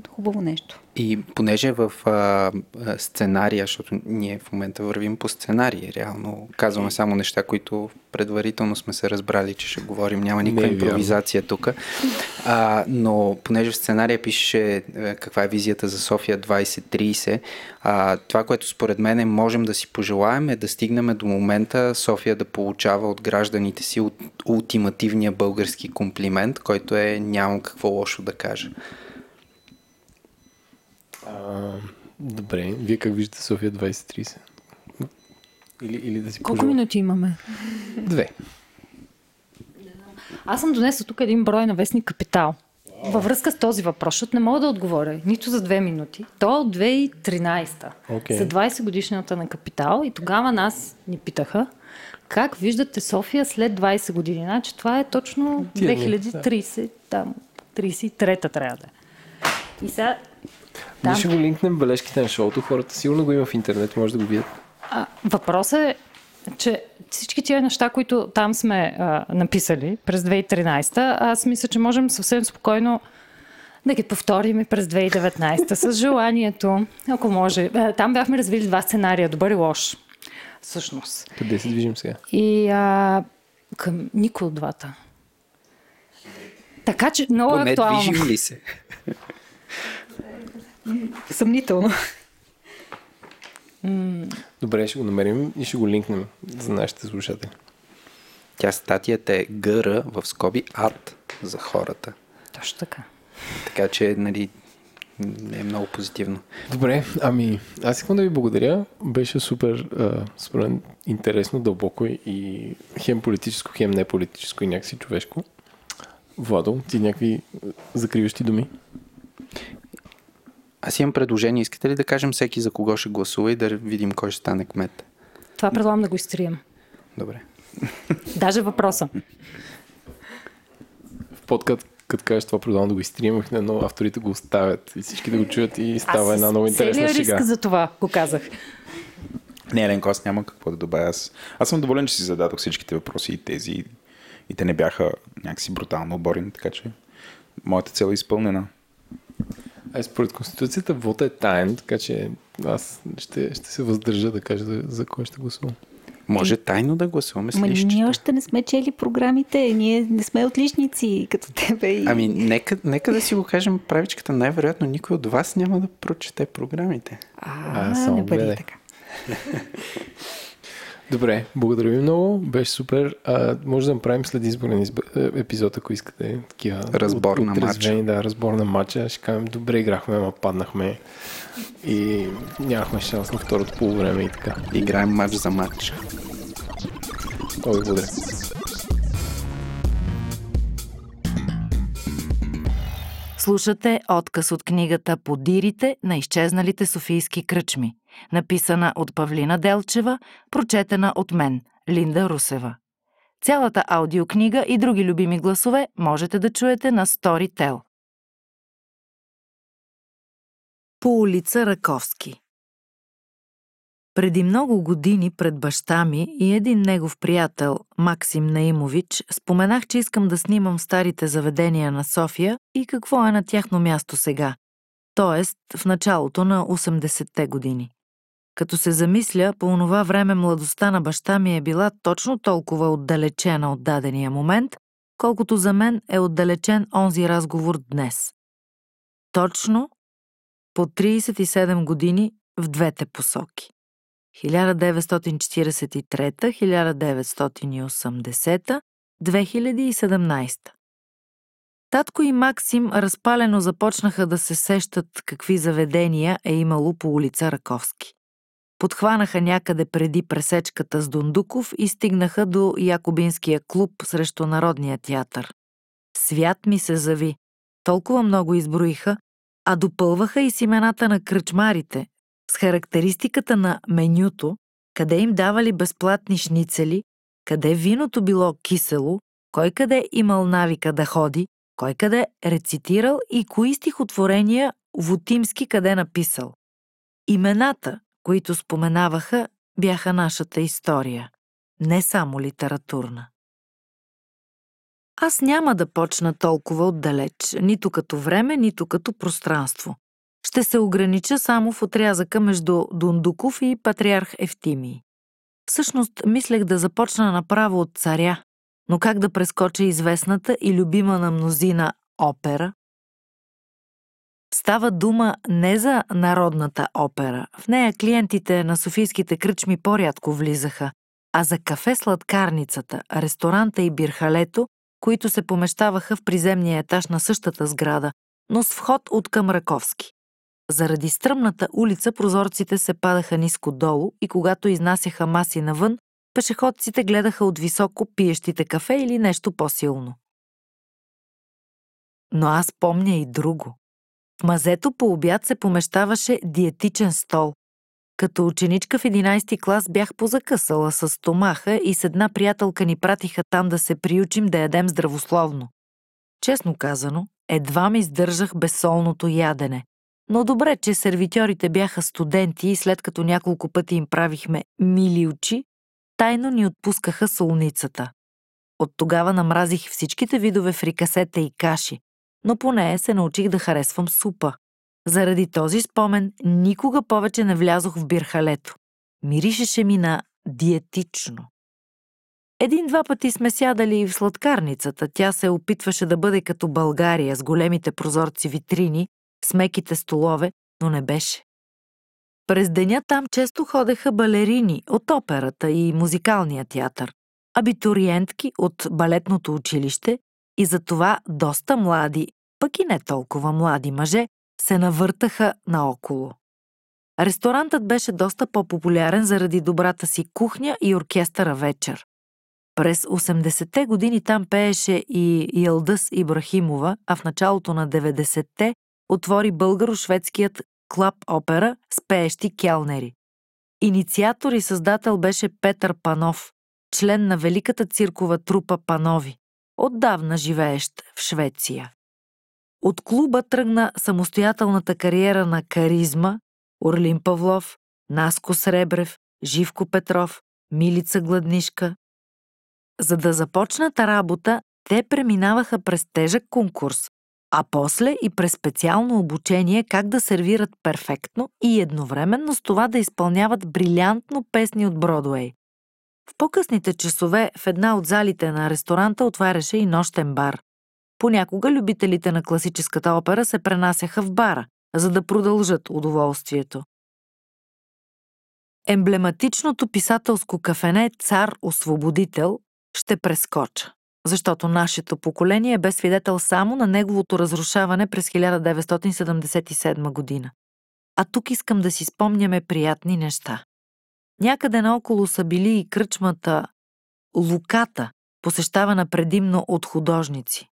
хубаво нещо. И понеже в а, сценария, защото ние в момента вървим по сценарий, реално казваме само неща, които предварително сме се разбрали, че ще говорим, няма никаква Не е импровизация тук. Но понеже в сценария пише е, каква е визията за София 2030, а, това, което според мен можем да си пожелаем е да стигнем до момента София да получава от гражданите си от ултимативния български комплимент, който е нямам какво лошо да кажа. А, добре, вие как виждате София 2030? Или, или да си колко пожела- минути имаме? Две. Аз съм донесла тук един брой на вестник Капитал. Във връзка с този въпрос, защото не мога да отговоря нито за две минути. То е от 2013 Окей. за 20 годишната на Капитал и тогава нас ни питаха как виждате София след 20 години. Значи това е точно Тия дни, 2030, там 33-та трябва да е. И сега... Ние Там, ще го линкнем в бележките на шоуто. Хората сигурно го има в интернет, може да го видят. а, въпросът е, че всички тия неща, които там сме а, написали през 2013, аз мисля, че можем съвсем спокойно да ги повторим и през 2019 с желанието, ако може. Е, Там бяхме развили два сценария, добър и лош. Всъщност. Къде се движим сега? И а, към никой от двата. Така че много е Поне актуално. движим ли се? Съмнително. Добре, ще го намерим и ще го линкнем за нашите слушатели. Тя статията е ГР в скоби ад за хората. Точно така. Така че, нали, не е много позитивно. Добре, ами аз искам да ви благодаря. Беше супер, а, според мен, интересно, дълбоко и хем политическо, хем не политическо и някакси човешко. Владо, ти някакви закриващи думи? Аз имам предложение. Искате ли да кажем всеки за кого ще гласува и да видим кой ще стане кмет? Това предлагам да го изтрием. Добре. Даже въпроса. В подкаст, като кажеш това продължавам да го изтрием, но авторите го оставят и всички да го чуят и става Аз една много интересна шега. риск за това го казах. Не, Еленко, аз няма какво да добавя. Аз, аз съм доволен, че си зададох всичките въпроси и тези. И те не бяха някакси брутално оборени, така че моята цел е изпълнена. А според Конституцията вода е таен, така че аз ще, ще се въздържа да кажа за, за кой ще гласувам. Може тайно да гласуваме с Ма лищчета. ние още не сме чели програмите, ние не сме отличници като тебе. И... Ами, нека, нека да си го кажем правичката. Най-вероятно никой от вас няма да прочете програмите. А, А, само не бъде така. Добре, благодаря ви много, беше супер. А, може да направим след изборен изб... е, епизод, ако искате такива. Разбор на отрезвени, Да, разбор на матча. Ще кажем, добре играхме, ама паднахме. И нямахме шанс на второто полувреме и така. Играем матч за матч. Много благодаря. Слушате отказ от книгата Подирите на изчезналите софийски кръчми, написана от Павлина Делчева, прочетена от мен, Линда Русева. Цялата аудиокнига и други любими гласове можете да чуете на Storytel. По улица Раковски преди много години пред баща ми и един негов приятел, Максим Наимович, споменах, че искам да снимам старите заведения на София и какво е на тяхно място сега, т.е. в началото на 80-те години. Като се замисля, по онова време младостта на баща ми е била точно толкова отдалечена от дадения момент, колкото за мен е отдалечен онзи разговор днес. Точно по 37 години в двете посоки. 1943, 1980, 2017. Татко и Максим разпалено започнаха да се сещат какви заведения е имало по улица Раковски. Подхванаха някъде преди пресечката с Дундуков и стигнаха до Якобинския клуб срещу Народния театър. Свят ми се зави. Толкова много изброиха, а допълваха и с имената на кръчмарите, с характеристиката на менюто, къде им давали безплатни шницели, къде виното било кисело, кой къде имал навика да ходи, кой къде рецитирал и кои стихотворения Вотимски къде написал. Имената, които споменаваха, бяха нашата история, не само литературна. Аз няма да почна толкова отдалеч, нито като време, нито като пространство. Ще се огранича само в отрязъка между Дундуков и патриарх Ефтимий. Всъщност, мислех да започна направо от царя, но как да прескоча известната и любима на мнозина опера? Става дума не за народната опера. В нея клиентите на софийските кръчми по-рядко влизаха, а за кафе-сладкарницата, ресторанта и бирхалето, които се помещаваха в приземния етаж на същата сграда, но с вход от към Раковски. Заради стръмната улица прозорците се падаха ниско долу и когато изнасяха маси навън, пешеходците гледаха от високо пиещите кафе или нещо по-силно. Но аз помня и друго. Мазето по обяд се помещаваше диетичен стол. Като ученичка в 11 ти клас бях позакъсала с стомаха и с една приятелка ни пратиха там да се приучим да ядем здравословно. Честно казано, едва ми издържах безсолното ядене. Но добре, че сервитьорите бяха студенти и след като няколко пъти им правихме мили очи, тайно ни отпускаха солницата. От тогава намразих всичките видове фрикасета и каши, но поне се научих да харесвам супа. Заради този спомен никога повече не влязох в бирхалето. Миришеше ми на диетично. Един-два пъти сме сядали и в сладкарницата. Тя се опитваше да бъде като България с големите прозорци витрини, с меките столове, но не беше. През деня там често ходеха балерини от операта и музикалния театър, абитуриентки от балетното училище и затова доста млади, пък и не толкова млади мъже, се навъртаха наоколо. Ресторантът беше доста по-популярен заради добрата си кухня и оркестъра вечер. През 80-те години там пееше и Ялдъс Ибрахимова, а в началото на 90-те отвори българо-шведският клаб опера с пеещи келнери. Инициатор и създател беше Петър Панов, член на великата циркова трупа Панови, отдавна живеещ в Швеция. От клуба тръгна самостоятелната кариера на Каризма, Орлин Павлов, Наско Сребрев, Живко Петров, Милица Гладнишка. За да започнат работа, те преминаваха през тежък конкурс, а после и през специално обучение как да сервират перфектно и едновременно с това да изпълняват брилянтно песни от Бродуей. В по-късните часове в една от залите на ресторанта отваряше и нощен бар. Понякога любителите на класическата опера се пренасяха в бара, за да продължат удоволствието. Емблематичното писателско кафене Цар Освободител ще прескоча, защото нашето поколение бе свидетел само на неговото разрушаване през 1977 година. А тук искам да си спомняме приятни неща. Някъде наоколо са били и кръчмата Луката, посещавана предимно от художници,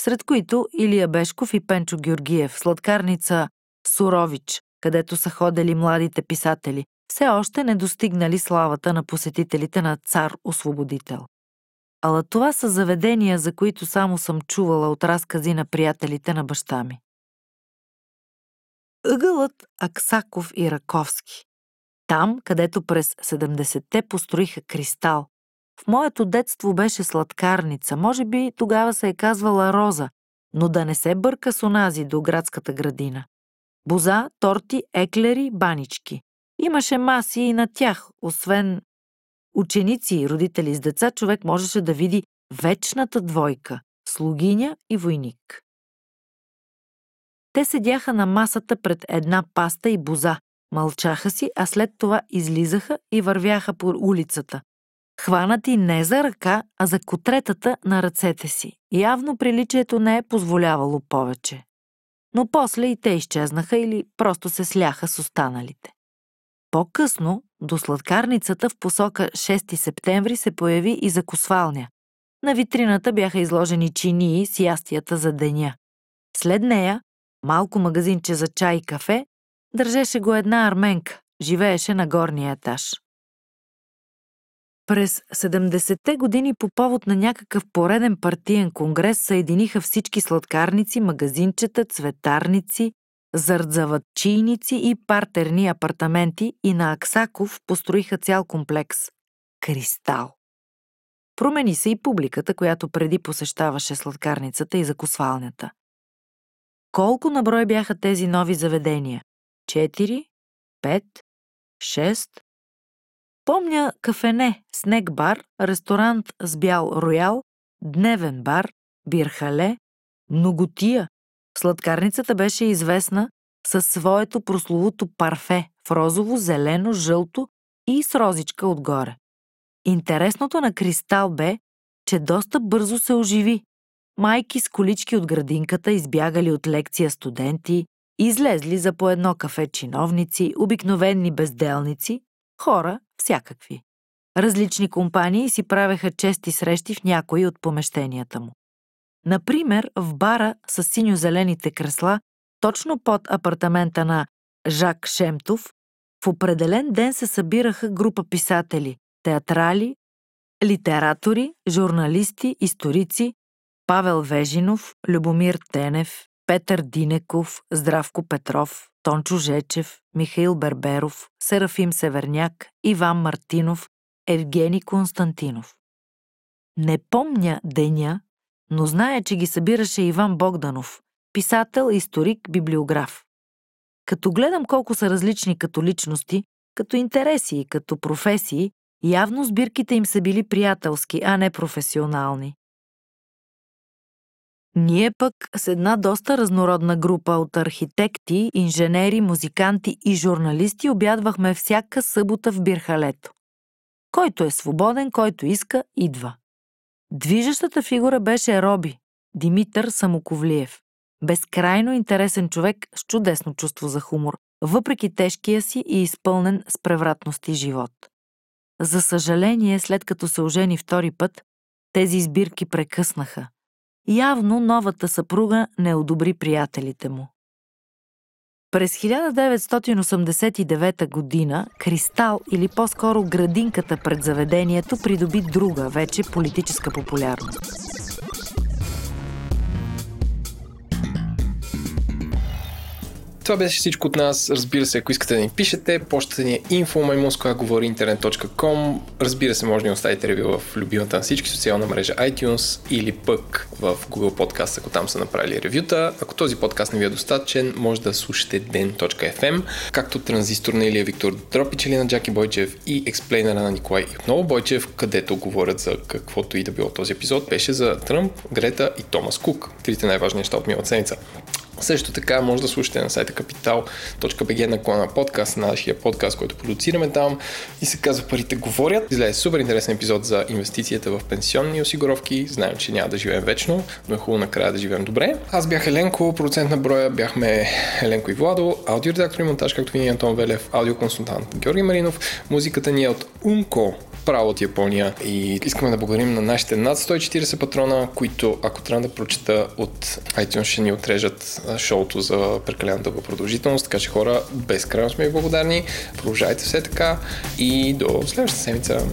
сред които Илия Бешков и Пенчо Георгиев, сладкарница Сурович, където са ходили младите писатели, все още не достигнали славата на посетителите на цар-освободител. Ала това са заведения, за които само съм чувала от разкази на приятелите на баща ми. Ъгълът Аксаков и Раковски. Там, където през 70-те построиха кристал. В моето детство беше сладкарница, може би тогава се е казвала Роза, но да не се бърка с онази до градската градина. Боза, торти, еклери, банички. Имаше маси и на тях, освен ученици и родители с деца, човек можеше да види вечната двойка – слугиня и войник. Те седяха на масата пред една паста и боза, мълчаха си, а след това излизаха и вървяха по улицата. Хванати не за ръка, а за котретата на ръцете си. Явно приличието не е позволявало повече. Но после и те изчезнаха или просто се сляха с останалите. По-късно, до сладкарницата в посока 6 септември се появи и закосвалня. На витрината бяха изложени чинии с ястията за деня. След нея, малко магазинче за чай и кафе, държеше го една арменка, живееше на горния етаж. През 70-те години по повод на някакъв пореден партиен конгрес съединиха всички сладкарници, магазинчета, цветарници, зърдзаватчийници и партерни апартаменти и на Аксаков построиха цял комплекс – Кристал. Промени се и публиката, която преди посещаваше сладкарницата и закосвалнята. Колко наброй бяха тези нови заведения? Четири? Пет? Шест? Помня кафене, снег бар, ресторант с бял роял, дневен бар, бирхале, многотия, Сладкарницата беше известна със своето прословото парфе в розово, зелено, жълто и с розичка отгоре. Интересното на Кристал бе, че доста бързо се оживи. Майки с колички от градинката избягали от лекция студенти, излезли за по едно кафе чиновници, обикновени безделници, хора всякакви. Различни компании си правеха чести срещи в някои от помещенията му. Например, в бара с синьо-зелените кресла, точно под апартамента на Жак Шемтов, в определен ден се събираха група писатели, театрали, литератори, журналисти, историци, Павел Вежинов, Любомир Тенев, Петър Динеков, Здравко Петров, Тончо Жечев, Михаил Берберов, Серафим Северняк, Иван Мартинов, Евгений Константинов. Не помня деня, но знае, че ги събираше Иван Богданов, писател, историк, библиограф. Като гледам колко са различни като личности, като интереси и като професии, явно сбирките им са били приятелски, а не професионални. Ние пък с една доста разнородна група от архитекти, инженери, музиканти и журналисти обядвахме всяка събота в Бирхалето. Който е свободен, който иска, идва. Движещата фигура беше Роби, Димитър Самоковлиев. Безкрайно интересен човек с чудесно чувство за хумор, въпреки тежкия си и изпълнен с превратности живот. За съжаление, след като се ожени втори път, тези избирки прекъснаха. Явно новата съпруга не одобри приятелите му. През 1989 година Кристал или по-скоро градинката пред заведението придоби друга, вече политическа популярност. Това беше всичко от нас. Разбира се, ако искате да ни пишете, почтата ни е info.говориинтернет.com Разбира се, може да ни оставите ревю в любимата на всички социална мрежа iTunes или пък в Google Podcast, ако там са направили ревюта. Ако този подкаст не ви е достатъчен, може да слушате den.fm, както транзистор на Илия Виктор Дропич или на Джаки Бойчев и експлейнера на Николай и отново Бойчев, където говорят за каквото и да било този епизод. Беше за Тръмп, Грета и Томас Кук. Трите най-важни неща от миналата седмица. Също така може да слушате на сайта capital.bg на клана подкаст, на нашия подкаст, който продуцираме там и се казва Парите говорят. Излезе супер интересен епизод за инвестицията в пенсионни осигуровки. Знаем, че няма да живеем вечно, но е хубаво накрая да живеем добре. Аз бях Еленко, продуцент на броя, бяхме Еленко и Владо, аудиоредактор и монтаж, както винаги Антон Велев, аудиоконсултант Георги Маринов. Музиката ни е от Унко, право от Япония и искаме да благодарим на нашите над 140 патрона, които ако трябва да прочета от iTunes ще ни отрежат шоуто за прекалено дълга продължителност, така че хора, безкрайно сме ви благодарни. Продължайте все така и до следващата седмица.